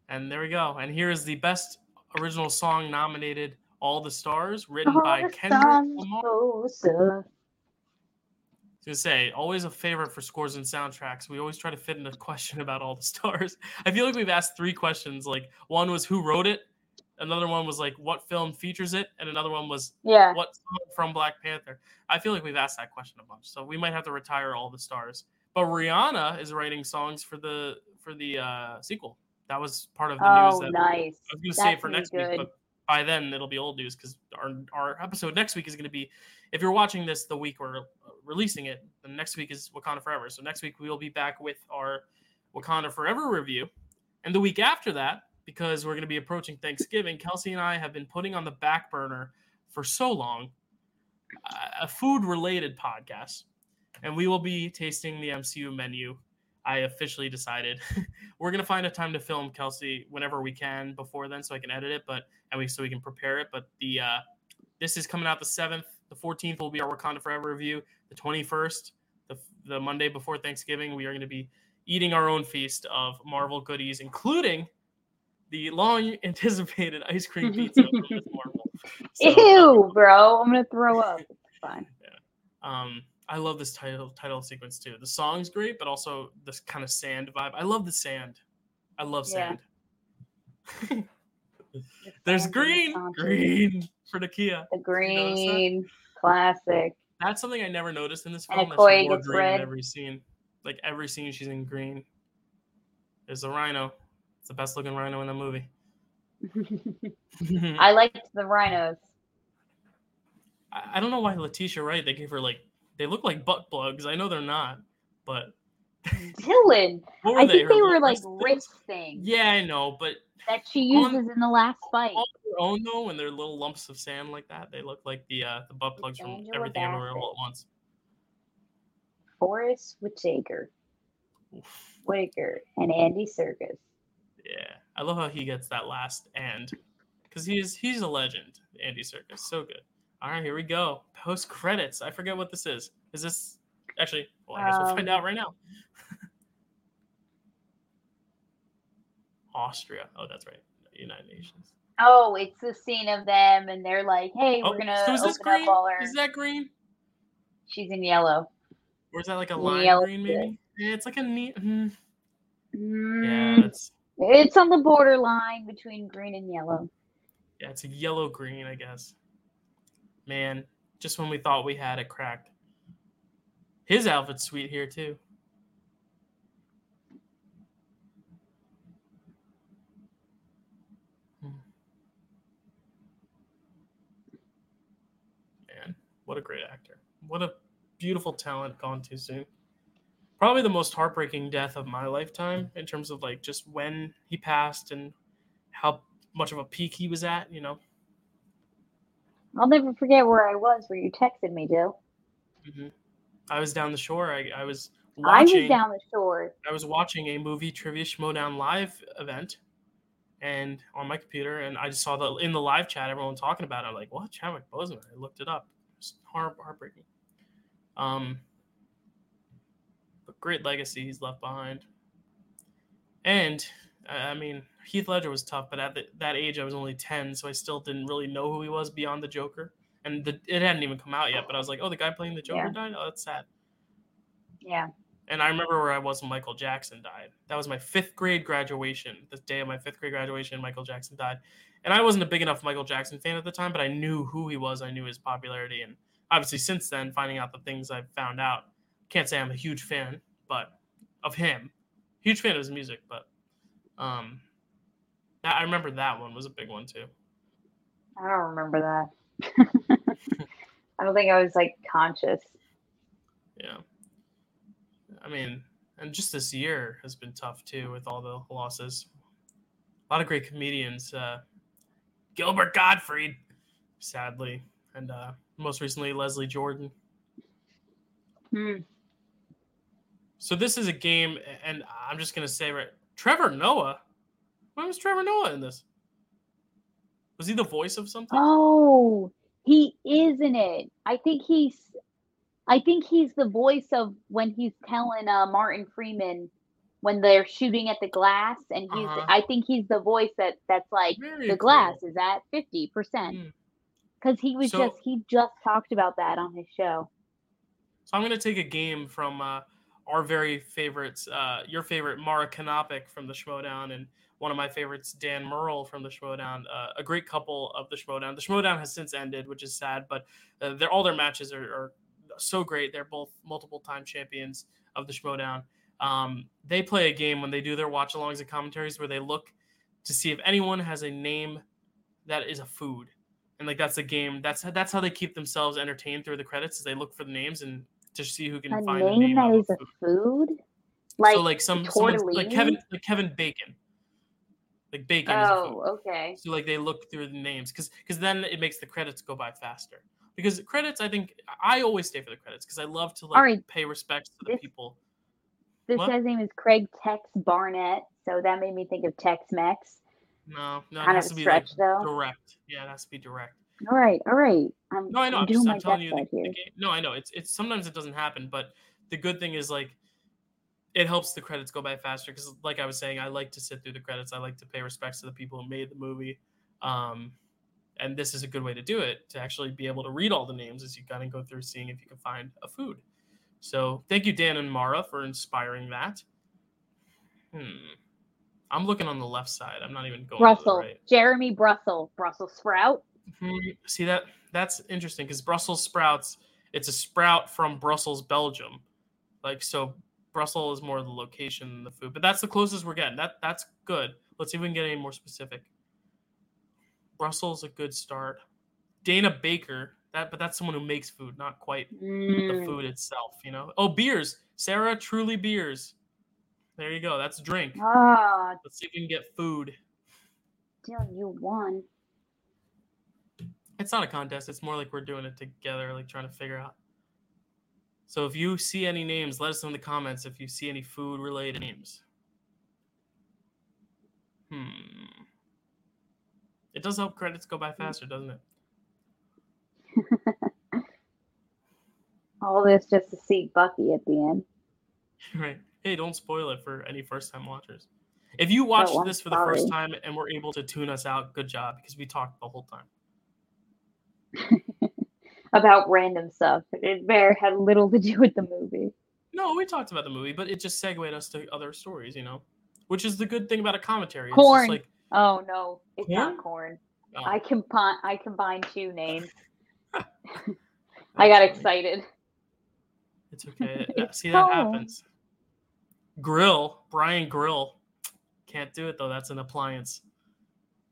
And there we go. And here is the best original song nominated All the Stars, written All by Kendrick Lamar. closer. to say, always a favorite for scores and soundtracks. We always try to fit in a question about all the stars. I feel like we've asked three questions. Like one was who wrote it, another one was like what film features it, and another one was Yeah. what from Black Panther. I feel like we've asked that question a bunch, so we might have to retire all the stars. But Rihanna is writing songs for the for the uh, sequel. That was part of the news Oh, that nice. I was going to say for gonna next week, but by then it'll be old news because our our episode next week is going to be. If you're watching this the week we're uh, releasing it, the next week is Wakanda Forever. So next week we will be back with our Wakanda Forever review, and the week after that, because we're going to be approaching Thanksgiving, Kelsey and I have been putting on the back burner for so long a food related podcast, and we will be tasting the MCU menu. I officially decided we're gonna find a time to film Kelsey whenever we can before then, so I can edit it, but and we so we can prepare it. But the uh, this is coming out the seventh, the fourteenth will be our Wakanda Forever review. The twenty first, the the Monday before Thanksgiving, we are going to be eating our own feast of Marvel goodies, including the long anticipated ice cream pizza Marvel. So, Ew, bro. I'm gonna throw up. It's fine. Um, I love this title title sequence too. The song's great, but also this kind of sand vibe. I love the sand. I love Yeah. sand. There's Sand green, green for the Kia. The that? green classic. That's something I never noticed in this film. Okoye gets green red. in every scene. Like every scene, she's in green. There's a rhino. It's the best looking rhino in the movie. I liked the rhinos. I I don't know why Letitia Wright. They gave her like they look like butt plugs. I know they're not, but Dylan. what were I they? think Her they were like wrist things? Yeah, I know, but that she On- uses in the last fight. on their own though, when they're little lumps of sand like that, they look like the uh, the butt plugs from Everything Everywhere Bassett. All at Once. Forest Whitaker, Oof. Whitaker, and Andy Serkis. Yeah, I love how he gets that last and because he's he's a legend, Andy Serkis, so good. All right, here we go. Post credits. I forget what this is. Is this actually? Well, I guess we'll find Um, out right now. Austria. Oh, that's right. United Nations. Oh, it's the scene of them, and they're like, "Hey, Oh, we're gonna so is this open green? up all our." Is that green? She's in yellow. Or is that like a lime yellow green? Maybe. Yeah, it's like a neat. mm, Yeah, Mm, it's it's on the borderline between green and yellow. yeah, it's a yellow green, I guess. Man, just when we thought we had it cracked. His outfit's sweet here too. Man, what a great actor. What a beautiful talent gone too soon. Probably the most heartbreaking death of my lifetime in terms of like just when he passed and how much of a peak he was at, you know. I'll never forget where I was where you texted me, Jill. Mhm. I was down the shore. I, I was I watching. was down the shore. I was watching a movie trivia Schmoedown live event, and on my computer, and I just saw the in the live chat everyone talking about. it. I'm like, what Chadwick Boseman? I looked it up. It's heart, heartbreaking. Um, but great legacy he's left behind. And I I mean, Heath Ledger was tough, but at the, that age, I was only ten, so I still didn't really know who he was beyond the Joker. And the, it hadn't even come out yet, but I was like, oh, the guy playing the Joker Yeah. died. Oh, that's sad. Yeah. And I remember where I was when Michael Jackson died. That was my fifth grade graduation. The day of my fifth grade graduation, Michael Jackson died. And I wasn't a big enough Michael Jackson fan at the time, but I knew who he was. I knew his popularity. And obviously, since then, finding out the things I've found out, can't say I'm a huge fan, but of him, huge fan of his music. But um, I remember that one was a big one too. I don't remember that. I don't think I was like conscious. Yeah. I mean, and just this year has been tough too with all the losses. A lot of great comedians. Uh, Gilbert Gottfried, sadly, and uh, most recently Leslie Jordan. Hmm. So this is a game, and I'm just gonna say right, Trevor Noah. When was Trevor Noah in this? Was he the voice of something? Oh, he is in it. I think he's I think he's the voice of when he's telling uh Martin Freeman when they're shooting at the glass and he's Uh-huh. I think he's the voice that that's like Very the cool. glass is at 50%. Mm. Because he was So- just he just talked about that on his show. So I'm going to take a game from uh, our very favorites, uh, your favorite Mara Knopic from the Schmoedown, and one of my favorites, Dan Murrell from the Schmoedown. Uh, a great couple of the Schmoedown. The Schmoedown has since ended, which is sad, but uh, they're, all their matches are, are so great. They're both multiple time champions of the Schmoedown. Um, they play a game when they do their watch alongs and commentaries where they look to see if anyone has a name that is a food. And like that's a game. That's how, that's how they keep themselves entertained through the credits. Is they look for the names and to see who can A find the name name that a food. Like, so like some like? Kevin like Kevin Bacon. Like bacon is a food. Oh, okay. So like they look through the names because because then it makes the credits go by faster. Because credits, I think I always stay for the credits because I love to like right. pay respects to the This- people. This What? guy's name is Craig Tex Barnett, so that made me think of Tex Mex. No, no, it Kind of has to be like stretch, though. direct. Yeah, it has to be direct. All right, all right. I'm, No, I know. I'm I'm, just I'm telling you. The, the game, no, I know. It's it's sometimes it doesn't happen, but the good thing is like it helps the credits go by faster because, like I was saying, I like to sit through the credits. I like to pay respects to the people who made the movie, um, and this is a good way to do it to actually be able to read all the names as you kind of go through, seeing if you can find a food. So thank you, Dan and Mara, for inspiring that. Hmm. I'm looking on the left side. I'm not even going Brussels. right. Jeremy Brussels. Brussels sprout. Hmm, See that that's interesting because Brussels sprouts. It's a sprout from Brussels, Belgium. Like so, Brussels is more the location than the food, but that's the closest we're getting. That that's good. Let's see if we can get any more specific. Brussels a good start. Dana Baker. That but that's someone who makes food, not quite the Mm, food itself. You know. Oh, beers. Sarah Truly Beers. There you go. That's a drink. Ah, Let's see if we can get food. Dylan, you won. It's not a contest. It's more like we're doing it together, like trying to figure out. So if you see any names, let us know in the comments if you see any food related names. Hmm. It does help credits go by faster, doesn't it? All this just to see Bucky at the end. right. Hey, don't spoil it for any first time watchers. If you watched this for the first time and were able to tune us out, good job because we talked the whole time. About random stuff. It very had little to do with the movie. No, we talked about the movie, but it just segued us to other stories, you know, which is the good thing about a commentary. It's Corn. like, Oh no, it's Corn? not corn. oh, I combine I combined two names. I got excited. It's okay. It's See, that cold. happens. Grill, Brian Grill. Can't do it though. That's an appliance.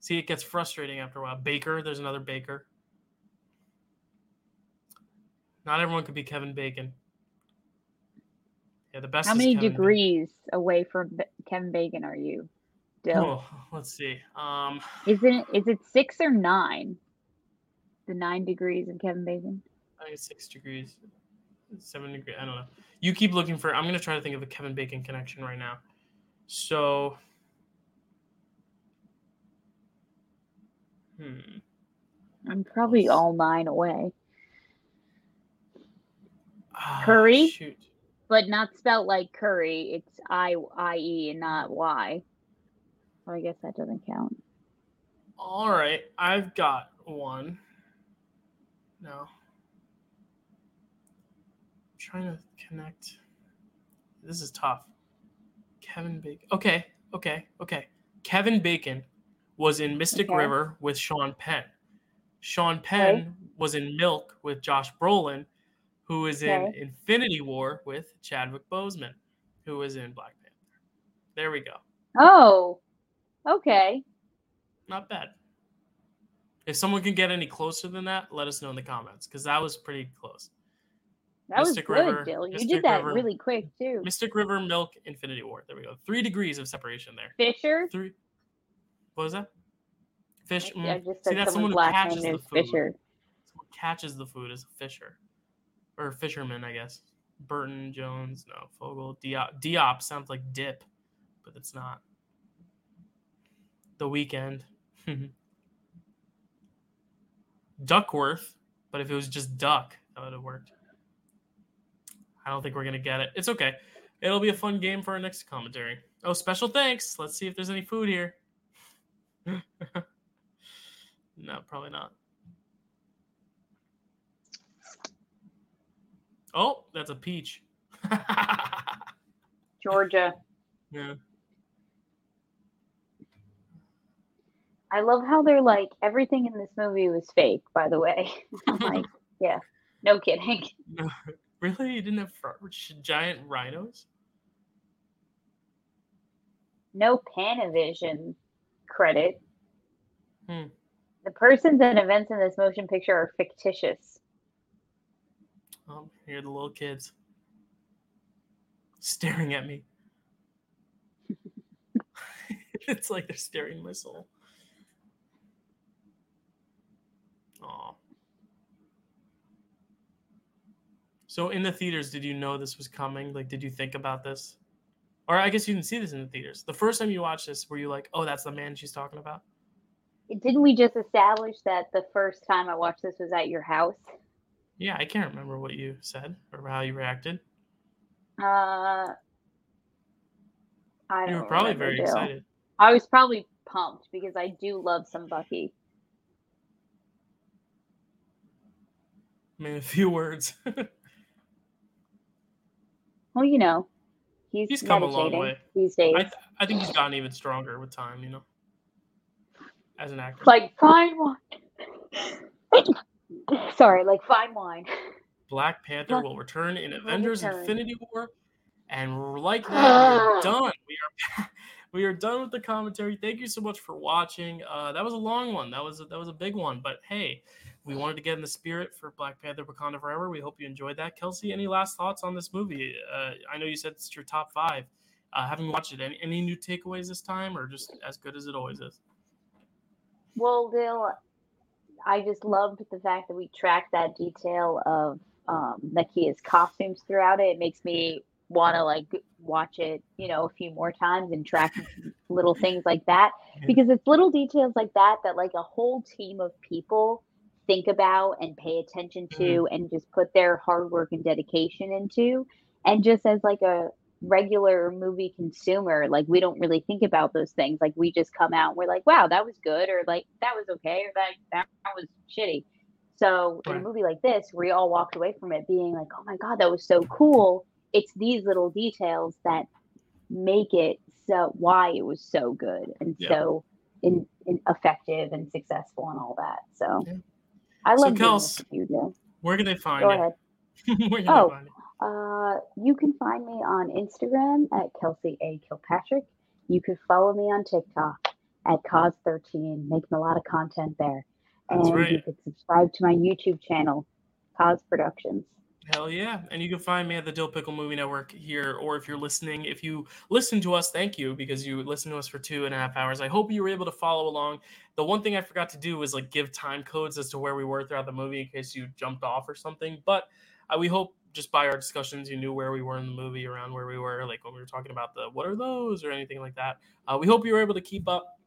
See, it gets frustrating after a while. Baker, there's another Baker. Not everyone could be Kevin Bacon. Yeah, the best. How many Kevin Bacon. degrees away from Kevin Bacon are you, Dill? Oh, let's see. Um, Is it is it six or nine? The nine degrees of Kevin Bacon. I think it's six degrees, seven degrees. I don't know. You keep looking for. I'm gonna try to think of a Kevin Bacon connection right now. So, hmm. I'm probably all nine away, Curry? Oh, shoot. but not spelled like curry. It's I I E and not Y. So I guess that doesn't count. All right, I've got one. No. I'm trying to connect. This is tough. Kevin Bacon. Okay, okay, okay. Kevin Bacon was in Mystic Okay. River with Sean Penn. Sean Penn was in Milk with Josh Brolin, who is in Okay. Infinity War with Chadwick Boseman, who was in Black Panther. There we go. Oh, okay. Not bad. If someone can get any closer than that, let us know in the comments because that was pretty close. That was good, River, Dill. You Mystic did that River. really quick too. Mystic River, Milk, Infinity War. There we go. Three degrees of separation there. Fisher. Three. What was that? Fish. I mm, just See, that's someone who catches the food. Fisher. Someone catches the food as a fisher, or fisherman, I guess. Burton Jones, no. Fogel, Diop. Diop sounds like dip, but it's not. The weekend. Duckworth, but if it was just duck, that would have worked. I don't think we're gonna get it. It's okay. It'll be a fun game for our next commentary. Oh, special thanks. Let's see if there's any food here. no, probably not. Oh, that's a peach. Georgia. yeah. I love how they're like everything in this movie was fake. By the way, I'm like, yeah, no kidding. No, really? You didn't have giant rhinos? No Panavision credit. Hmm. The persons and events in this motion picture are fictitious. Oh, here are the little kids staring at me. it's like they're staring my soul. Aw. So in the theaters, did you know this was coming? Like, did you think about this? Or I guess you didn't see this in the theaters. The first time you watched this, were you like, "Oh, that's the man she's talking about"? Didn't we just establish that the first time I watched this was at your house? Yeah, I can't remember what you said or how you reacted. Uh, I You don't know. You were probably very Dale. excited. I was probably pumped because I do love some Bucky. I mean, a few words. Well, you know, he's, He's come a long way. these days. I, th- I think he's gotten even stronger with time, you know, as an actor. like fine wine. Sorry, like fine wine. Black Panther Black- will return in Avengers return. Infinity War. And like that, we are done. We are we are done with the commentary. Thank you so much for watching. Uh, that was a long one. That was a, that was a big one. But hey, we wanted to get in the spirit for Black Panther: Wakanda Forever. We hope you enjoyed that. Kelsey, any last thoughts on this movie? Uh, I know you said it's your top five. Uh, having watched it, any, any new takeaways this time, or just as good as it always is? Well, Dale, I just loved the fact that we tracked that detail of um, Nakia's costumes throughout it. It makes me want to like watch it, you know, a few more times and track little things like that Yeah. because it's little details like that that like a whole team of people think about and pay attention to and just put their hard work and dedication into and just as like a regular movie consumer like we don't really think about those things like we just come out and we're like wow that was good or like that was okay or that that, that was shitty so in a movie like this we all walked away from it being like oh my god that was so cool it's these little details that make it so why it was so good and Yeah. so in, in effective and successful and all that so Yeah. i love doing Kels, you Joe. Where can they find go you? ahead Where can Oh. You? uh, you can find me on Instagram at Kelsey A. Kilpatrick. You can follow me on TikTok at Cause13, making a lot of content there. That's and you right. can subscribe to my YouTube channel, Koz Productions. Hell yeah. And you can find me at the Dyl Pickle Movie Network here, or if you're listening, if you listen to us, thank you because you listened to us for two and a half hours. I hope you were able to follow along. The one thing I forgot to do was like give time codes as to where we were throughout the movie in case you jumped off or something. But uh, we hope just by our discussions, you knew where we were in the movie, around where we were, like when we were talking about the what are those or anything like that. Uh, we hope you were able to keep up.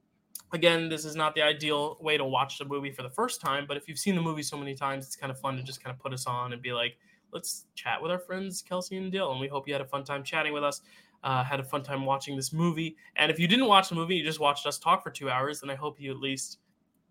Again, this is not the ideal way to watch the movie for the first time, but if you've seen the movie so many times, it's kind of fun to just kind of put us on and be like, let's chat with our friends Kelsey and Dill. And we hope you had a fun time chatting with us, uh, had a fun time watching this movie. And if you didn't watch the movie, you just watched us talk for two hours, then I hope you at least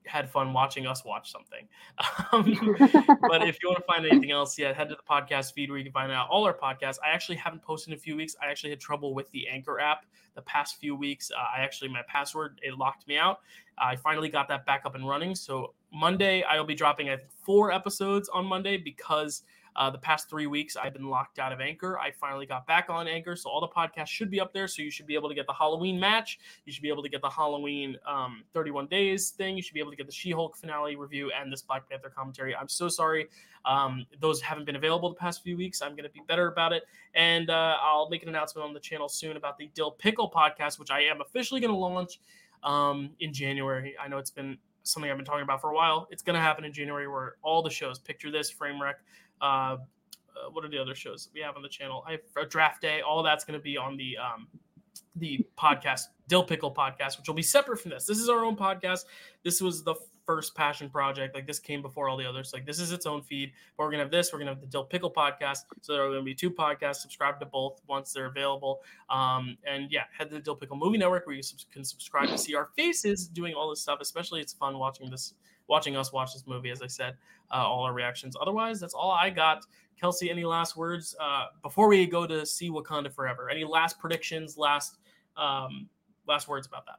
had fun watching us watch something. Um, but if you want to find anything else, yeah, head to the podcast feed where you can find out all our podcasts. I actually haven't posted in a few weeks. I actually had trouble with the Anchor app the past few weeks. Uh, I actually my password it locked me out. I finally got that back up and running. So Monday I will be dropping I think four episodes on Monday because uh, the past three weeks I've been locked out of Anchor. I finally got back on Anchor, so all the podcasts should be up there. So you should be able to get the Halloween match. You should be able to get the Halloween um, 31 days thing. You should be able to get the She-Hulk finale review and this Black Panther commentary. I'm so sorry um, those haven't been available the past few weeks. I'm going to be better about it, and uh, I'll make an announcement on the channel soon about the Dyl Pickle podcast, which I am officially going to launch um, in January. I know it's been something I've been talking about for a while. It's going to happen in January, where all the shows, picture this, frame wreck. Uh, uh, what are the other shows that we have on the channel? I have a draft day. All that's going to be on the um, the podcast, Dyl Pickle podcast, which will be separate from this. This is our own podcast. This was the first passion project. Like this came before all the others. Like this is its own feed. But we're gonna have this. We're gonna have the Dyl Pickle podcast. So there are gonna be two podcasts. Subscribe to both once they're available. Um, and yeah, head to the Dyl Pickle Movie Network where you can subscribe to see our faces doing all this stuff. Especially, it's fun watching this watching us watch this movie. As I said, uh, all our reactions. Otherwise, that's all I got. Kelsey, any last words uh, before we go to see Wakanda Forever? Any last predictions? Last um, last words about that?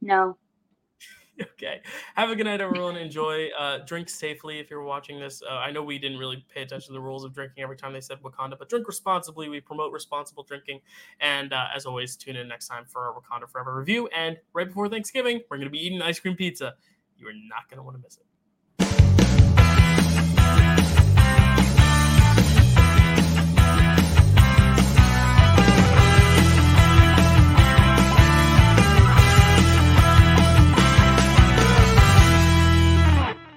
No. okay. Have a good night, everyone. Enjoy. Uh, drink safely if you're watching this. Uh, I know we didn't really pay attention to the rules of drinking every time they said Wakanda, but drink responsibly. We promote responsible drinking. And uh, as always, tune in next time for our Wakanda Forever review. And right before Thanksgiving, we're going to be eating ice cream pizza. You are not going to want to miss it.